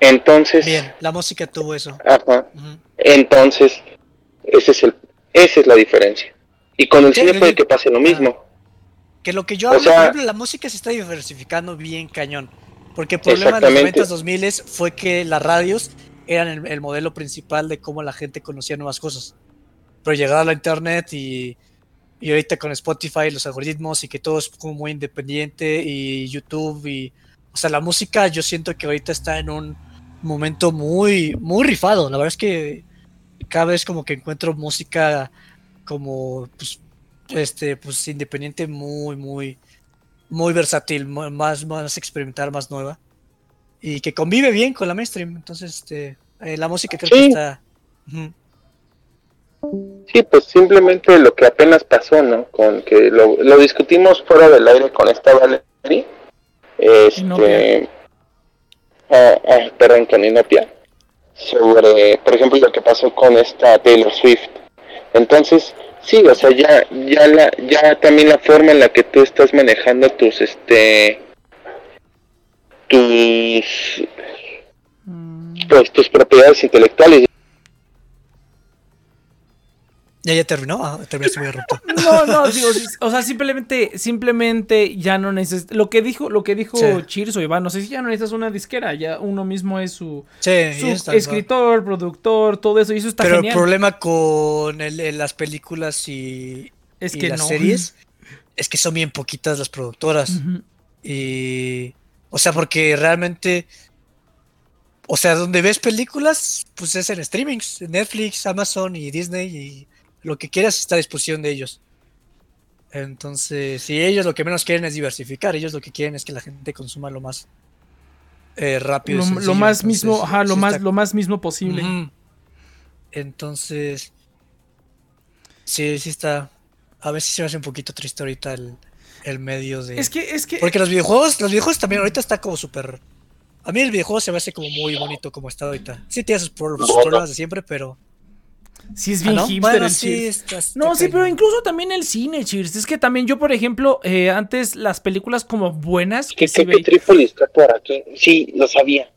Entonces, Bien, la música tuvo eso. ajá, entonces, ese es el, esa es la diferencia. Y con el Sí, cine puede que pase lo mismo. Que lo que yo O hablo, sea- por ejemplo, la música se está diversificando bien cañón. Porque el problema de los Exactamente. 90s, 2000 fue que las radios eran el, el modelo principal de cómo la gente conocía nuevas cosas. Pero llegaba la internet y, y ahorita con Spotify, los algoritmos y que todo es como muy independiente y YouTube y... O sea, la música yo siento que ahorita está en un momento muy, muy rifado. La verdad es que cada vez como que encuentro música como, pues, este, pues independiente muy, muy, muy versátil, más, más experimental, más nueva. Y que convive bien con la mainstream. Entonces, este, eh, la música creo que está... Sí, pues simplemente lo que apenas pasó, ¿no? Con que lo, lo discutimos fuera del aire con esta Valerie. Este. Ah, ah, perdón, con Inopia. Sobre, por ejemplo, lo que pasó con esta Taylor Swift. Entonces, sí, o sea, ya, ya, la, ya también la forma en la que tú estás manejando tus, este. Tus. Pues tus propiedades intelectuales ¿Ya, ya terminó? Ah, terminaste muy abrupto. No, no, digo, o sea, simplemente, simplemente ya no necesitas. Lo que dijo, lo que dijo Sí. Cheers o Iván, no sé si ya no necesitas una disquera, ya uno mismo es su, Sí, su ya está. escritor, productor, todo eso, y eso está Pero genial. el problema con el- el- las películas y, es y que las no. series es que son bien poquitas las productoras. Y. O sea, porque realmente. O sea, donde ves películas, pues es en streamings. Netflix, Amazon y Disney y lo que quieras está a disposición de ellos. Entonces, si ellos lo que menos quieren es diversificar, ellos lo que quieren es que la gente consuma lo más eh, rápido. y Lo, lo sencillo, más entonces, mismo, ajá, lo sí más, está- lo más mismo posible. Entonces, sí, sí está. A veces se me hace un poquito triste ahorita el, el medio de. Es que, es que. Porque los videojuegos, los videojuegos también ahorita está como súper. A mí el videojuego se me hace como muy bonito como está ahorita. Sí tiene sus problemas de siempre, pero. Sí es ¿Ah, bien no? hipster Bueno, el sí, Cheers. No, sí, pero incluso también el cine, Cheers. Es que también yo, por ejemplo, eh, antes las películas como buenas que Que sí que Trípoli está por aquí. Sí, lo sabía.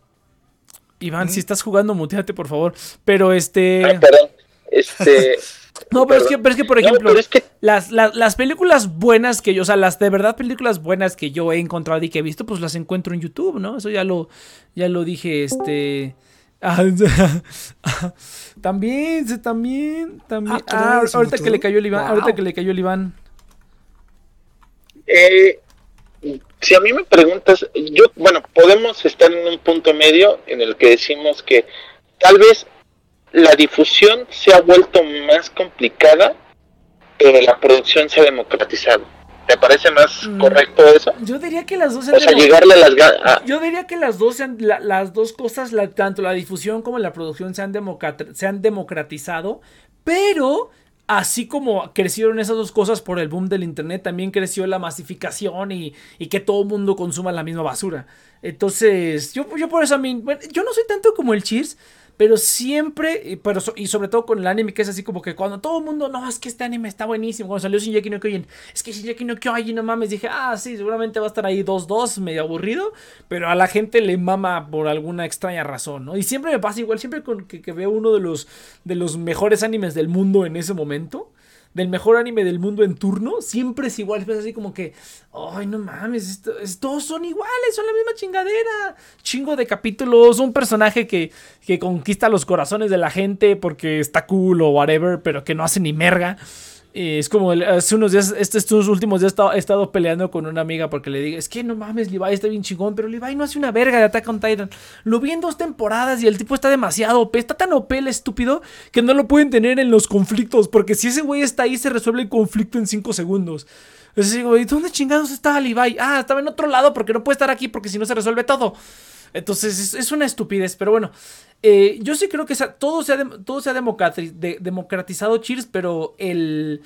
Iván, si estás jugando, muteate, por favor. Pero este. Ah, perdón. Este. No, pero es que, pero es que por No, ejemplo, pero es que las, las, las películas buenas que yo, o sea, las de verdad películas buenas que yo he encontrado y que he visto, pues las encuentro en YouTube, ¿no? Eso ya lo, ya lo dije, este. Ah, también, sí, también, también. Ah, ¿tú Ah, ahorita que le cayó el Iván, Wow. ahorita que le cayó el Iván. Eh, si a mí me preguntas, yo, bueno, podemos estar en un punto medio en el que decimos que tal vez la difusión se ha vuelto más complicada, pero la producción se ha democratizado. ¿Te parece más Mm. correcto eso? Yo diría que las dos se han O sea, llegarle a las ganas. Yo diría que las dos, se han- la- las dos cosas, la- tanto la difusión como la producción, se han, se han democratizado, pero así como crecieron esas dos cosas por el boom del Internet, también creció la masificación y, y que todo el mundo consuma la misma basura. Entonces, yo, yo por eso a mí, bueno, yo no soy tanto como el Cheers. Pero siempre, y- pero sobre todo con el anime, que es así como que cuando todo el mundo, no, es que este anime está buenísimo. Cuando salió Shinjeki no Kyojin, es que Shinjeki no Kyojin, no mames. Dije, ah, sí, seguramente va a estar ahí 2-2, medio aburrido. Pero a la gente le mama por alguna extraña razón, ¿no? Y siempre me pasa igual, siempre con que, que veo uno de los, de los mejores animes del mundo en ese momento. Del mejor anime del mundo en turno, siempre es igual, es así como que, ay, no mames, esto, son iguales, son la misma chingadera. Chingo de capítulos, un personaje que, que conquista los corazones de la gente porque está cool o whatever, pero que no hace ni merga. Eh, es como el- hace unos días, este- estos últimos días he estado, he estado peleando con una amiga porque le digo, es que no mames, Levi está bien chingón, pero Levi no hace una verga de Attack on Titan. Lo vi en dos temporadas y el tipo está demasiado OP, está tan OP el estúpido que no lo pueden tener en los conflictos, porque si ese güey está ahí se resuelve el conflicto en cinco segundos. Entonces digo, ¿y dónde chingados está Levi? Ah, estaba en otro lado porque no puede estar aquí porque si no se resuelve todo. Entonces es, una estupidez, pero bueno, eh, yo sí creo que todo se ha, todo se democratizado, Cheers, pero el,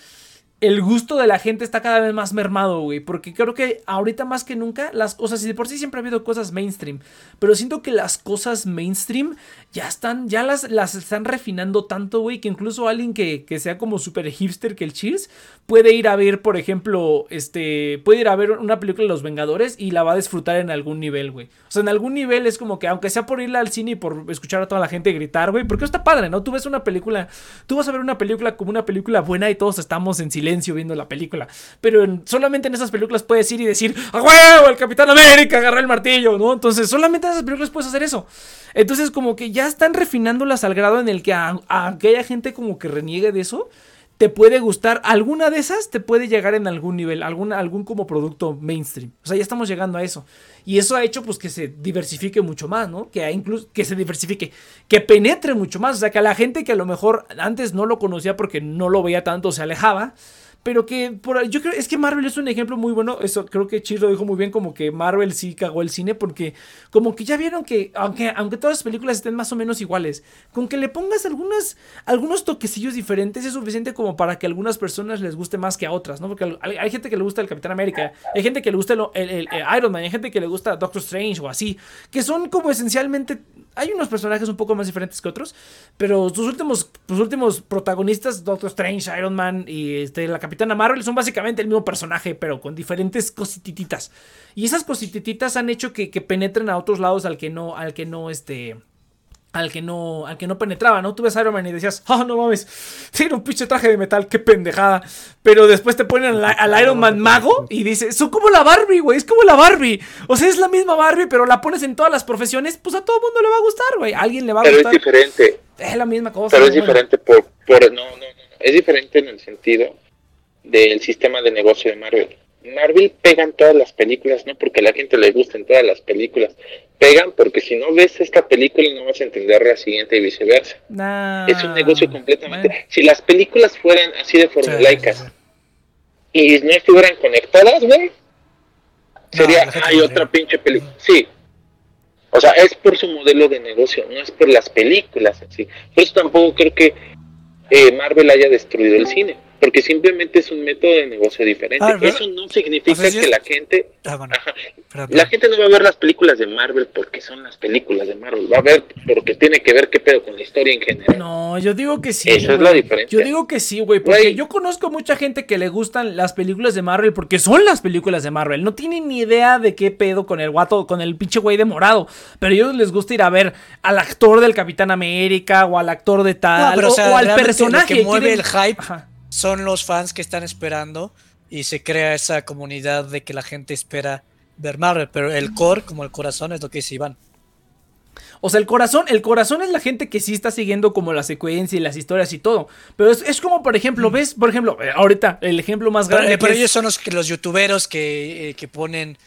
el gusto de la gente está cada vez más mermado, güey, porque creo que ahorita más que nunca las cosas, y de por sí siempre ha habido cosas mainstream, pero siento que las cosas mainstream ya están, ya las, las están refinando tanto, güey, que incluso alguien que, que sea como super hipster que el Cheers puede ir a ver, por ejemplo, este, puede ir a ver una película de Los Vengadores y la va a disfrutar en algún nivel, güey. O sea, en algún nivel es como que, aunque sea por irla al cine y por escuchar a toda la gente gritar, güey, porque está padre, ¿no? Tú ves una película, tú vas a ver una película como una película buena y todos estamos en silencio viendo la película. Pero en- solamente en esas películas puedes ir y decir, ¡a huevo! El Capitán América agarró el martillo, ¿no? Entonces, solamente en esas películas puedes hacer eso. Entonces, como que ya están refinándolas al grado en el que a, a aquella gente como que reniegue de eso, te puede gustar. Alguna de esas te puede llegar en algún nivel, alguna, algún como producto mainstream. O sea, ya estamos llegando a eso. Y eso ha hecho pues que se diversifique mucho más, ¿no? Que incluso que se diversifique, que penetre mucho más. O sea, que a la gente que a lo mejor antes no lo conocía porque no lo veía tanto, se alejaba. Pero que por, yo creo, es que Marvel es un ejemplo muy bueno. Eso creo que Chis lo dijo muy bien, como que Marvel sí cagó el cine, porque como que ya vieron que, aunque, aunque todas las películas estén más o menos iguales, con que le pongas algunas, algunos toquecillos diferentes es suficiente como para que a algunas personas les guste más que a otras, ¿no? Porque hay, gente que le gusta el Capitán América, hay gente que le gusta el- el Iron Man, hay gente que le gusta Doctor Strange o así, que son como esencialmente. Hay unos personajes un poco más diferentes que otros, pero sus últimos, sus últimos protagonistas, Doctor Strange, Iron Man y este, la Capitana Marvel, son básicamente el mismo personaje, pero con diferentes cositititas. Y esas cositititas han hecho que, que penetren a otros lados al que no, al que no, este. Al que no, al que no penetraba, ¿no? Tú ves a Iron Man y decías, oh, no mames, tiene un pinche traje de metal, qué pendejada. Pero después te ponen al, al Iron Man mago y dices, son como la Barbie, güey, es como la Barbie. O sea, es la misma Barbie, pero la pones en todas las profesiones, pues a todo mundo le va a gustar, güey. A alguien le va a Pero es gustar. diferente. Es la misma cosa. Pero es diferente por, por no, no, no, es diferente en el sentido del sistema de negocio de Marvel. Marvel pegan todas las películas, no porque a la gente le gusten todas las películas, pegan porque si no ves esta película no vas a entender la siguiente y viceversa. Nah, es un negocio completamente. Si las películas fueran así de formulaicas y no estuvieran conectadas, güey, sería, hay otra pinche película. Sí. O sea, es por su modelo de negocio, no es por las películas en sí. Por eso tampoco creo que eh, Marvel haya destruido el cine, porque simplemente es un método de negocio diferente. Ah, eso no significa O sea, sí que la gente, Ah, bueno, ajá, la gente no va a ver las películas de Marvel porque son las películas de Marvel, va a ver porque tiene que ver qué pedo con la historia en general. No, yo digo que sí. Esa es la diferencia. Yo digo que sí, güey, porque yo conozco mucha gente que le gustan las películas de Marvel porque son las películas de Marvel. No tienen ni idea de qué pedo con el guato, con el pinche güey de morado. Pero a ellos les gusta ir a ver al actor del Capitán América o al actor de tal No, pero, o, o sea, o al personaje. Lo que mueve quieren- el hype Ajá. Son los fans que están esperando y se crea esa comunidad de que la gente espera ver Marvel, pero el core, como el corazón, es lo que dice Iván. O sea, el corazón, el corazón es la gente que sí está siguiendo como la secuencia y las historias y todo. Pero es, es como, por ejemplo, ¿ves? Por ejemplo, eh, ahorita, el ejemplo más grande eh, pero es- ellos son los, los youtuberos que, eh, que ponen,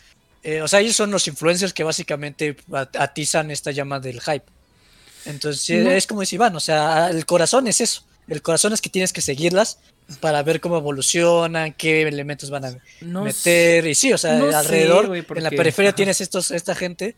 eh, o sea, ellos son los influencers que básicamente at- atizan esta llama del hype. Entonces, No. es como dice Iván, o sea, el corazón es eso. El corazón es que tienes que seguirlas para ver cómo evolucionan, qué elementos van a no meter. Y sí, o sea, no sé, alrededor, en la periferia ajá. tienes estos, esta gente,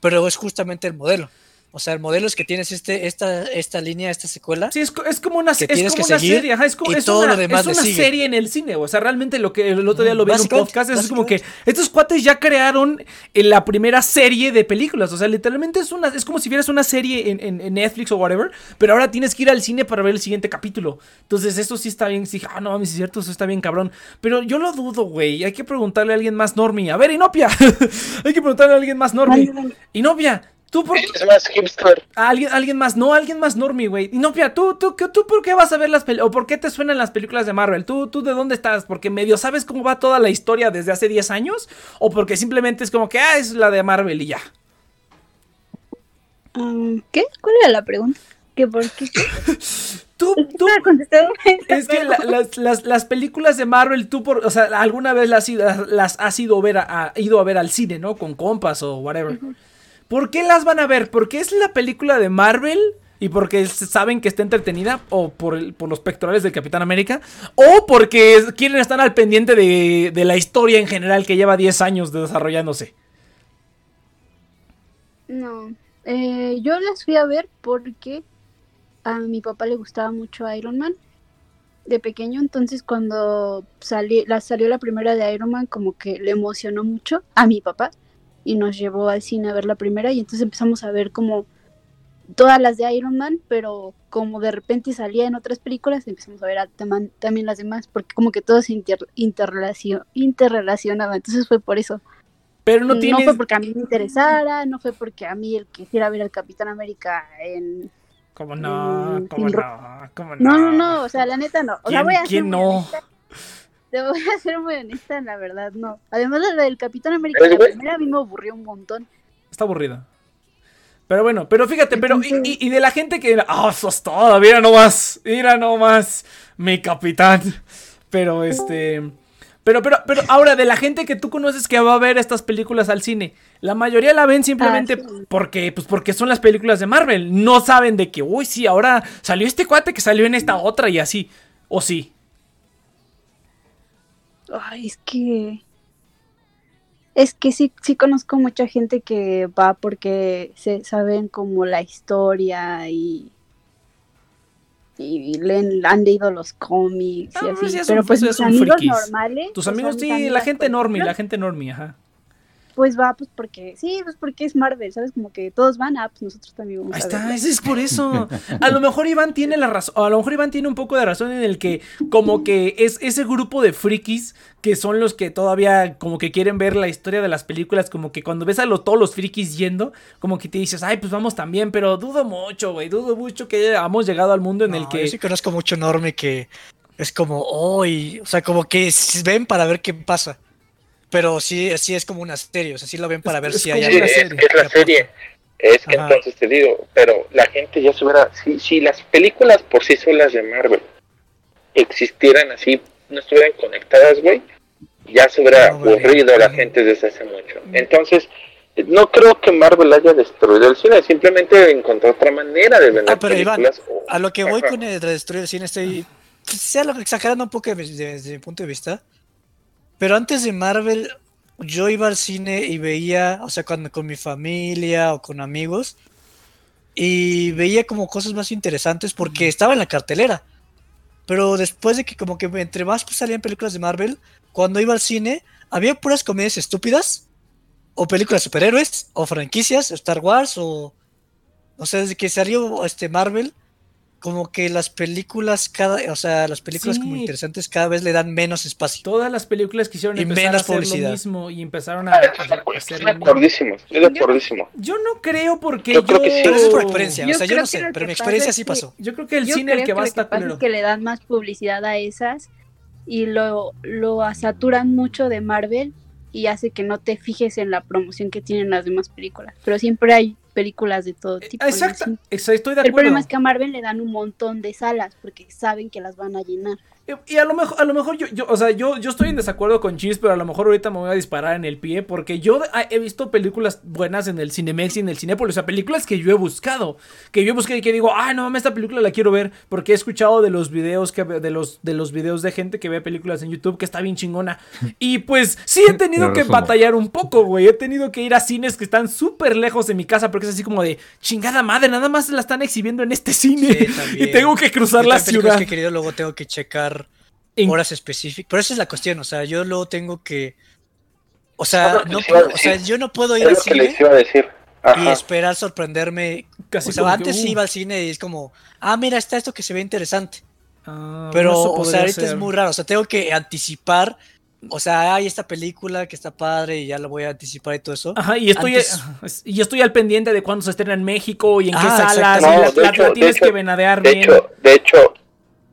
pero es justamente el modelo. O sea, el modelo es que tienes este, esta, esta línea, esta secuela. Sí, es, es como una, que es tienes como que una seguir serie, ajá, es como y es todo una, lo demás es una sigue. serie en el cine, o sea, realmente lo que el otro día lo vi en un podcast, es como que estos cuates ya crearon eh, la primera serie de películas, o sea, literalmente es una es como si vieras una serie en, en- en Netflix o whatever, pero ahora tienes que ir al cine para ver el siguiente capítulo. Entonces, eso sí está bien, sí, ah, no, mames, es cierto, eso está bien cabrón, pero yo lo dudo, güey, hay que preguntarle a alguien más normie. A ver, Inopia. hay que preguntarle a alguien más normie. Inopia, tú por qué Es más hipster. alguien, alguien más, no, alguien más normie, güey. Y no, mira, tú, tú, ¿qué- tú, ¿por qué vas a ver las películas? ¿O por qué te suenan las películas de Marvel? ¿Tú, tú de dónde estás? ¿Porque medio sabes cómo va toda la historia desde hace 10 años? ¿O porque simplemente es como que, ah, es la de Marvel y ya? Um, ¿Qué? ¿Cuál era la pregunta? ¿Qué por qué? Tú, tú, es que la- las, las- las películas de Marvel, tú, por, o sea, alguna vez las, ido- las has ido ver, a, a- ido a ver al cine, ¿no? Con compas o whatever. ¿Por qué las van a ver? ¿Porque es la película de Marvel? ¿Y porque saben que está entretenida? ¿O por, los pectorales del Capitán América? ¿O porque quieren estar al pendiente de, de la historia en general que lleva 10 años desarrollándose? No, eh, yo las fui a ver porque a mi papá le gustaba mucho Iron Man de pequeño, entonces cuando sali- la, salió la primera de Iron Man como que le emocionó mucho a mi papá y nos llevó al cine a ver la primera y entonces empezamos a ver como todas las de Iron Man, pero como de repente salía en otras películas empezamos a ver a- también las demás porque como que todo se inter- interrelacio- interrelacionaba, entonces fue por eso. Pero no No, tienes... fue porque a mí me interesara, no fue porque a mí él quisiera ver al Capitán América en... ¿Cómo no? Mm, ¿Cómo no? ¿Cómo no? No, no, no, o sea, la neta no. O sea, ¿Quién- voy a quién no? Te voy a ser muy honesta, la verdad, no. Además, la del Capitán América, la primera a mí me aburrió un montón. Está aburrida. Pero bueno, pero fíjate, pero y, Entonces- y- y de la gente que... Ah, eso es todo, mira nomás, mira nomás, mi capitán. Pero este... Pero, pero, pero ahora, de la gente que tú conoces que va a ver estas películas al cine, la mayoría la ven simplemente Ah, sí. porque, pues porque son las películas de Marvel. No saben de que, uy, sí, ahora salió este cuate que salió en esta otra y así. O sí. Ay, es que. Es que sí, sí conozco mucha gente que va porque se saben como la historia y. Y leen, han leído los cómics y Ah, así. Pero pues mis amigos frikis. normales. Tus amigos, sí, la gente normie, la gente normie, ajá. Pues va, pues porque. Sí, pues porque es Marvel, ¿sabes? Como que todos van, ah, pues nosotros también vamos Ahí a está, ese es por eso. A lo mejor Iván tiene la razón, a lo mejor Iván tiene un poco de razón en el que como que es ese grupo de frikis que son los que todavía como que quieren ver la historia de las películas, como que cuando ves a lo- todos los frikis yendo, como que te dices, ay, pues vamos también, pero dudo mucho, güey, dudo mucho que hayamos llegado al mundo en el que... Yo sí conozco mucho Norme que es como, oh, y- o sea, como que ven para ver qué pasa. Pero sí, sí es como una serie, o sea, sí lo ven para ver es si hay Sí, una algo. es es la serie. Es que Ajá. entonces te digo, pero la gente ya se hubiera, si, si las películas por sí solas de Marvel existieran así, no estuvieran conectadas, güey, ya se hubiera No, aburrido a la gente desde hace mucho. Entonces, no creo que Marvel haya destruido el cine, simplemente encontró otra manera de vender Ah, pero Iván, películas. o- A lo que voy Ajá. con el de destruir el cine estoy, pues, sea lo exagerando un poco de- de- desde mi punto de vista. Pero antes de Marvel, yo iba al cine y veía, o sea, cuando con mi familia o con amigos, y veía como cosas más interesantes porque estaba en la cartelera. Pero después de que como que entre más pues, salían películas de Marvel, cuando iba al cine, había puras comedias estúpidas, o películas de superhéroes, o franquicias, Star Wars, o... O sea, desde que salió este Marvel, como que las películas cada, o sea, las películas como Sí. interesantes cada vez le dan menos espacio. Todas las películas quisieron Y empezar a menos hacer lo publicidad. mismo y empezaron a, Ah, a- estoy a hacer lo de acuerdísimo. Yo no creo porque Yo creo que sí. Pero eso es por experiencia, Yo o sea, yo no sé, lo pero mi experiencia sí pasó. Yo creo que el Yo cine el que va lo está pasa culero. es que le dan más publicidad a esas y lo, lo saturan mucho de Marvel y hace que no te fijes en la promoción que tienen las demás películas. Pero siempre hay películas de todo tipo. el Exacto, estoy de El acuerdo. problema es que a Marvel le dan un montón de salas porque saben que las van a llenar. Y a lo mejor, a lo mejor yo, yo, o sea, yo, yo estoy en desacuerdo con Cheese, pero a lo mejor ahorita me voy a disparar en el pie, porque yo ah, he visto películas buenas en el Cinemex y en el Cinépolis, o sea, películas que yo he buscado, que yo he buscado y que digo, ay, no mames, esta película la quiero ver, porque he escuchado de los videos que, de los, de los videos de gente que ve películas en YouTube, que está bien chingona. Y pues, sí he tenido que resumo. batallar un poco, güey, he tenido que ir a cines que están súper lejos de mi casa, porque es así como de, chingada madre, nada más la están exhibiendo en este cine, Sí, y tengo que cruzar Yo la ciudad. que querido luego tengo que checar En- horas específicas. Pero esa es la cuestión, o sea, yo luego tengo que o sea, lo que no puedo, o sea, decir. yo no puedo ir al lo que les cine iba a decir. y esperar sorprenderme. Casi o sea, como que, antes uh. iba al cine y es como, ah, mira, está esto que se ve interesante. Ah, Pero, o sea, ahorita es muy raro. O sea, tengo que anticipar. O sea, hay esta película que está padre y ya la voy a anticipar y todo eso. Ajá, y estoy, Antes- y estoy al pendiente de cuándo se estrena en México y en qué Ah, salas. y No, la, de la- hecho- la de tienes hecho- que venadear De bien. hecho, de hecho,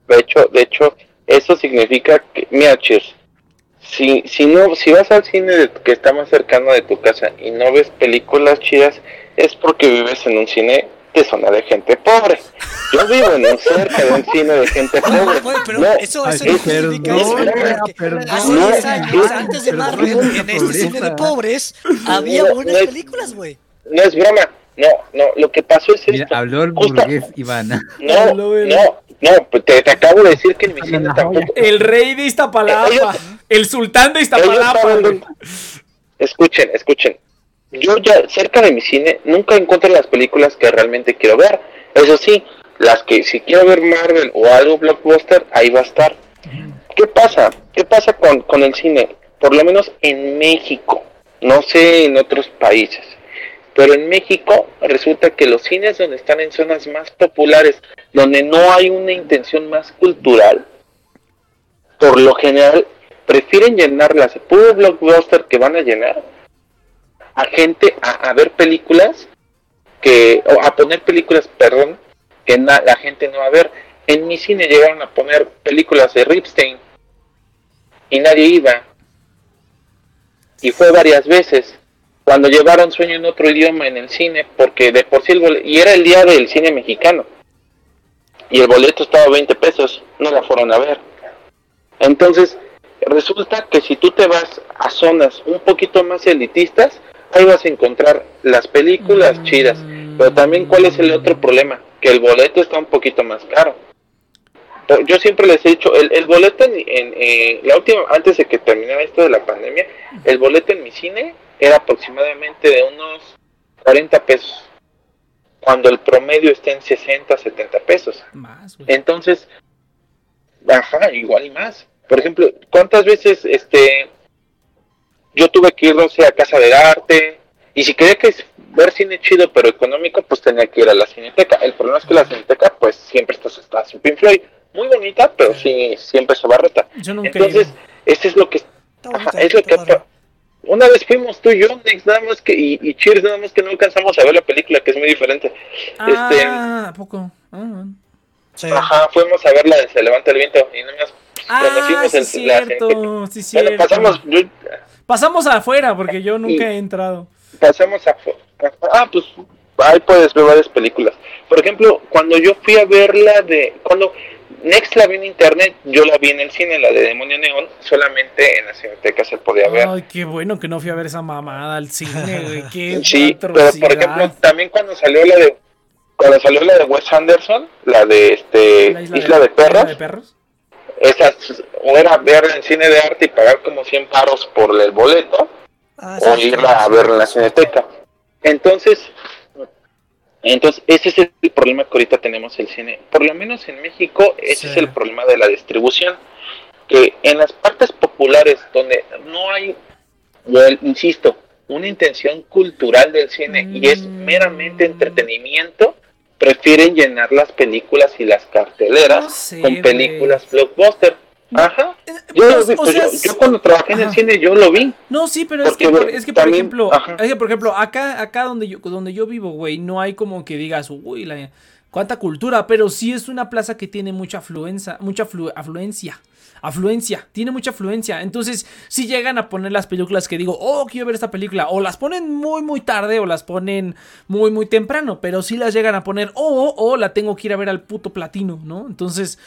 de hecho, de hecho, eso significa que, mira, Cheers, si, si no, si vas al cine de- que está más cercano de tu casa y no ves películas chidas, es porque vives en un cine de zona de gente pobre. Yo vivo en un cerca de un cine de gente No, pobre. güey, pero No, eso, Ay, eso no perdón, justifica eso. perdón, porque perdón. Hace No, 10 años, no, antes de Marvel, en este cine de pobres, había No, buenas no es- películas, güey. no es broma. No, no, lo que pasó es Mira, esto. habló el burgués, Iván. No, no, no, pues te, te acabo de decir que en mi cine la tampoco. El rey de Iztapalapa. Ellos- el sultán de Iztapalapa. dónde- Escuchen, escuchen. Yo ya cerca de mi cine nunca encuentro las películas que realmente quiero ver. Eso sí, las que si quiero ver Marvel o algo blockbuster, ahí va a estar. ¿Qué pasa? ¿Qué pasa con, con el cine? Por lo menos en México, no sé en otros países, pero en México resulta que los cines donde están en zonas más populares, donde no hay una intención más cultural, por lo general prefieren llenarlas de puro blockbuster que van a llenar a gente a, a ver películas que o a poner películas perdón que na- la gente no va a ver en mi cine llegaron a poner películas de Ripstein y nadie iba. Y fue varias veces. Cuando llevaron Sueño en otro idioma en el cine, porque de por sí el boleto, y era el día del cine mexicano, y el boleto estaba a 20 pesos, no la fueron a ver. Entonces, resulta que si tú te vas a zonas un poquito más elitistas, ahí vas a encontrar las películas chidas. Pero también, ¿cuál es el otro problema? Que el boleto está un poquito más caro. Yo siempre les he dicho, el, el boleto en, en, eh, la última, antes de que terminara esto de la pandemia, el boleto en mi cine era aproximadamente de unos 40 pesos, cuando el promedio está en 60, 70 pesos. Más. Entonces, ajá, igual y más. Por ejemplo, ¿cuántas veces este yo tuve que ir, no sé, a Casa de Arte? Y si quería que ver cine chido pero económico, pues tenía que ir a la Cineteca. El problema es que la Cineteca, pues siempre está, está su Pink Floyd. Muy bonita, pero sí, siempre se barreta. Yo nunca he Entonces, este es lo que... Ajá, es lo que... Una vez fuimos tú y yo, Nex, nada más que... Y, y Cheers, nada más que no alcanzamos a ver la película, que es muy diferente. Este, Ah, ¿a poco? Ah, Sí. Ajá, fuimos a ver la de Se Levanta el Viento y no me Ah, conocimos sí, en es la cierto, sí, Bueno, cierto. pasamos, yo- Pasamos afuera porque yo nunca Y- he entrado. pasamos a... Ah, pues ahí puedes ver varias películas. Por ejemplo, cuando yo fui a ver la de... Cuando Next la vi en internet, yo la vi en el cine, la de Demonio Neón, solamente en la cineteca se podía ver. Ay, qué bueno que no fui a ver esa mamada al cine, güey. Qué Sí, pero por ejemplo, también cuando salió la de... Cuando salió la de Wes Anderson, la de este La Isla, de, ¿Isla Perros, de perros? esas, o era verla en cine de arte y pagar como 100 paros por el boleto, Ah, o irla a ver en la cineteca. Entonces, entonces ese es el problema que ahorita tenemos el cine. Por lo menos en México, ese Sí. es el problema de la distribución. Que en las partes populares donde no hay, well, insisto, una intención cultural del cine y es Mm. meramente entretenimiento, prefieren llenar las películas y las carteleras No sé, con películas blockbuster. Ajá. Eh, Yo, pues, lo vi, o sea, yo- yo cuando trabajé en el cine, yo lo vi. No, sí, pero es que, por, es que por ejemplo, es que por ejemplo, acá, acá donde yo, donde yo vivo, güey, no hay como que digas, uy, la, cuánta cultura, pero sí es una plaza que tiene mucha afluencia, mucha aflu- afluencia. Afluencia, tiene mucha afluencia. Entonces, si llegan a poner las películas que digo, oh, quiero ver esta película, o las ponen muy, muy tarde, o las ponen muy, muy temprano, pero sí las llegan a poner, o, o la tengo que ir a ver al puto platino, ¿no? Entonces,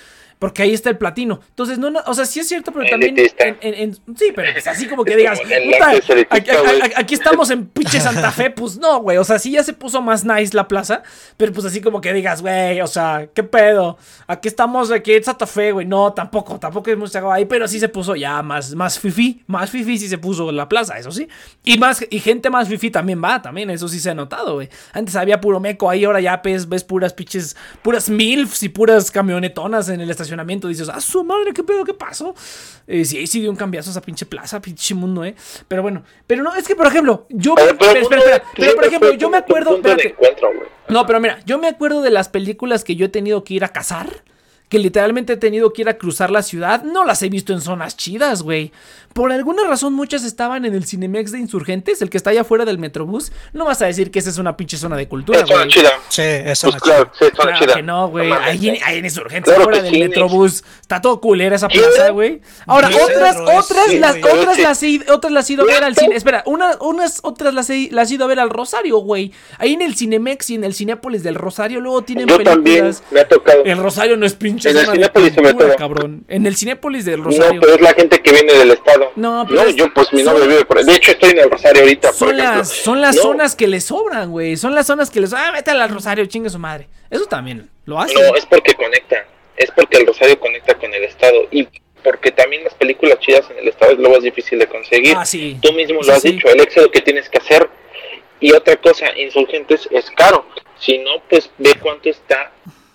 porque ahí está el platino. Entonces, no, no, o sea, sí es cierto, pero también. En- en- en- sí, pero pues así como que Es digas, "Puta, es aquí, aquí- güey". aquí estamos en pinche Santa Fe, pues no, güey. O sea, sí ya se puso más nice la plaza, pero pues así como que digas, güey, o sea, ¿qué pedo? Aquí estamos aquí en Santa Fe, güey. No, tampoco, tampoco hemos llegado ahí, pero sí se puso ya más, más fifi, más fifi sí se puso la plaza, eso sí. Y más, y gente más fifi también va, también, eso sí se ha notado, güey. Antes había puro meco, ahí ahora ya ves, ves puras pinches, puras milfs y puras camionetonas en el estacionamiento. Dices, ah, su madre, ¿qué pedo? ¿Qué pasó? Eh, sí, sí dio un cambiazo esa pinche plaza, pinche mundo, ¿eh? Pero bueno, pero no, es que por ejemplo, yo... Pero, espera, espera, espera, pero por ejemplo, yo me acuerdo... espérate. No, pero mira, yo me acuerdo de las películas que yo he tenido que ir a cazar. Que literalmente he tenido que ir a cruzar la ciudad. No las he visto en zonas chidas, güey. Por alguna razón muchas estaban en el Cinemex de Insurgentes, el que está allá afuera del Metrobús. No vas a decir que esa es una pinche zona de cultura, Es una güey. chida. Sí, eso Pues claro, sí, es una Claro chida. que no, güey. Ahí, en- güey. ahí en Insurgentes, Claro fuera que del sí, Metrobús. Está todo culera esa plaza, güey. Ahora, otras, otras, sí, las, güey. otras, las, he, otras las he ido a ver al cine. Espera, una- unas otras las he, las he ido a ver al Rosario, güey. Ahí en el Cinemex y en el Cinépolis del Rosario luego tienen Yo también películas. me ha tocado. El Rosario no es pinche En el Cinépolis sobre todo. cabrón. En el Cinépolis del No, Rosario. pero es la gente que viene del estado. No, pero es- yo, pues mi novio vive por ahí. De hecho, estoy en el Rosario ahorita, por son ejemplo. las, son las No, zonas que le sobran, güey. Son las zonas que les... Ah, vete al Rosario, chingue su madre. Eso también lo hacen. No, es porque conecta. Es porque el Rosario conecta con el estado. Y porque también las películas chidas en el estado es difícil de conseguir. Ah, sí. Tú mismo lo Sí, has sí. dicho, el éxodo que tienes que hacer. Y otra cosa, Insurgentes es caro. Si no, pues ve cuánto está.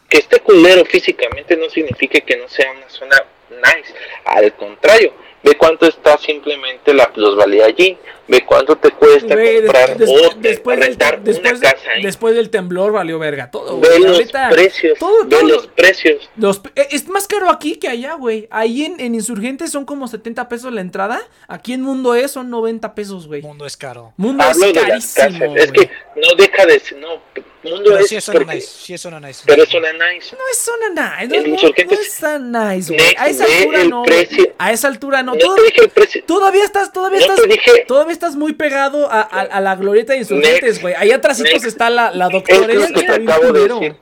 Que esté culero físicamente no significa que no sea una zona nice. Al contrario, ve cuánto está simplemente la plusvalía allí. Ve cuánto te cuesta comprar des- o después, del, rentar después, una casa ahí. después del temblor valió verga todo. güey. Ve los Ahorita, precios, todo- ve los precios. los- es más caro aquí que allá, güey. Ahí en, en Insurgentes son como 70 pesos la entrada. Aquí en Mundo E son 90 pesos, güey. mundo es caro. Mundo Hablo es de las carísimo, casas. Es que no deja de ser, no, Mundo Pero es sí es zona porque- nice. Sí es zona nice. pero es una nice. No es zona nice, no, no- no es- es tan nice, güey. A esa altura no. precio. A esa altura no. No Todo- te dije el precio. Todavía estás, todavía No estás, dije. todavía estás muy pegado a, a- a la glorieta de insurgentes, güey. Ahí atrásito está la, la Es doctora lo esa que te acabo de decir.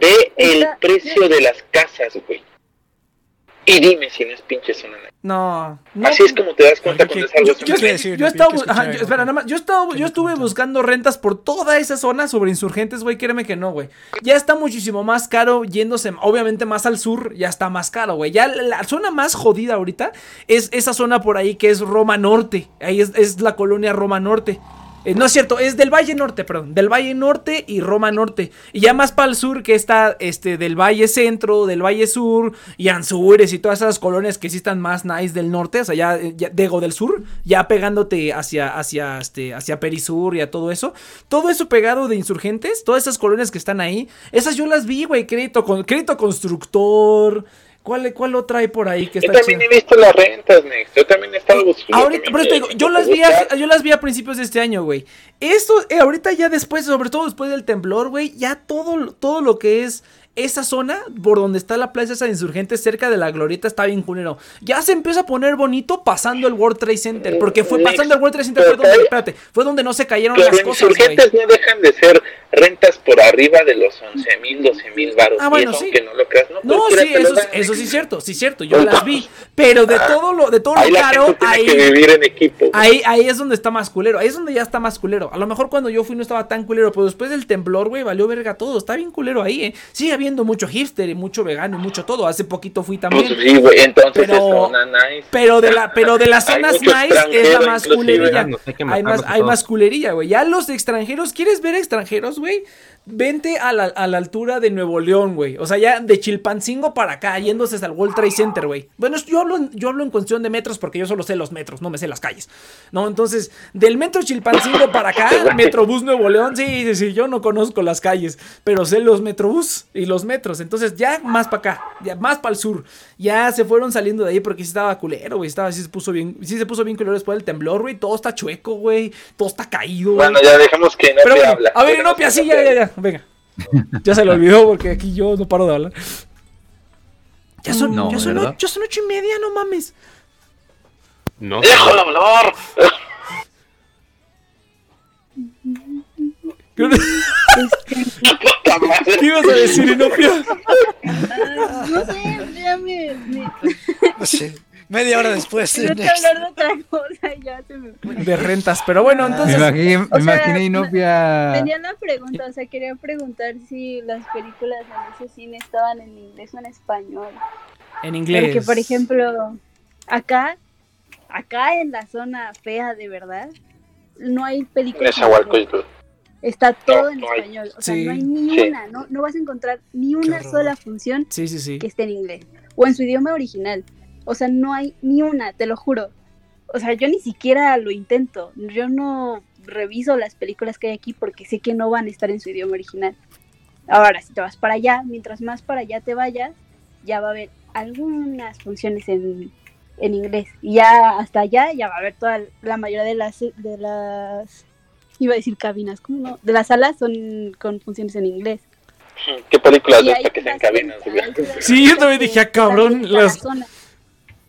Ve el precio de las casas, güey. Y dime si no es pinche zona nice. No, no. Así es como te das cuenta cuando es ¿qué- algo Yo, nice. decir? yo Yo estaba, ajá, yo- algo. espera, nada más, yo estaba, ¿Qué yo estuve buscando rentas por toda esa zona sobre insurgentes, güey, créeme que no, güey. Ya está muchísimo más caro yéndose, obviamente más al sur, ya está más caro, güey. Ya la, la zona más jodida ahorita es esa zona por ahí que es Roma Norte. Ahí es, es la colonia Roma Norte. Eh, no es cierto, es del Valle Norte, perdón, del Valle Norte y Roma Norte. Y ya más para el sur que está este del Valle Centro, del Valle Sur y Anzures y todas esas colonias que sí están más nice del norte, o sea, ya, ya digo del sur, ya pegándote hacia hacia este hacia Perisur y a todo eso. Todo eso pegado de insurgentes, todas esas colonias que están ahí, esas yo las vi, güey, crédito crédito constructor. ¿Cuál, ¿Cuál otra hay por ahí que Yo está también chida? he visto las rentas, Next. Yo también he estado buscando. Ahorita, también pero te digo, yo las vi a, yo las vi a principios de este año, güey. Esto, eh, ahorita ya después, sobre todo después del temblor, güey, ya todo, todo lo que es esa zona, por donde está la plaza esa de insurgentes, cerca de la glorieta, está bien culero. Ya se empieza a poner bonito pasando el World Trade Center, porque fue pasando el World Trade Center, fue donde, hay- espérate, fue donde no se cayeron las cosas, güey. insurgentes no dejan de ser rentas por arriba de los 11 mil, 12 mil baros. Ah, bueno, eso, sí. no lo creas, no, No, cualquiera sí, eso, sí- eso Next. sí es cierto, sí es cierto, yo las vi. Pero de todo lo, de todo lo caro, ahí, que vivir en equipo. Ahí, ahí es donde está más culero. Ahí es donde ya está más culero. A lo mejor cuando yo fui no estaba tan culero. Pero después del temblor, güey, valió verga todo. Está bien culero ahí, eh. Sigue mucho hipster y mucho vegano y mucho todo. Hace poquito fui Pues también. sí, güey, entonces Pero- es zona nice. Pero de la, pero de las Hay zonas nice es la más culerilla. Hay más, hay más culerilla, güey. Ya los extranjeros, ¿quieres ver extranjeros, güey? Vente a la, a la altura de Nuevo León, güey. O sea, ya de Chilpancingo para acá, yéndose hasta el World Trade Center, güey. Bueno, yo hablo, en- yo hablo en cuestión de metros porque yo solo sé los metros, no me sé las calles. No, entonces, del metro Chilpancingo para acá, Metrobús Nuevo León, sí, sí, sí, yo no conozco las calles, pero sé los Metrobús y los metros. Entonces, ya más para acá, ya más para el sur. Ya se fueron saliendo de ahí porque sí estaba culero, güey. Estaba, sí se puso bien, sí se puso bien culero después del temblor, güey. Todo está chueco, güey. Todo está caído, güey. Bueno, ya dejemos que no Pero bueno, habla. a ver, que sí, no ya, ya, ya, venga. Ya se lo olvidó porque aquí yo no paro de hablar. Ya son, No, ya son, ya son ocho y media, no mames. No. ¡Déjalo hablar! ¿Qué, ibas a decir, Inopia? No sé, ya me. me No sé. Media hora después. Next. hablar de otra cosa y ya se me fue. De rentas, pero bueno, Me entonces. imaginé, me imaginé Inopia. Tenía la pregunta, o sea, quería preguntar si las películas en ese cine estaban en inglés o en español. En inglés. Porque, por ejemplo, acá, acá en la zona fea de verdad, no hay películas. en. Nezahualcóyotl. Está todo No, en español. O sea, Sí. no hay ni Sí. una, no, no vas a encontrar ni una sola función Sí, sí, sí. que esté en inglés. O en su idioma original. O sea, no hay ni una, te lo juro. O sea, yo ni siquiera lo intento. Yo no reviso las películas que hay aquí porque sé que no van a estar en su idioma original. Ahora, si te vas para allá, mientras más para allá te vayas, ya va a haber algunas funciones en, en inglés. Y ya hasta allá ya va a haber toda la mayoría de las de las iba a decir cabinas, ¿cómo no? De las salas son con funciones en inglés. ¿Qué películas de que se ciudades- encabinan? hay ciudades Sí, yo también dije, ah, cabrón, las-.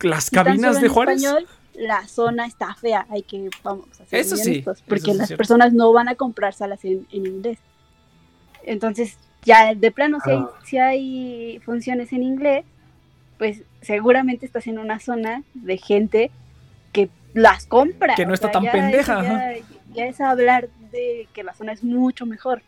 Las cabinas de en Juárez. español, la zona está fea, hay que, vamos a ser Eso sí, porque las cierto. personas no van a comprar salas en, en inglés. Entonces, ya de plano, si, hay, Ah. si hay funciones en inglés, pues seguramente estás en una zona de gente que las compra. Que no o está sea, tan ya pendeja, ya es hablar de que la zona es mucho mejor.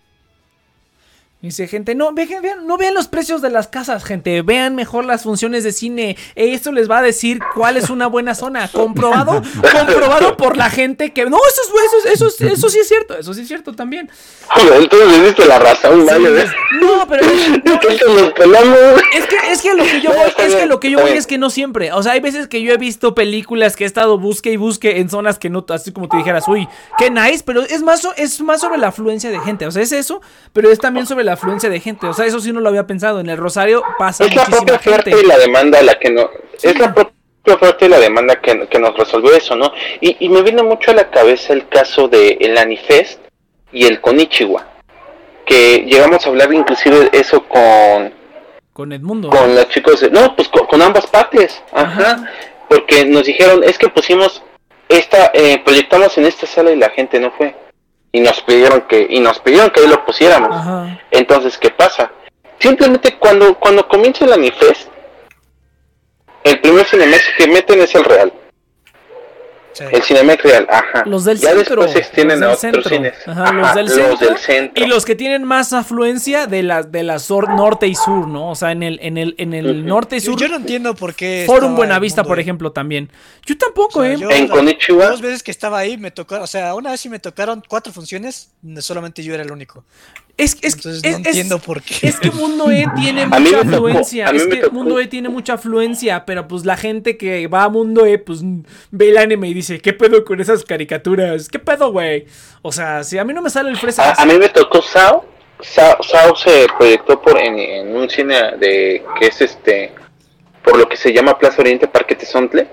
Dice gente, no, vean, vean, no vean los precios de las casas, gente. Vean mejor las funciones de cine. Esto les va a decir cuál es una buena zona. Comprobado, comprobado por la gente que. No, eso, es- eso, es- eso, es- eso sí es cierto. Eso sí es cierto también. Entonces le diste la razón, vaya. ¿ves? No, pero no. Es que, es que lo que yo voy, es que bien, lo que yo está voy bien. es que no siempre. O sea, hay veces que yo he visto películas que he estado busque y busque en zonas que no, así como te dijeras, uy, qué nice, pero es más, es más sobre la afluencia de gente. O sea, es eso, pero es también sobre la afluencia de gente. O sea, eso sí no lo había pensado. En el Rosario pasa Es la muchísima propia oferta gente. y la demanda la que no. Es la propia oferta y la demanda que, que nos resolvió eso, ¿no? Y, y me viene mucho a la cabeza el caso de el Anifest y el Konichiwa. que llegamos a hablar inclusive eso con, Con Edmundo. con los chicos, de- no, pues con, con ambas partes, ajá, porque nos dijeron, es que pusimos esta, eh, proyectamos en esta sala y la gente no fue, y nos pidieron que, y nos pidieron que ahí lo pusiéramos, Ajá. entonces, ¿qué pasa? Simplemente cuando, cuando comienza el Anifest, el primer Cinemex que meten es el real, Sí. el Cinemex real, ajá, Los del ya centro. después se extienden los a otros centro. cines, Ajá, los del los centro. del centro. Y los que tienen más afluencia de la, de la sur- norte y sur, ¿no? O sea, en el, en el, en el norte y Yo, sur. yo no entiendo por qué. Forum Buenavista, por ahí. ejemplo, también. Yo tampoco, O sea, ¿eh? yo En Konichiwa, Dos veces que estaba ahí me tocaron, o sea, una vez sí me tocaron cuatro funciones, solamente yo era el único. Es, es, Entonces es- no es- entiendo por qué. Es que Mundo E tiene mucha afluencia. es que tocó. Mundo E tiene mucha afluencia, pero pues la gente que va a Mundo E, pues ve el anime y dice, ¿qué pedo con esas caricaturas? ¿Qué pedo, güey? O sea, si a mí no me sale el fresa. A, a mí me tocó Sao. Sao, Sao se proyectó por en, en un cine de que es este por lo que se llama Plaza Oriente Parque Tezontle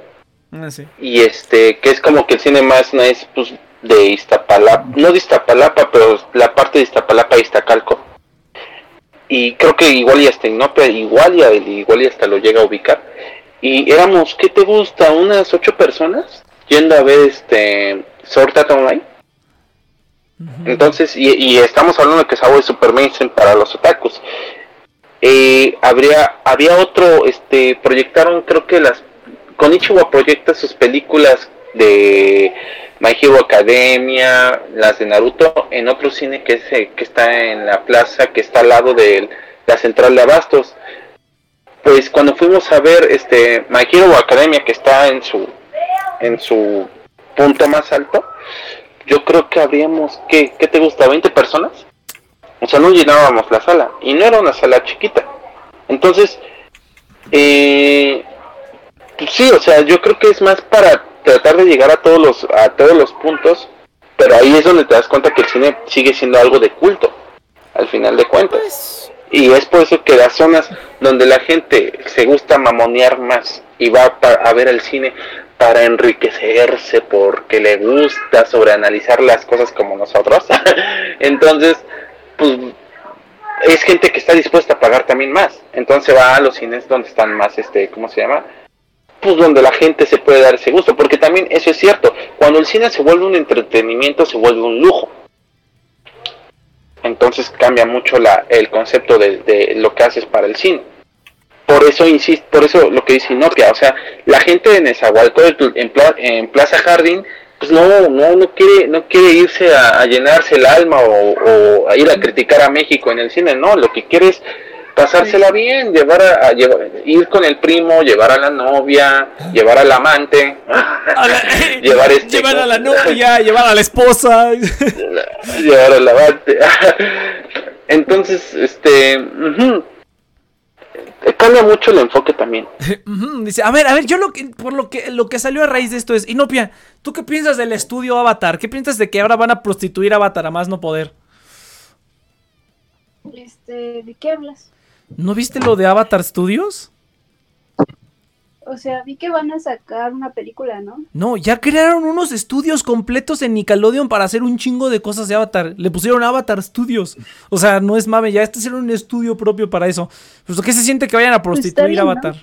Ah, sí. y este que es como que el cine más nice pues de Iztapalapa, no de Iztapalapa, pero la parte de Iztapalapa y Iztacalco. Y creo que igual y hasta Inopia, igual y, igual y hasta lo llega a ubicar. Y éramos, ¿qué te gusta? Unas ocho personas yendo a ver este Sword Art Online. Entonces, y, y estamos hablando de que Sao es super mainstream para los otakus. Eh, habría, había otro, este, proyectaron, creo que las, Konichiwa proyecta sus películas de My Hero Academia, las de Naruto, en otro cine que es, eh, que está en la plaza, que está al lado de la central de Abastos. Pues cuando fuimos a ver, este, My Hero Academia, que está en su, en su punto más alto, yo creo que habríamos, ¿qué, ¿qué te gusta? ¿20 personas? O sea, no llenábamos la sala. Y no era una sala chiquita. Entonces, eh, pues sí, o sea, yo creo que es más para tratar de llegar a todos los, a todos los puntos. Pero ahí es donde te das cuenta que el cine sigue siendo algo de culto. Al final de cuentas. Y es por eso que las zonas donde la gente se gusta mamonear más y va a ver el cine para enriquecerse porque le gusta sobreanalizar las cosas como nosotros. Entonces, pues es gente que está dispuesta a pagar también más. Entonces va a los cines donde están más, este, ¿cómo se llama? Pues donde la gente se puede dar ese gusto. Porque también eso es cierto. Cuando el cine se vuelve un entretenimiento, se vuelve un lujo. Entonces cambia mucho la, el concepto de, lo que haces para el cine. Por eso insisto, por eso lo que dice Inopia, o sea, la gente en Nezahualcóyotl, en, Pla- en Plaza Jardín, pues no, no, no quiere, no quiere irse a, a llenarse el alma o, o a ir a criticar a México en el cine, no, lo que quiere es pasársela bien, llevar a, a llevar, ir con el primo, llevar a la novia, llevar al amante, A la- llevar este llevar a la novia, llevar a la esposa. llevar al amante. Entonces, este, ujú. cambia mucho el enfoque también. Dice, a ver, a ver, yo lo que, por lo que, lo que salió a raíz de esto es, Inopia, ¿tú qué piensas del estudio Avatar? ¿Qué piensas de que ahora van a prostituir a Avatar a más no poder? Este, ¿de qué hablas? ¿No viste lo de Avatar Studios? O sea, vi que van a sacar una película, ¿no? No, ya crearon unos estudios completos en Nickelodeon para hacer un chingo de cosas de Avatar. Le pusieron Avatar Studios. O sea, no es mame, ya este es un estudio propio para eso. Pues, ¿qué se siente que vayan a prostituir bien, a ¿no? Avatar?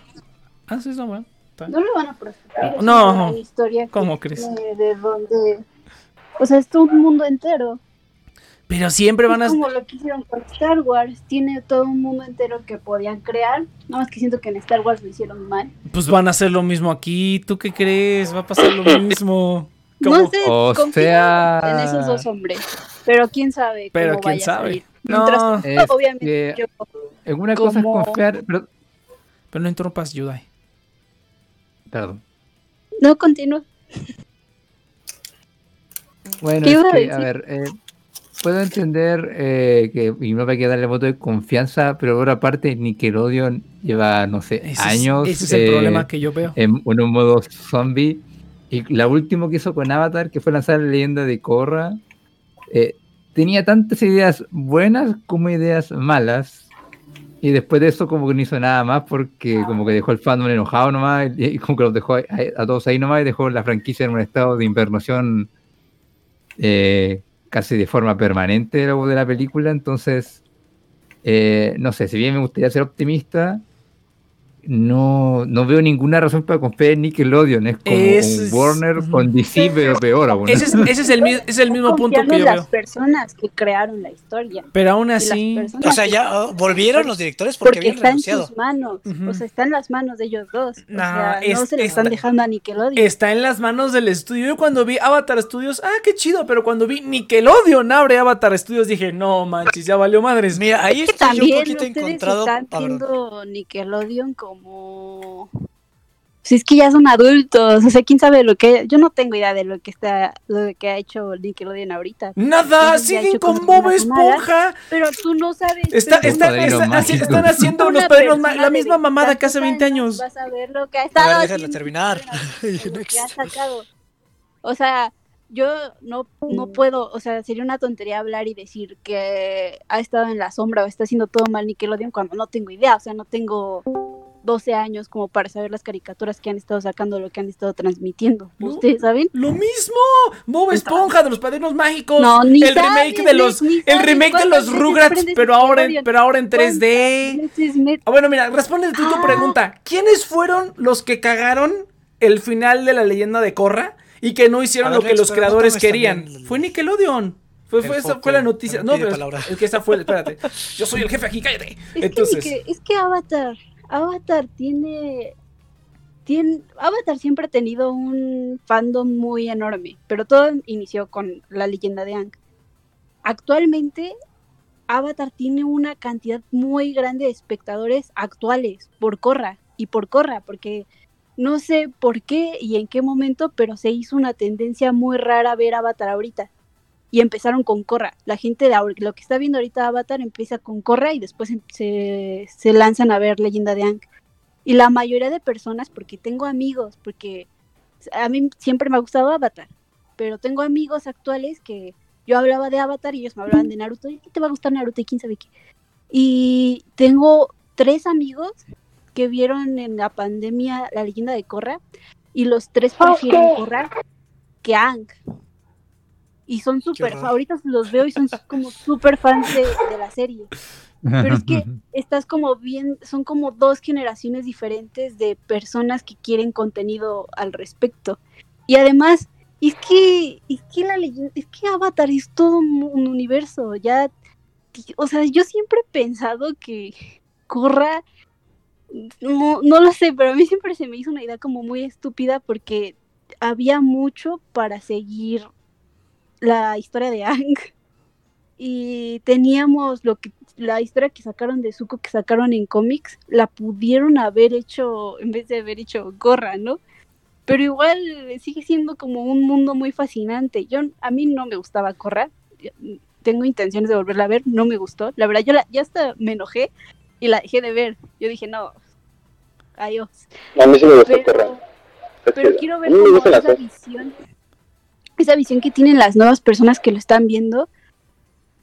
Ah, sí, bueno. Está- No lo van a prostituir. No. gran historia ¿Cómo crees? De donde... O sea, es todo un mundo entero. Pero siempre van a... Es como lo que hicieron con Star Wars. Tiene todo un mundo entero que podían crear. Nada más que siento que en Star Wars lo hicieron mal. Pues van a hacer lo mismo aquí. ¿Tú qué crees? Va a pasar lo mismo. ¿Cómo? No sé, O confío sea- en esos dos hombres. Pero quién sabe Pero cómo quién vaya sabe. a salir. No. Mientras tanto, Es obviamente que- yo En una cosa es confiar, pero... Pero no interrumpas, Yudai. Perdón. no continúo. Bueno, ¿Qué es a que, a ver, eh, puedo entender eh, que y no hay que darle voto de confianza, pero por otra parte Nickelodeon lleva, no sé, Ese es- años ese es el eh, problema que yo veo. en, en un modo zombie. Y la última que hizo con Avatar, que fue lanzar la leyenda de Korra, eh, tenía tantas ideas buenas como ideas malas. Y después de eso como que no hizo nada más porque como que dejó el fandom enojado nomás y, y como que los dejó a, a todos ahí nomás y dejó la franquicia en un estado de invernación eh, casi de forma permanente de la película, entonces, eh, no sé, si bien me gustaría ser optimista, no, no veo ninguna razón para confiar en Nickelodeon. Es como Es- un Warner con DC, pero peor aún. Ese es, ese es el, es el mismo punto que en yo las veo. personas que crearon la historia. Pero aún así. O sea, ya volvieron los directores porque, porque habían está en renunciado. sus manos, o sea, está en las manos de ellos dos. O No, sea, es- no se le está- están dejando a Nickelodeon. Está en las manos del estudio. Yo cuando vi Avatar Studios, ah, qué chido. Pero cuando vi Nickelodeon abre Avatar Studios, dije, no manches, ya valió madres. Mira, ahí estoy yo un también poquito encontrado. están Nickelodeon como... Si es que ya son adultos, o sea, quién sabe lo que... Yo no tengo idea de lo que está, lo que ha hecho Nickelodeon ahorita. Nada, siguen con Bob. Esponja. Pero tú no sabes... Está, está- está- están haciendo los padrinos la misma mamada que hace 20 veintitantos años. Vas a ver lo que ha A estado ver, haciendo terminar. Nickelodeon, lo que ha sacado. O sea, yo no, no puedo, o sea, sería una tontería hablar y decir que ha estado en la sombra o está haciendo todo mal Nickelodeon cuando no tengo idea, o sea, no tengo 12 años como para saber las caricaturas que han estado sacando, lo que han estado transmitiendo. No. ¿Ustedes saben? Lo mismo. Bob Esponja de los padrinos mágicos. No, ni el sabes, remake de los, ni el remake de los Rugrats, pero ahora, en, pero ahora en 3D. ¿Cuántas veces me- Ah, bueno, mira, responde tú tu Ah. pregunta. ¿Quiénes fueron los que cagaron el final de la leyenda de Korra y que no hicieron lo que los no creadores querían? también Fue Nickelodeon. Fue, fue, esa fue la noticia. No, pero es que esa fue, espérate. Yo soy el jefe aquí, cállate. Es, Entonces, que, es que Avatar, Avatar tiene, tiene, Avatar siempre ha tenido un fandom muy enorme, pero todo inició con la leyenda de Aang. Actualmente, Avatar tiene una cantidad muy grande de espectadores actuales por Korra y por Korra, porque no sé por qué y en qué momento, pero se hizo una tendencia muy rara ver Avatar ahorita. Y empezaron con Korra. La gente de lo que está viendo ahorita Avatar empieza con Korra y después em- se, se lanzan a ver Leyenda de Aang. Y la mayoría de personas, porque tengo amigos, porque a mí siempre me ha gustado Avatar, pero tengo amigos actuales que yo hablaba de Avatar y ellos me hablaban de Naruto, y te va a gustar Naruto y quién sabe qué. Y tengo tres amigos que vieron en la pandemia la leyenda de Korra y los tres prefieren Korra que Aang. Y son súper, ahorita los veo y son como súper fans de, de la serie. Pero es que estás como bien, son como dos generaciones diferentes de personas que quieren contenido al respecto. Y además, es que, es que la leyenda, es que Avatar es todo un, un universo, ya, o sea, yo siempre he pensado que Korra, no, no lo sé, pero a mí siempre se me hizo una idea como muy estúpida porque había mucho para seguir la historia de Aang y teníamos lo que la historia que sacaron de Zuko que sacaron en cómics la pudieron haber hecho en vez de haber hecho Gorra, ¿no? Pero igual sigue siendo como un mundo muy fascinante. Yo a mí no me gustaba Corra. Tengo intenciones de volverla a ver, no me gustó. La verdad yo la, ya hasta me enojé y la dejé de ver. Yo dije, "No. Adiós." A mí sí me Pero, Corra. Pero quiero ver las esa visión, esa visión que tienen las nuevas personas que lo están viendo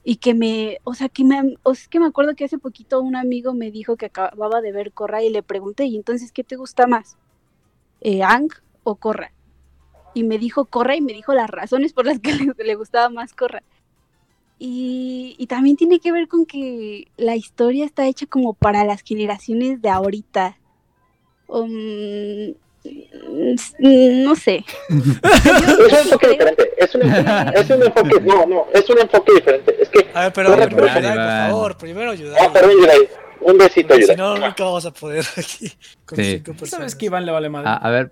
y que me, o sea, que me, o que me acuerdo que hace poquito un amigo me dijo que acababa de ver Corra y le pregunté, ¿y entonces qué te gusta más? Eh, ¿Ang o Corra? Y me dijo Corra y me dijo las razones por las que le, le gustaba más Corra. Y, y también tiene que ver con que la historia está hecha como para las generaciones de ahorita. Um, no sé. Es un enfoque diferente. Es un, es un enfoque. No, no, es un enfoque diferente. Es que. A ver, pero ayudar, por favor, primero Ah, ayudar. perdón, Yudai. Un besito, Si no, nunca vamos a poder aquí con Sí. cinco Tú personas. sabes que Iván le vale madre. A, a ver,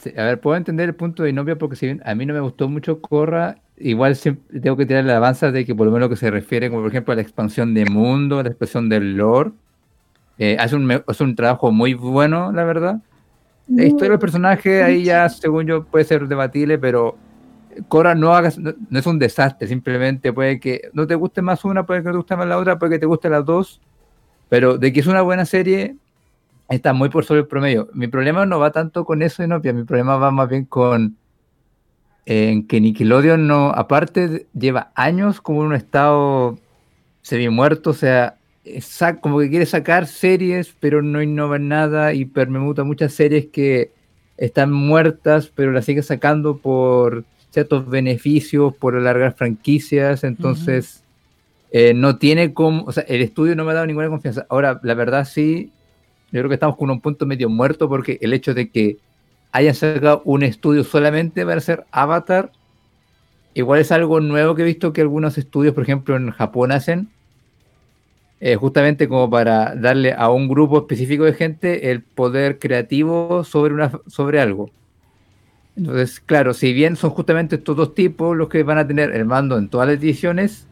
sí, a ver, puedo entender el punto de Inopia porque si bien a mí no me gustó mucho Corra, igual siempre tengo que tirar la alabanza de que por lo menos lo que se refiere, como por ejemplo a la expansión de mundo, a la expansión del lore, eh, hace, un, hace un trabajo muy bueno, la verdad. La historia del personaje ahí ya, según yo, puede ser debatible, pero Korra no, hagas, no, no es un desastre, simplemente puede que no te guste más una, puede que no te guste más la otra, puede que te guste las dos, pero de que es una buena serie, está muy por sobre el promedio. Mi problema no va tanto con eso, Inopia, mi problema va más bien con eh, en que Nickelodeon no, aparte, lleva años como en un estado semi muerto, o sea, como que quiere sacar series, pero no innova en nada y permemuta muchas series que están muertas, pero las sigue sacando por ciertos beneficios por alargar franquicias, entonces eh, no tiene como, o sea, el estudio no me ha dado ninguna confianza. Ahora, la verdad sí, yo creo que estamos con un punto medio muerto porque el hecho de que hayan sacado un estudio solamente para hacer Avatar, igual es algo nuevo que he visto que algunos estudios, por ejemplo, en Japón hacen, eh, justamente como para darle a un grupo específico de gente el poder creativo sobre, una, sobre algo. Entonces, claro, si bien son justamente estos dos tipos los que van a tener el mando en todas las ediciones,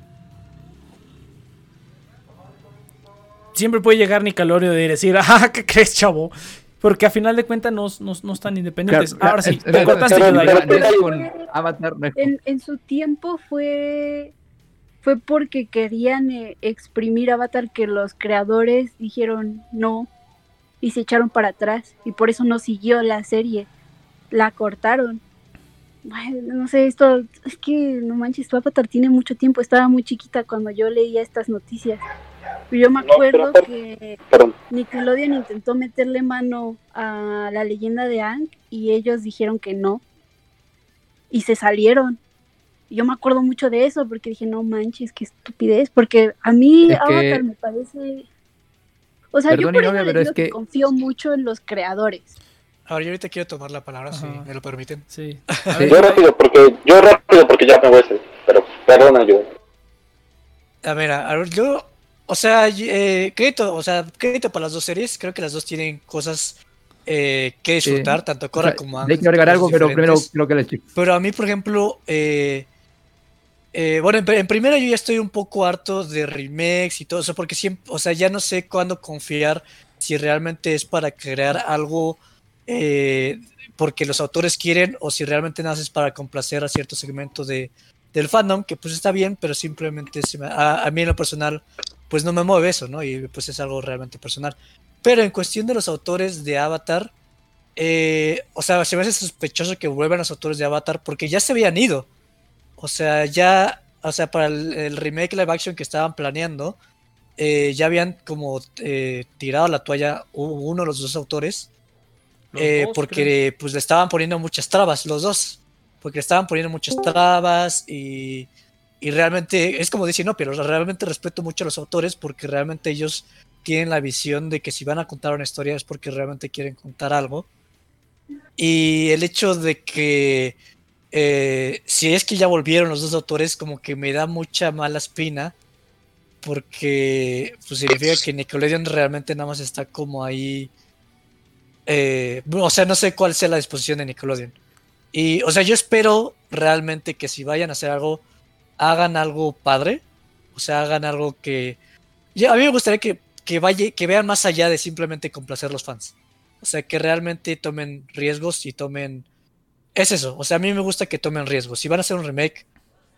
Siempre puede llegar Nickelodeon y decir, ah, ¿qué crees, chavo? Porque a final de cuentas no, no, no están independientes. Claro, Ahora sí, es- te es- cortaste, con Avatar, en su tiempo fue fue porque querían eh, exprimir Avatar que los creadores dijeron no y se echaron para atrás y por eso no siguió la serie. La cortaron. Ay, no sé, esto es que no manches, Avatar tiene mucho tiempo. Estaba muy chiquita cuando yo leía estas noticias. Yo me No, pero acuerdo que Perdón. Nickelodeon intentó meterle mano a la leyenda de Aang y ellos dijeron que no. Y se salieron. Yo me acuerdo mucho de eso porque dije, no manches, qué estupidez. Porque a mí Es que- Avatar me parece... O sea, yo por eso les pero es que... que- confío mucho en los creadores. Ahora, yo ahorita quiero tomar la palabra, si me lo permiten. Sí. Sí. Yo rápido, porque yo rápido, porque ya me voy a salir. Pero perdona, yo. A ver, a ver, yo, o sea, eh, crédito, o sea, crédito para las dos series. Creo que las dos tienen cosas eh, que disfrutar, tanto o Korra sea, como hay Aang, que agregar algo, pero primero creo que chica. Pero a mí, por ejemplo, eh, eh, bueno, en, en primera yo ya estoy un poco harto de remakes y todo eso, porque siempre, o sea, ya no sé cuándo confiar si realmente es para crear algo eh, porque los autores quieren o si realmente naces para complacer a cierto segmento de, del fandom, que pues está bien, pero simplemente a, a mí en lo personal, pues no me mueve eso, ¿no? Y pues es algo realmente personal. Pero en cuestión de los autores de Avatar, eh, o sea, se me hace sospechoso que vuelvan los autores de Avatar porque ya se habían ido. O sea, ya, o sea, para el, el remake live action que estaban planeando, eh, ya habían como eh, tirado la toalla uno de los dos autores Los eh, dos, porque pues le estaban poniendo muchas trabas, los dos. Porque le estaban poniendo muchas trabas y, y realmente, es como decir, no, pero realmente respeto mucho a los autores porque realmente ellos tienen la visión de que si van a contar una historia es porque realmente quieren contar algo. Y el hecho de que eh, si es que ya volvieron los dos autores, como que me da mucha mala espina. Porque pues significa que Nickelodeon realmente nada más está como ahí. eh, o sea, no sé cuál sea la disposición de Nickelodeon. Y, o sea, yo espero realmente que si vayan a hacer algo, hagan algo padre. O sea, hagan algo que. A mí me gustaría que, que, vaya, que vean más allá de simplemente complacer los fans. O sea, que realmente tomen riesgos y tomen. Es eso. O sea, a mí me gusta que tomen riesgos. Si van a hacer un remake,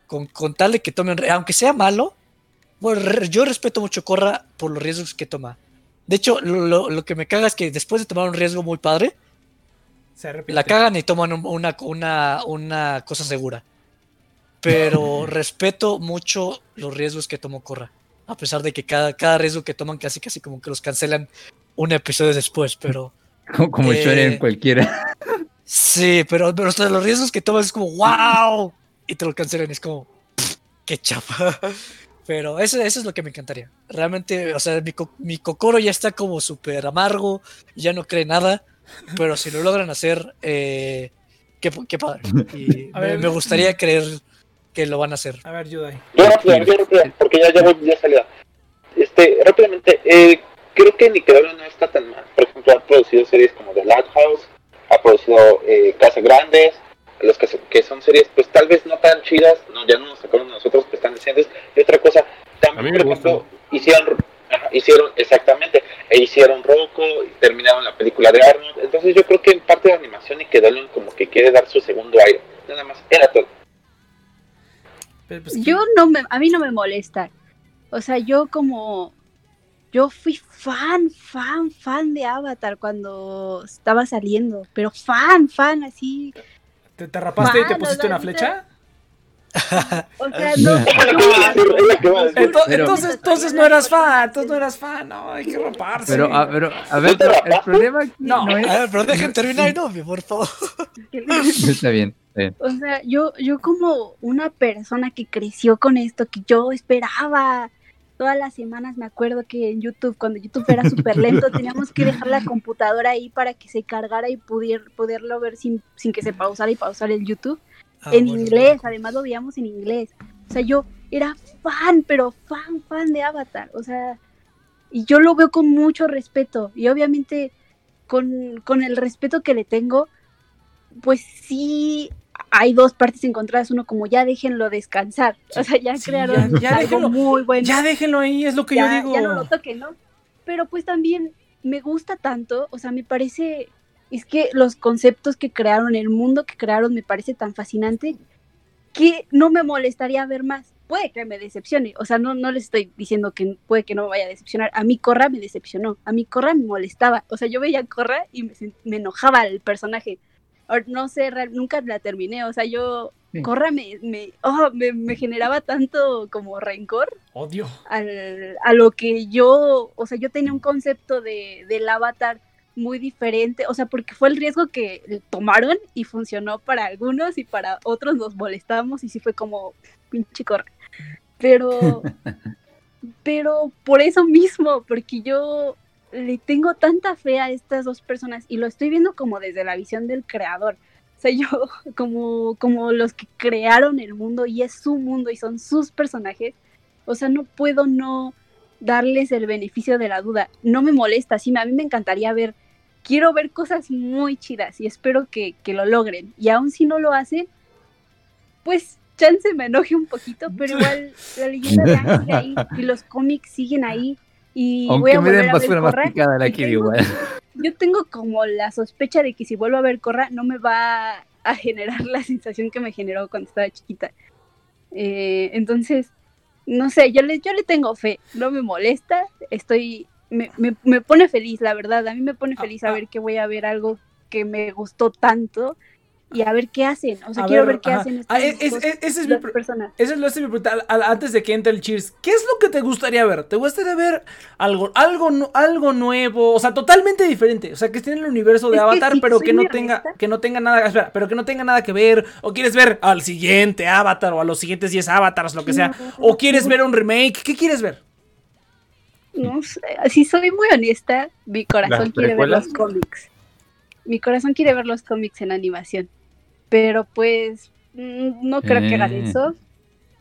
con, con tal de que tomen. Aunque sea malo, bueno, re- yo respeto mucho Corra por los riesgos que toma. De hecho, lo, lo- lo que me caga es que después de tomar un riesgo muy padre, Se la cagan y toman un- una, una, una cosa segura. Pero respeto mucho los riesgos que tomó Corra. A pesar de que cada, cada riesgo que toman casi casi como que los cancelan un episodio después. Pero Como, como Eh, shonen cualquiera. sí, pero, pero hasta los riesgos que toman es como ¡Wow! Y te lo cancelan, es como "Pff, ¡Qué chapa! Pero eso, eso es lo que me encantaría. Realmente, o sea, mi, co- mi cocoro ya está como súper amargo, ya no cree nada. Pero si lo logran hacer, eh, qué, qué padre. Y A me, ver. me gustaría creer que lo van a hacer. A ver, Yudai. Yo rápido, yo rápido, porque ya, ya voy de salida. Este, rápidamente, eh, creo que Nickelodeon no está tan mal. Por ejemplo, ha producido series como The Loud House, ha producido eh, Casa Grandes, los que, que son series, pues tal vez no tan chidas, no, ya no nos sacaron nosotros, que están decentes. Y otra cosa, A también, mí me por ejemplo, hicieron, hicieron, exactamente, e hicieron Rocco, y terminaron la película de Arnold. Entonces yo creo que en parte de la animación Nickelodeon como que quiere dar su segundo aire. Nada más, era todo. Pero, pues, Yo no me, a mí no me molesta. O sea, yo como, yo fui fan, fan, fan de Avatar cuando estaba saliendo, pero fan, fan, así. ¿Te, te rapaste y te pusiste una flecha? O sea, no. Entonces, entonces no eras fan, entonces no eras fan, no, hay que raparse. Pero, a, pero, a ver, el problema aquí No. no, es... A ver, pero dejen terminar, novio, por favor. Está bien, está bien. O sea, yo, yo como una persona que creció con esto, que yo esperaba todas las semanas, me acuerdo que en YouTube, cuando YouTube era súper lento, teníamos que dejar la computadora ahí para que se cargara y pudier, poderlo ver sin, sin que se pausara y pausar el YouTube. Ah, en bueno, inglés, además lo veíamos en inglés. O sea, yo era fan, pero fan, fan de Avatar. O sea, y yo lo veo con mucho respeto. Y obviamente, con, con el respeto que le tengo, pues sí hay dos partes encontradas. Uno, como ya déjenlo descansar. O sea, ya Sí, crearon ya- ya algo déjenlo. muy bueno. Ya déjenlo ahí, es lo que ya, yo digo. ya no lo toquen, ¿no? Pero pues también me gusta tanto, o sea, me parece, es que los conceptos que crearon, el mundo que crearon me parece tan fascinante que no me molestaría ver más. Puede que me decepcione, o sea, no, no les estoy diciendo que puede que no me vaya a decepcionar. A mí Corra me decepcionó, a mí Corra me molestaba, o sea, yo veía a Corra y me, me enojaba el personaje. No sé, nunca la terminé, o sea, yo, Sí. Corra me, me, oh, me, me generaba tanto como rencor Odio. al- a lo que yo, o sea, yo tenía un concepto de, del avatar muy diferente, o sea, porque fue el riesgo que tomaron y funcionó para algunos y para otros nos molestábamos y sí fue como pinche corre. Pero, pero por eso mismo, porque yo le tengo tanta fe a estas dos personas y lo estoy viendo como desde la visión del creador. O sea, yo como, como los que crearon el mundo y es su mundo y son sus personajes, o sea, no puedo no darles el beneficio de la duda. No me molesta, sí, a mí me encantaría ver, quiero ver cosas muy chidas y espero que, que lo logren. Y aun si no lo hacen, pues chance me enoje un poquito, pero igual la leyenda de sigue ahí y los cómics siguen ahí. Y voy Aunque a me den basura Korra, masticada, la quiero igual. yo tengo como la sospecha de que si vuelvo a ver Corra no me va a generar la sensación que me generó cuando estaba chiquita. Eh, entonces, no sé, yo le, yo le tengo fe, no me molesta, estoy, me, me, me pone feliz, la verdad, a mí me pone Ah, feliz ah. saber que voy a ver algo que me gustó tanto y a ver qué hacen, o sea, A quiero ver, ver, qué ajá. hacen Ah, estas es- es- dos- es- ese es mi personas. Eso es lo que me pregunta antes de que entre el Cheers. ¿Qué es lo que te gustaría ver? ¿Te gustaría ver algo, algo, algo nuevo? O sea, totalmente diferente. O sea, que esté en el universo de Es que Avatar, sí, pero que no tenga, honesta. que no tenga nada, espera, pero que no tenga nada que ver. O quieres ver al siguiente Avatar o a los siguientes 10 Avatars, lo que sea. O quieres ver un remake. ¿Qué quieres ver? No sé, si soy muy honesta, mi corazón ¿Las quiere ver los cómics. Mi corazón quiere ver los cómics en animación. Pero pues mm, no creo que hagan Eh. eso.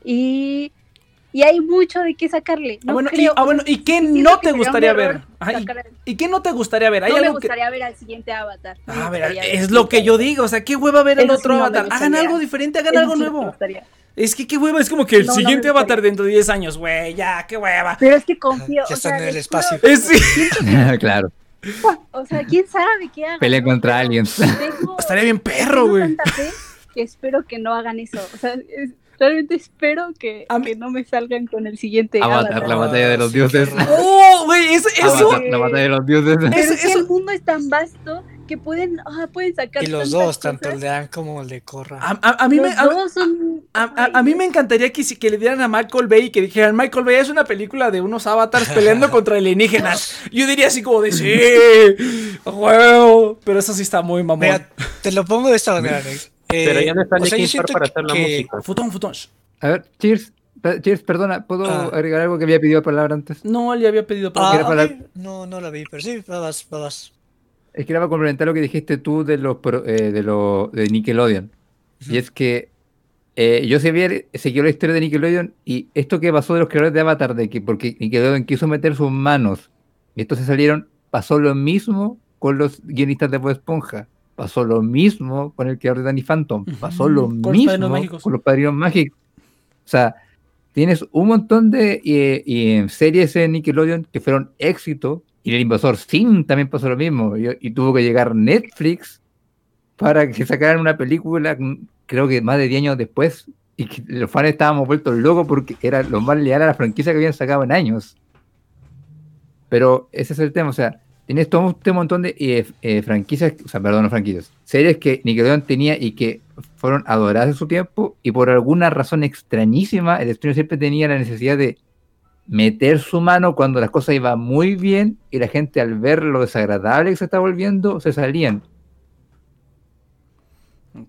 Y, y hay mucho de qué sacarle. No ah, bueno, y, creo, ah, o bueno, ¿y qué no te gustaría ver? Ajá, y, y qué no te gustaría ver? ¿Hay no me algo que- gustaría ver al siguiente avatar. no me A ver, gustaría ver es lo que yo digo. O sea, ¿qué hueva ver el sí otro no me Avatar? Hagan gustaría. algo diferente, hagan Eso algo sí no nuevo. gustaría. Es que qué hueva, es como que el No, no siguiente gustaría. Avatar dentro de 10 años, güey, ya, qué hueva. Pero es que confío. Ya o están sea, en el espacio. Eh, sí. claro, O sea, quién sabe qué hagan. pelea contra Pero aliens. tengo- Estaría bien perro, güey. que espero que no hagan eso. O sea, es- realmente espero que, A mí- que no me salgan con el siguiente Avatar, Avatar. la batalla de los dioses. ¡Oh, güey! Eso, eso, Avatar, la batalla de los dioses. Pero es que eso- el mundo es tan vasto que pueden, ah, pueden sacar Y los dos, tanto el de Anne como el de Korra. a, a- a mí me, a, dos son... a- a- ay, a mí me encantaría que, si- que le dieran a Michael Bay y que dijeran, Michael Bay es una película de unos avatars peleando contra alienígenas. Yo diría así como de, sí, huevo. Pero eso sí está muy mamón. Mira, te lo pongo de esta manera, Nex. Eh, Pero ya no está o sea, yo para hacer la que- música. Futón, futón. A ver, Cheers. Cheers, perdona, ¿puedo Ah. agregar algo que había pedido palabra antes? No, él ya había pedido para Ah, ok, No, no la vi, pero sí, vas, vas. Es que era para complementar lo que dijiste tú de los eh, de lo de Nickelodeon. Y es que eh, yo había seguido la historia de Nickelodeon y esto que pasó de los creadores de Avatar, de que porque Nickelodeon quiso meter sus manos y estos se salieron, pasó lo mismo con los guionistas de Bob Esponja. Pasó lo mismo con el creador de Danny Phantom. Pasó lo con los mismo Mágicos. con los padrinos mágicos. O sea, tienes un montón de eh, eh, series en Nickelodeon que fueron éxito y el Invasor Sim también pasó lo mismo y, tuvo que llegar Netflix para que sacaran una película, mm, creo que más de 10 años después, y que los fans estábamos vueltos locos porque era lo más leal a la franquicia que habían sacado en años. Pero ese es el tema, o sea, Tienes todo este montón de eh, eh, franquicias, o sea, perdón, no franquicias, series que Nickelodeon tenía y que fueron adoradas en su tiempo y por alguna razón extrañísima el estudio siempre tenía la necesidad de meter su mano cuando las cosas iban muy bien y la gente al ver lo desagradable que se está volviendo se salían.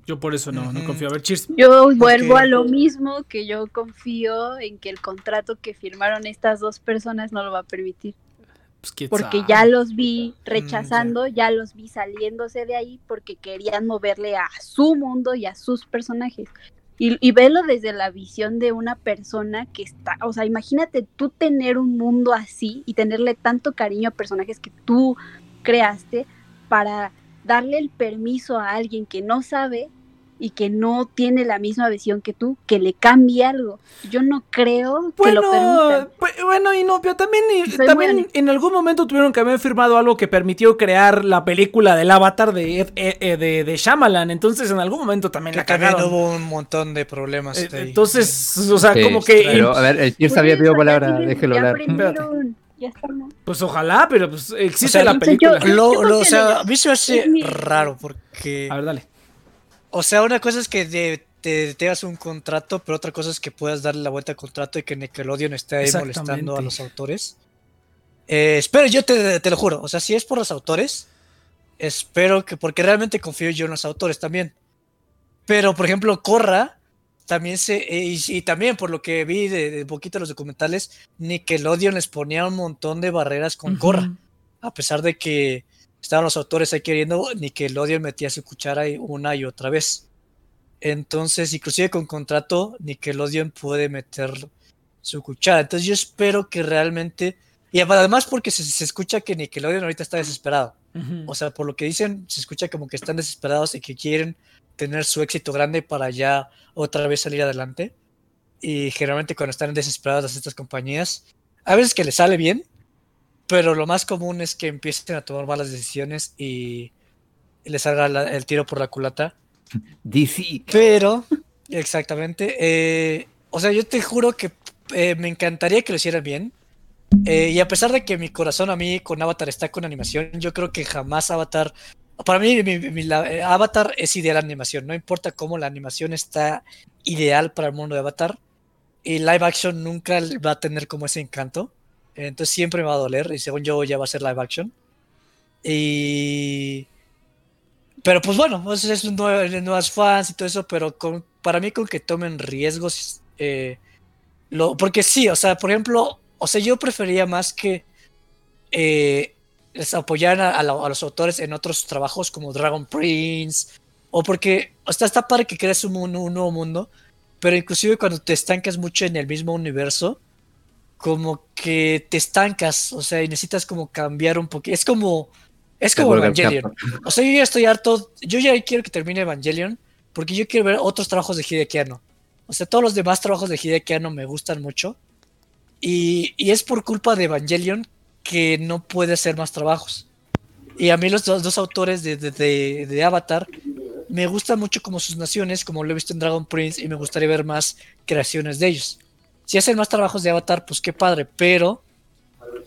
Yo por eso no, no confío. A ver, cheers. Yo vuelvo a lo mismo que yo confío en que el contrato que firmaron estas dos personas no lo va a permitir. Pues, Porque sabe. ya los vi rechazando, ya los vi saliéndose de ahí porque querían moverle a su mundo y a sus personajes. Y, y velo desde la visión de una persona que está, o sea, imagínate tú tener un mundo así y tenerle tanto cariño a personajes que tú creaste para darle el permiso a alguien que no sabe y que no tiene la misma visión que tú, que le cambie algo. Yo no creo que lo Bueno, permitan. pues, bueno, y no, pero también, y- Soy también en algún momento tuvieron que haber firmado algo que permitió crear la película del avatar de, Ed- eh, eh, de, de Shyamalan. Entonces, en algún momento también Que la también cagaron. hubo un montón de problemas. Eh, de ahí. Entonces, o sea, Sí, como que. Pero, a ver, eso, pedido ya palabra, déjelo hablar. ya. Pues ojalá, pero pues existe O sea, la yo- película. yo- Lo- yo lo- o confío en sea, a mí se me hace raro porque... A ver, dale. O sea, una cosa es que de- te tengas un contrato, pero otra cosa es que puedas darle la vuelta al contrato y que Nickelodeon esté ahí molestando a los autores. Eh, espero, yo te, te lo juro, o sea, si es por los autores, espero que, porque realmente confío yo en los autores también. Pero, por ejemplo, Corra, también se, eh, y, y también por lo que vi de, de poquito de los documentales, Nickelodeon les ponía un montón de barreras con Corra Ujú. a pesar de que estaban los autores ahí queriendo, Nickelodeon metía su cuchara ahí una y otra vez. Entonces, inclusive con contrato, Nickelodeon puede meter su cuchara. Entonces yo espero que realmente... Y además porque se, se escucha que Nickelodeon ahorita está desesperado. Ujú. O sea, por lo que dicen, se escucha como que están desesperados y que quieren tener su éxito grande para ya otra vez salir adelante. Y generalmente cuando están desesperadas estas compañías, a veces que les sale bien, pero lo más común es que empiecen a tomar malas decisiones y les salga la- el tiro por la culata. DC. Pero, exactamente. eh, o sea, yo te juro que eh, me encantaría que lo hicieran bien. Eh, y a pesar de que mi corazón a mí con Avatar está con animación, yo creo que jamás Avatar. Para mí, mi- mi- la- Avatar es ideal animación. No importa cómo la animación está ideal para el mundo de Avatar. Y live action nunca va a tener como ese encanto. Entonces siempre me va a doler. Y según yo, ya va a ser live action. Y. Pero pues bueno, pues es nue- nuevas fans y todo eso, pero con, para mí con que tomen riesgos, eh, lo, porque sí, o sea, por ejemplo, o sea, yo prefería más que eh, les apoyaran a, a la- a los autores en otros trabajos como Dragon Prince, o porque, o sea, está padre que crees un, mu- un nuevo mundo, pero inclusive cuando te estancas mucho en el mismo universo, como que te estancas, o sea, y necesitas como cambiar un poquito, es como, es como Evangelion. O sea, yo ya estoy harto. Yo ya quiero que termine Evangelion. Porque yo quiero ver otros trabajos de Hideaki Anno. O sea, todos los demás trabajos de Hideaki Anno me gustan mucho. Y, y es por culpa de Evangelion que no puede hacer más trabajos. Y a mí los dos, dos autores de, de- de- de Avatar me gustan mucho como sus naciones, como lo he visto en Dragon Prince, y me gustaría ver más creaciones de ellos. Si hacen más trabajos de Avatar, pues qué padre, pero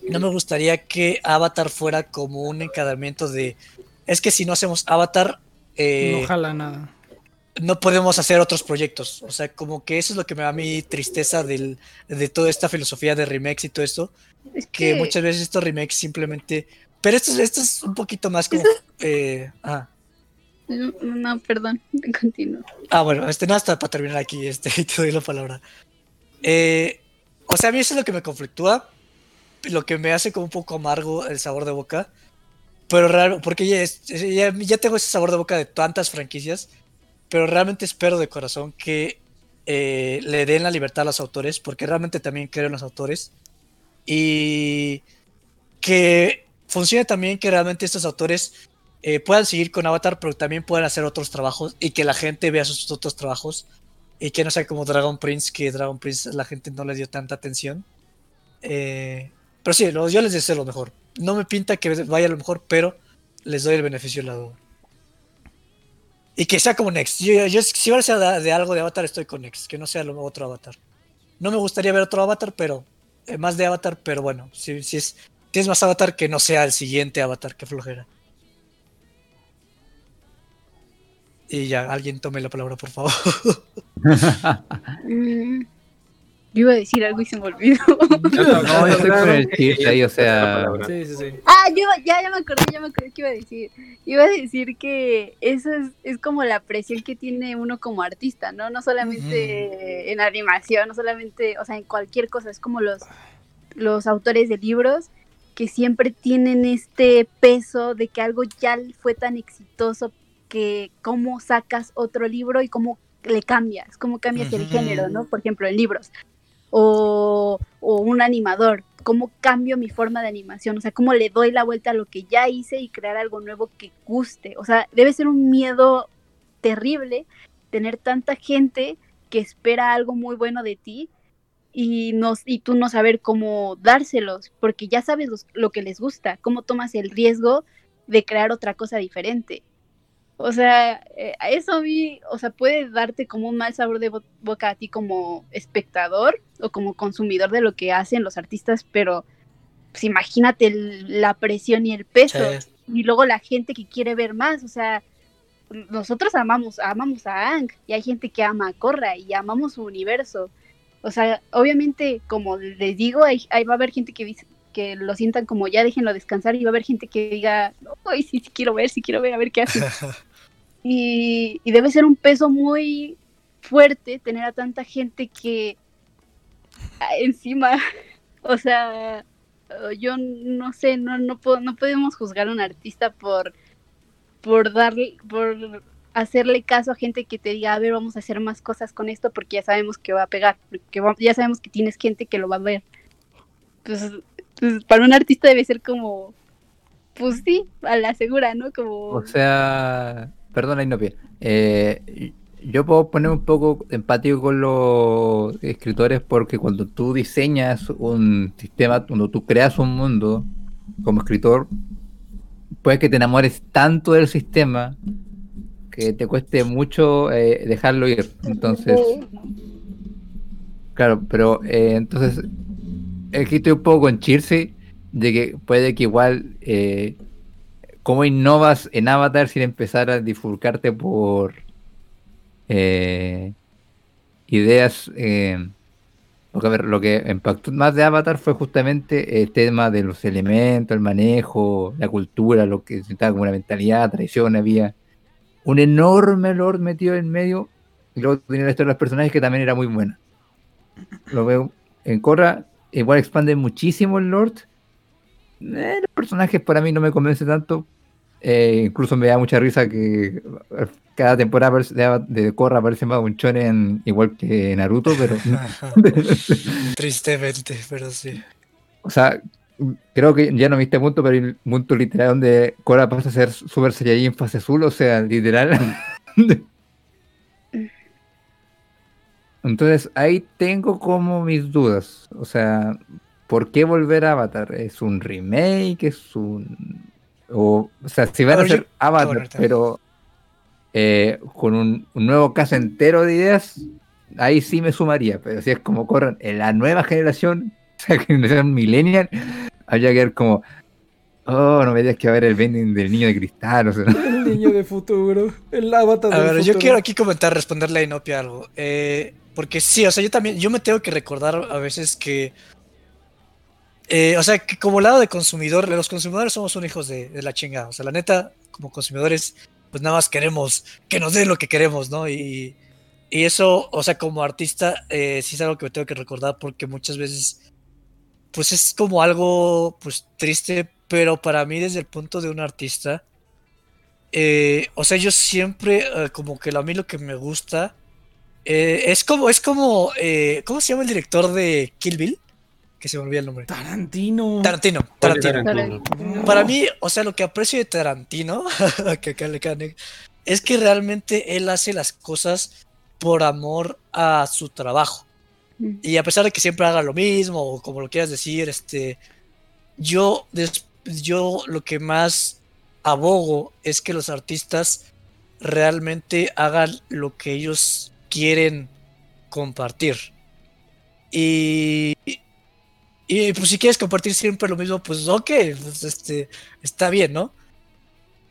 no me gustaría que Avatar fuera como un encadenamiento de. Es que si no hacemos Avatar, eh, no jala nada. no podemos hacer otros proyectos. O sea, como que eso es lo que me da a mí tristeza del, de toda esta filosofía de remakes y todo esto. Es Que que muchas veces estos remakes simplemente. Pero esto, es- esto es un poquito más como. eh, ah. No, no, perdón, continúo. Ah, bueno, este no hasta para terminar aquí, este, y te doy la palabra. Eh, o sea, a mí eso es lo que me conflictúa, lo que me hace como un poco amargo el sabor de boca, pero raro, porque ya, ya, ya tengo ese sabor de boca de tantas franquicias, pero realmente espero de corazón que eh, le den la libertad a los autores, porque realmente también creo en los autores, y que funcione también que realmente estos autores eh, puedan seguir con Avatar, pero también puedan hacer otros trabajos y que la gente vea sus otros trabajos y que no sea como Dragon Prince, que Dragon Prince la gente no le dio tanta atención. Eh, pero sí, yo les deseo lo mejor. No me pinta que vaya lo mejor, pero les doy el beneficio de la duda. Y que sea como Next. Yo, si ahora sea de, de algo de Avatar, estoy con Next, que no sea otro Avatar. No me gustaría ver otro Avatar, pero eh, más de Avatar, pero bueno, si, si es tienes más avatar que no sea el siguiente avatar, que flojera. Y ya, alguien tome la palabra, por favor. Mm, Yo iba a decir algo y se me olvidó. No, yo estoy con el chiste ahí, o sea. Sí, sí, sí. Ah, yo ya, ya me acordé, ya me acordé qué iba a decir. Iba a decir que eso es, es como la presión que tiene uno como artista, ¿no? No solamente en animación, no solamente, o sea, en cualquier cosa. Es como los, los autores de libros que siempre tienen este peso de que algo ya fue tan exitoso que cómo sacas otro libro y cómo le cambias, cómo cambias el género, ¿no? Por ejemplo, en libros. O, o un animador, cómo cambio mi forma de animación, o sea, cómo le doy la vuelta a lo que ya hice y crear algo nuevo que guste. O sea, debe ser un miedo terrible tener tanta gente que espera algo muy bueno de ti y, no, y tú no saber cómo dárselos, porque ya sabes los- lo que les gusta, cómo tomas el riesgo de crear otra cosa diferente. O sea, eh, eso a mí, o sea, puede darte como un mal sabor de bo- boca a ti como espectador o como consumidor de lo que hacen los artistas, pero pues imagínate el- la presión y el peso Sí. y luego la gente que quiere ver más, o sea, nosotros amamos, amamos a Ang y hay gente que ama a Korra y amamos su universo. O sea, obviamente, como les digo, hay, hay- va a haber gente que dice que lo sientan como ya déjenlo descansar y va a haber gente que diga, ay, sí, sí quiero ver, sí quiero ver, a ver qué hace. y, y debe ser un peso muy fuerte tener a tanta gente que ah, encima, o sea, yo no sé, no, no, puedo- no podemos juzgar a un artista por, por darle, por hacerle caso a gente que te diga, a ver, vamos a hacer más cosas con esto porque ya sabemos que va a pegar, porque ya sabemos que tienes gente que lo va a ver. Pues, pues, para un artista debe ser como, pues sí, a la segura, ¿no? Como... O sea, perdona, Inopia. Eh, yo puedo poner un poco empático con los escritores porque cuando tú diseñas un sistema, cuando tú creas un mundo como escritor, puede que te enamores tanto del sistema que te cueste mucho eh, dejarlo ir. Entonces, claro, pero eh, entonces aquí estoy un poco con Chirse de que puede que igual eh, cómo innovas en Avatar sin empezar a difulcarte por eh, ideas. eh, porque a ver, lo que impactó más de Avatar fue justamente el tema de los elementos, el manejo, la cultura, lo que se como una mentalidad, tradición, había un enorme lore metido en medio. Y luego tenía la historia de los personajes que también era muy buena. Lo veo en Korra, igual expande muchísimo el lore. Eh, los personajes para mí no me convence tanto. Eh, incluso me da mucha risa que eh, cada temporada de, de Korra aparece más un shonen igual que Naruto, pero Tristemente, pero sí. o sea, creo que ya no viste punto, pero el punto literal donde Korra pasa a ser Super Saiyajin fase azul, o sea, literal. Entonces ahí tengo como mis dudas. O sea, ¿por qué volver a Avatar? ¿Es un remake? ¿Es un.? O, o sea, si van A ver, hacer Avatar, pero eh, con un, un nuevo caso entero de ideas, ahí sí me sumaría. Pero si es como corren en la nueva generación, o sea, generación millennial, habría que ver como. Oh, no me digas que va a haber el vending del niño de cristal. O sea, El niño de futuro. El avatar A del ver, yo quiero aquí comentar, responderle a Inopia algo. Eh, porque sí, o sea, yo también, yo me tengo que recordar a veces que. eh, o sea, que como lado de consumidor, los consumidores somos unos hijos de, la chingada. O sea, la neta, como consumidores, pues nada más queremos que nos den lo que queremos, ¿no? Y, y eso, o sea, como artista, eh, sí es algo que me tengo que recordar porque muchas veces, pues es como algo, pues triste, pero para mí desde el punto de un artista, eh, o sea, yo siempre, como que a mí lo que me gusta, eh, es como, es como, eh, ¿cómo se llama el director de Kill Bill? Que se me el nombre. Tarantino. Tarantino, Tarantino. Tarantino. Para mí, o sea, lo que aprecio de Tarantino, que acá le cae negro, es que realmente él hace las cosas por amor a su trabajo. Y a pesar de que siempre haga lo mismo, o como lo quieras decir, este, yo, yo lo que más abogo es que los artistas realmente hagan lo que ellos quieren compartir. Y, Y pues si quieres compartir siempre lo mismo, pues ok, pues, este, está bien, ¿no?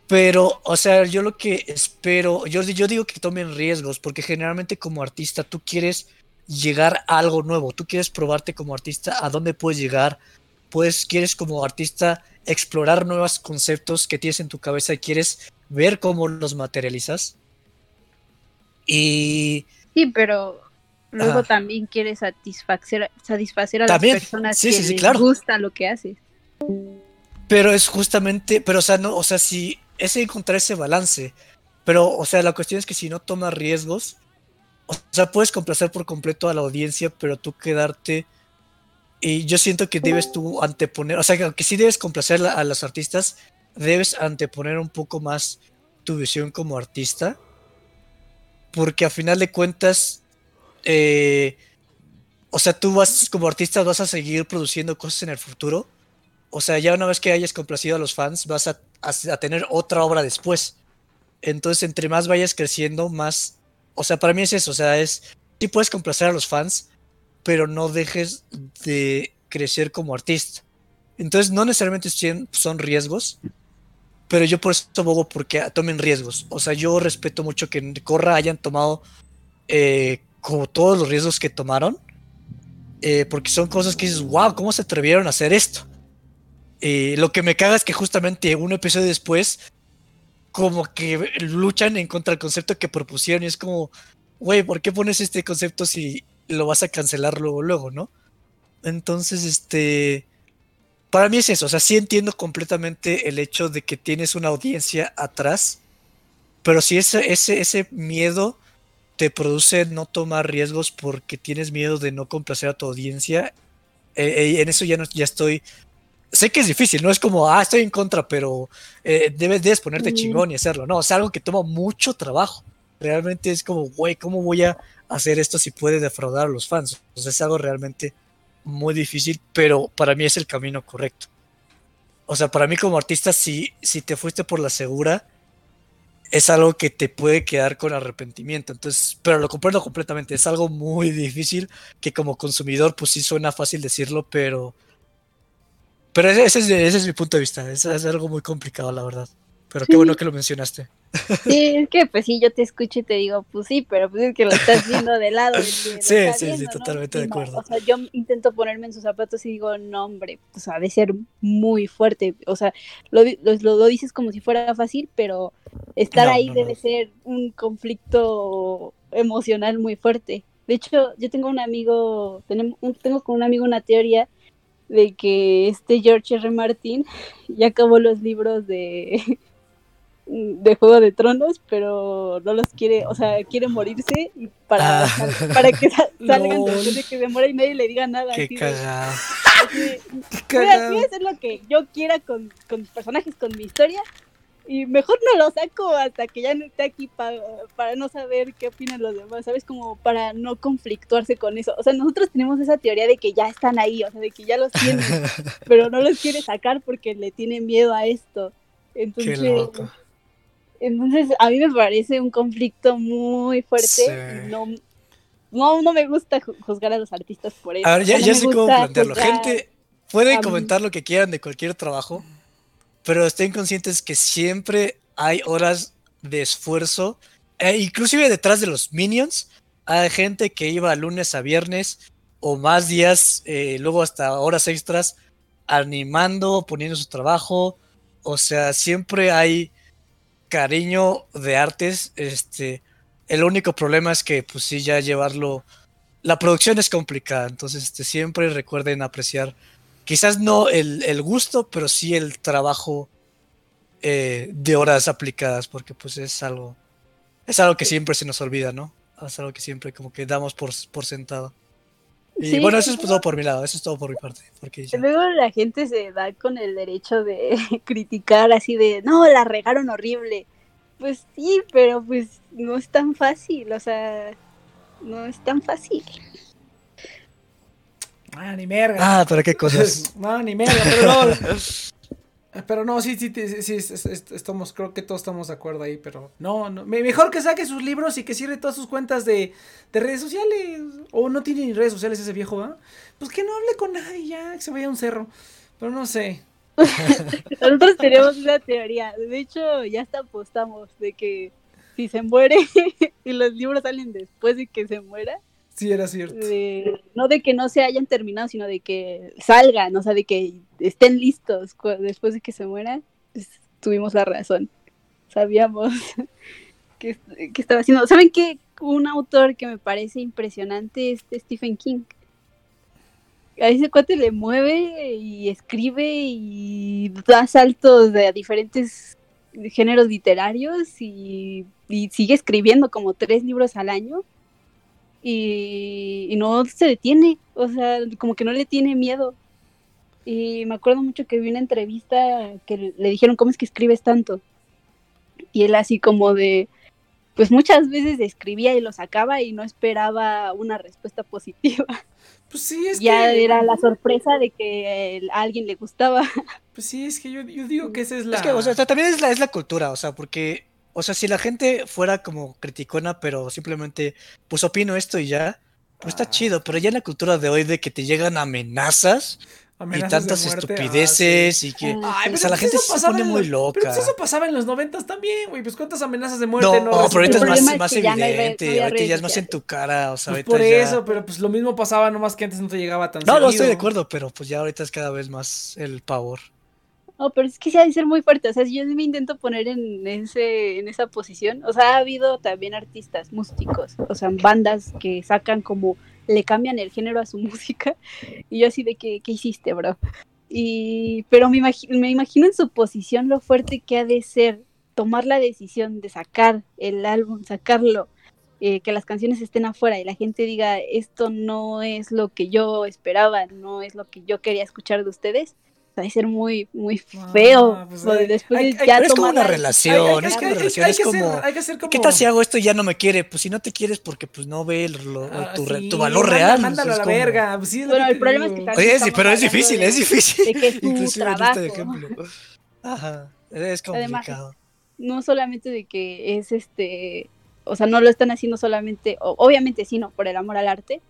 Pero, o sea, yo lo que espero, yo, yo digo que tomen riesgos, porque generalmente como artista tú quieres llegar a algo nuevo, tú quieres probarte como artista a dónde puedes llegar, pues quieres como artista explorar nuevos conceptos que tienes en tu cabeza y quieres ver cómo los materializas. Y Sí, pero luego Ajá. también quieres satisfacer, satisfacer a También, las personas sí, que sí, sí, les claro. gusta lo que haces. Pero es justamente, pero o sea, no, o sea, si es encontrar ese balance. Pero, o sea, la cuestión es que si no tomas riesgos, o sea, puedes complacer por completo a la audiencia, pero tú quedarte. Y yo siento que debes tú anteponer, o sea, que aunque sí debes complacer la- a los artistas, debes anteponer un poco más tu visión como artista. Porque a final de cuentas, eh, o sea, tú vas como artista, vas a seguir produciendo cosas en el futuro. O sea, ya una vez que hayas complacido a los fans, vas a, a- tener otra obra después. Entonces, entre más vayas creciendo, más... O sea, para mí es eso, o sea, es... Sí puedes complacer a los fans, pero no dejes de crecer como artista. Entonces, no necesariamente son riesgos, pero yo por eso abogo porque tomen riesgos. O sea, yo respeto mucho que Corra hayan tomado eh, como todos los riesgos que tomaron, eh, porque son cosas que dices, wow, ¿cómo se atrevieron a hacer esto? Eh, lo que me caga es que justamente un episodio después, como que luchan en contra del concepto que propusieron y es como, güey, ¿por qué pones este concepto si lo vas a cancelar luego, luego, no? Entonces, este, para mí es eso, o sea, sí entiendo completamente el hecho de que tienes una audiencia atrás, pero si ese, ese, ese miedo te produce no tomar riesgos porque tienes miedo de no complacer a tu audiencia, eh, eh, en eso ya, no, ya estoy sé que es difícil, no es como, ah, estoy en contra, pero eh, debes, debes ponerte chingón y hacerlo. No, es algo que toma mucho trabajo. Realmente es como, güey, ¿cómo voy a hacer esto si puede defraudar a los fans? Sea, es algo realmente muy difícil, pero para mí es el camino correcto. O sea, para mí como artista, si, si te fuiste por la segura, es algo que te puede quedar con arrepentimiento. Entonces, pero lo comprendo completamente. Es algo muy difícil que como consumidor, pues sí suena fácil decirlo, pero pero ese, ese es, ese es mi punto de vista. Es, es algo muy complicado, la verdad. Pero qué bueno que lo mencionaste. Sí, es que pues sí, yo te escucho y te digo, pues sí, pero pues es que lo estás viendo de lado. Sí, sí, sí, totalmente de acuerdo. o sea, yo intento ponerme en sus zapatos y digo, no, hombre, o sea, ha de ser muy fuerte. O sea, lo, lo, lo- dices como si fuera fácil, pero estar No, ahí debe ser un conflicto emocional muy fuerte. De hecho, yo tengo un amigo, tenemos, tengo con un amigo una teoría de que este George R. Martin ya acabó los libros de, de Juego de Tronos, pero no los quiere, o sea, quiere morirse y para, Ah. para que sa- salgan Lol. después de que se muera y nadie le diga nada. Qué cagado. voy, a, hacer lo que yo quiera con, con mis personajes, con mi historia. Y mejor no lo saco hasta que ya no esté aquí pa- para no saber qué opinan los demás, ¿sabes? Como para no conflictuarse con eso. O sea, nosotros tenemos esa teoría de que ya están ahí, o sea, de que ya los tienen, pero no los quiere sacar porque le tiene miedo a esto. Qué Entonces, loco. Entonces a mí me parece un conflicto muy fuerte Sí. y no, no, no me gusta ju- juzgar a los artistas por eso. A ver, ya, sé cómo plantearlo. Gente, pueden comentar lo que quieran de cualquier trabajo, pero estén conscientes que siempre hay horas de esfuerzo, e inclusive detrás de los minions, hay gente que iba lunes a viernes o más días, eh, luego hasta horas extras, animando, poniendo su trabajo. O sea, siempre hay cariño de artes. Este, el único problema es que, pues sí, ya llevarlo. La producción es complicada, entonces este, siempre recuerden apreciar, quizás no el, el gusto, pero sí el trabajo eh, de horas aplicadas, porque pues es algo, es algo que siempre se nos olvida, ¿no? Es algo que siempre como que damos por, por sentado. Y Sí, bueno, eso es todo por mi lado, eso es todo por mi parte. Porque ya- Luego la gente se da con el derecho de criticar así de, no, la regaron horrible. Pues sí, pero pues no es tan fácil, o sea, no es tan fácil. Ah, ni merga. Ah, pero qué cosas. no, ni merga, pero no. Pero no, sí, sí, sí, sí, es- es- es- estamos, creo que todos estamos de acuerdo ahí, pero no, no, me- mejor que saque sus libros y que cierre todas sus cuentas de, de redes sociales, o no tiene ni redes sociales ese viejo, ¿va? Pues que no hable con nadie ya, que se vaya a un cerro, pero no sé. Nosotros tenemos una teoría. De hecho, ya hasta apostamos de que si se muere y los libros salen después de que se muera, Sí, era cierto. de- no de que no se hayan terminado, sino de que salgan, o sea, de que estén listos después de que se muera, pues, tuvimos la razón. Sabíamos que, estaba haciendo. ¿Saben qué? Un autor que me parece impresionante es Stephen King. A ese cuate le mueve y escribe y da saltos de a diferentes géneros literarios y sigue escribiendo como tres libros al año y, y no se detiene, o sea, como que no le tiene miedo. Y me acuerdo mucho que vi una entrevista que le dijeron, ¿cómo es que escribes tanto? Y él así como de, pues muchas veces escribía y lo sacaba y no esperaba una respuesta positiva. Pues sí, es ya que... era la sorpresa de que el- a alguien le gustaba. Pues sí, es que yo, yo digo que esa es la... Es que, o sea, también es la, es la cultura, o sea, porque, o sea, si la gente fuera como criticona, pero simplemente, pues opino esto y ya, pues está Ah. chido, pero ya en la cultura de hoy de que te llegan amenazas y amenazas tantas ah, estupideces y que, Ay, o sea, la pues gente se pone muy loca. Pero pues eso pasaba en los noventas también, güey. Pues cuántas amenazas de No, muerte no, pero ahorita es más, es que no re- evidente, no ahorita ya es más en tu cara, o sea, Pues ahorita por ya- eso, pero pues lo mismo pasaba, nomás que antes no te llegaba tan No, no estoy de acuerdo, pero pues ya ahorita es cada vez más el pavor. No, pero es que sí ha de ser muy fuerte. O sea, si yo me intento poner en ese, en esa posición. O sea, ha habido también artistas, músicos, o sea, bandas que sacan como, le cambian el género a su música. Y yo así de que, ¿qué hiciste, bro? Y, pero me, imagi- me imagino en su posición lo fuerte que ha de ser tomar la decisión de sacar el álbum, sacarlo, eh, que las canciones estén afuera y la gente diga, esto no es lo que yo esperaba, no es lo que yo quería escuchar de ustedes. Va a ser muy, muy Ah, feo. pues, lo de hay- después hay- hay- ya Pero es como una la- relación, Hay- es hay- que hay- una hay- relación hay es como... hay que hacer como... ¿Qué tal si hago esto y ya no me quiere? Pues si no te quieres porque pues no ve el- lo- Ah, tu, sí, tu valor manda- real. Mándalo a es la como- verga. pues sí, es Bueno, el problema es que también Oye, sí, estamos pero es difícil, de- es difícil. de que es tu Inclusive en trabajo. este ejemplo. Ajá, es Además, complicado. No solamente de que es este, o sea, no lo están haciendo solamente, obviamente sí, no, por el amor al arte,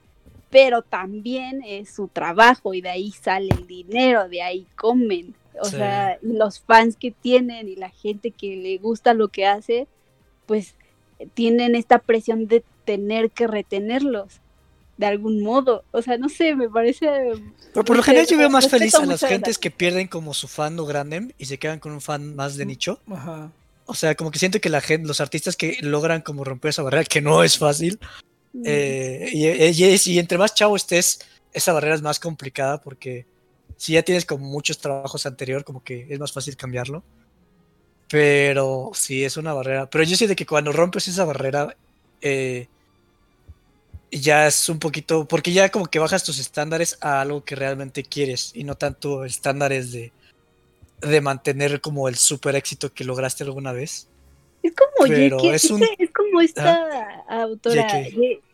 pero también es su trabajo y de ahí sale el dinero, de ahí comen. O Sí. sea, los fans que tienen y la gente que le gusta lo que hace, pues tienen esta presión de tener que retenerlos de algún modo. O sea, no sé, me parece... Pero por lo no general yo veo más feliz a las gentes que pierden como su fan o grande y se quedan con un fan más de nicho. Ajá. O sea, como que siento que la gente, los artistas que logran como romper esa barrera, que no es fácil, eh, y, entre más chavo estés, esa barrera es más complicada porque si ya tienes como muchos trabajos anterior, como que es más fácil cambiarlo. Pero sí, es una barrera. Pero yo siento que cuando rompes esa barrera, eh, ya es un poquito, porque ya como que bajas tus estándares a algo que realmente quieres y no tanto estándares de, de mantener como el super éxito que lograste alguna vez. Es como J.K. es un- es, es como esta autora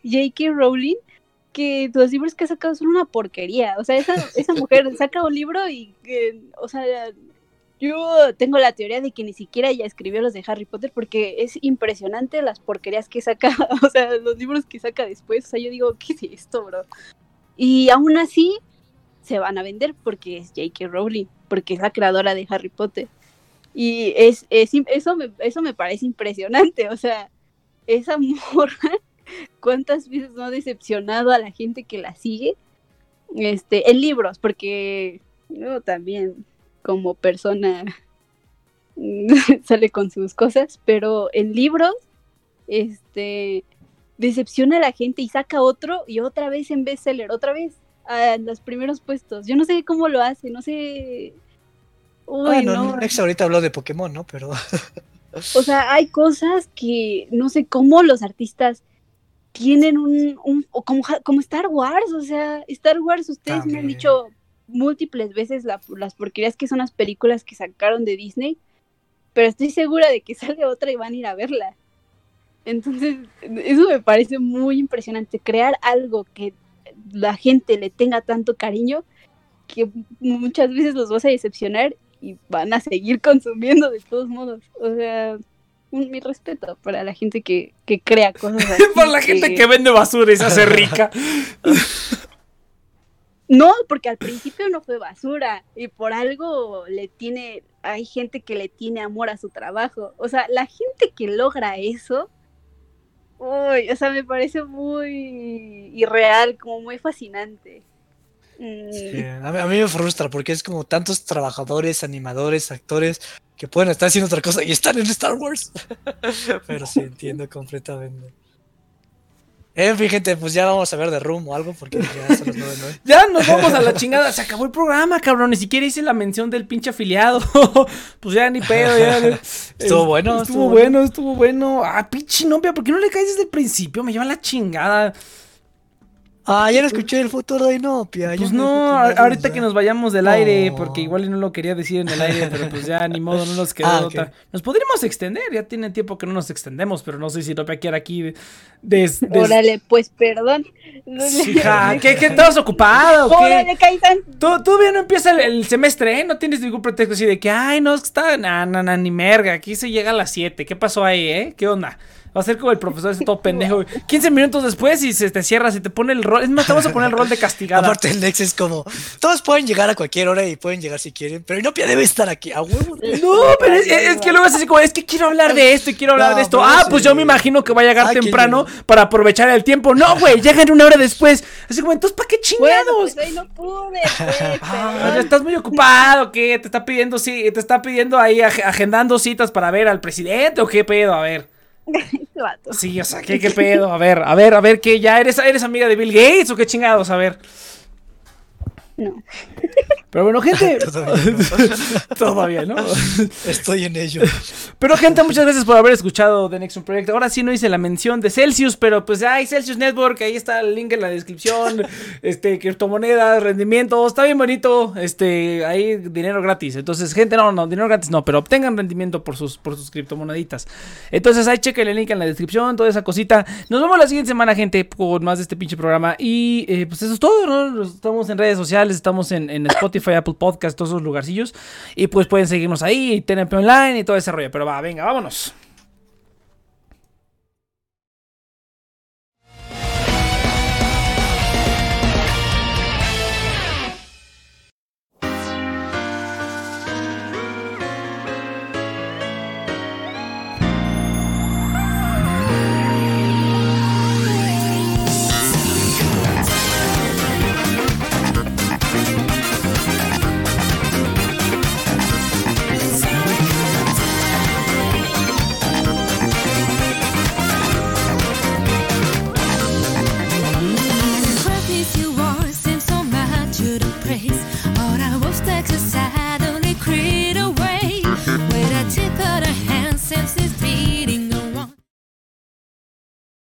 J.K.. Rowling que los libros que ha sacado son una porquería. O sea, esa, esa mujer saca un libro y que, o sea, yo tengo la teoría de que ni siquiera ella escribió los de Harry Potter porque es impresionante las porquerías que saca, o sea, los libros que saca después. O sea, yo digo, ¿qué es esto, bro? Y aún así se van a vender porque es J.K. Rowling, porque es la creadora de Harry Potter. Y es, es eso, me, eso me parece impresionante. O sea, esa morra, ¿cuántas veces no ha decepcionado a la gente que la sigue? Este, en libros, porque yo también, como persona, sale con sus cosas, pero en libros, este, decepciona a la gente y saca otro y otra vez en bestseller, otra vez a los primeros puestos. Yo no sé cómo lo hace, no sé. Uy, bueno, no. Nex ahorita habló de Pokémon, ¿no? Pero O sea, hay cosas que no sé cómo los artistas tienen un, un o como, como Star Wars, o sea, Star Wars, ustedes me han dicho múltiples veces la- las porquerías que son las películas que sacaron de Disney, pero estoy segura de que sale otra y van a ir a verla. Entonces, eso me parece muy impresionante, crear algo que la gente le tenga tanto cariño que muchas veces los vas a decepcionar y van a seguir consumiendo de todos modos. O sea, un- mi respeto para la gente que, que crea cosas así. Por la gente que vende basura y se hace rica. No, porque al principio no fue basura y por algo le tiene, hay gente que le tiene amor a su trabajo. O sea, la gente que logra eso, uy, o sea, me parece muy irreal, como muy fascinante. Sí, a, mí, a mí me frustra porque es como tantos trabajadores, animadores, actores que pueden estar haciendo otra cosa y están en Star Wars. Pero sí, entiendo completamente. En fin, gente, pues ya vamos a ver de Room o algo porque ya son las nueve, nueve. Ya nos vamos a la chingada. Se acabó el programa, cabrón. Ni siquiera hice la mención del pinche afiliado. pues ya ni pedo. Ya. Estuvo bueno, Estuvo, estuvo bueno, estuvo bueno. Ah, pinche novia, ¿por qué no le caes desde el principio? Me lleva la chingada. Ah, ya no escuché el futuro de Inopia. Pues no, ahorita que nos vayamos del aire, porque igual y no lo quería decir en el aire, pero pues ya ni modo, no nos quedó Ah, otra. Nos podríamos extender, ya tiene tiempo que no nos extendemos, pero no sé si Novia quiere aquí de- des- des- Órale, pues perdón. Sí, ja, ¿Qué, qué estabas ocupado? o qué? Órale, Kaisan. Tú- Todavía no empieza el, el semestre, ¿eh? No tienes ningún pretexto así de que, ay, no, es que está, na, na, na, ni merga, aquí se llega a las 7. ¿Qué pasó ahí, eh? ¿Qué onda? Va a ser como el profesor ese todo pendejo. 15 minutos después y se te cierra, se te pone el rol. Es más, te vamos a poner el rol de castigada. Aparte el Lex es como, todos pueden llegar a cualquier hora y pueden llegar si quieren, pero Inopia debe estar aquí, a huevo. No, pero es, es que luego es así como, es que quiero hablar de esto y quiero hablar No, de esto. Ah, sí. pues yo me imagino que va a llegar Ah, temprano para aprovechar el tiempo. No, güey, llegan una hora después. Así como, entonces, ¿para qué Bueno, chingados? pues hoy no pude, pues, Ah, ya estás muy ocupado, ¿qué? ¿Te está pidiendo, sí, te está pidiendo ahí ag- agendando citas para ver al presidente o qué pedo? A ver. Este vato. Sí, o sea, ¿qué, qué pedo? A ver, a ver, a ver, ¿qué? ¿Ya eres, eres amiga de Bill Gates o qué chingados? A ver. No. Pero bueno, gente. Todavía no. Todavía, ¿no? Estoy en ello. Pero gente, muchas gracias por haber escuchado The Nexon Project. Ahora sí no hice la mención de Celsius, pero pues hay Celsius Network, ahí está el link en la descripción. Este, criptomonedas, rendimiento, está bien bonito. Este, hay dinero gratis. Entonces, gente, no, no, dinero gratis no, pero obtengan rendimiento por sus, por sus criptomoneditas. Entonces, ahí chequen el link en la descripción, toda esa cosita. Nos vemos la siguiente semana, gente, con más de este pinche programa. Y eh, pues eso es todo, ¿no? Estamos en redes sociales, estamos en, en Spotify, Apple Podcast, todos esos lugarcillos. Y pues pueden seguirnos ahí, TNP Online y todo ese rollo. Pero va, venga, vámonos.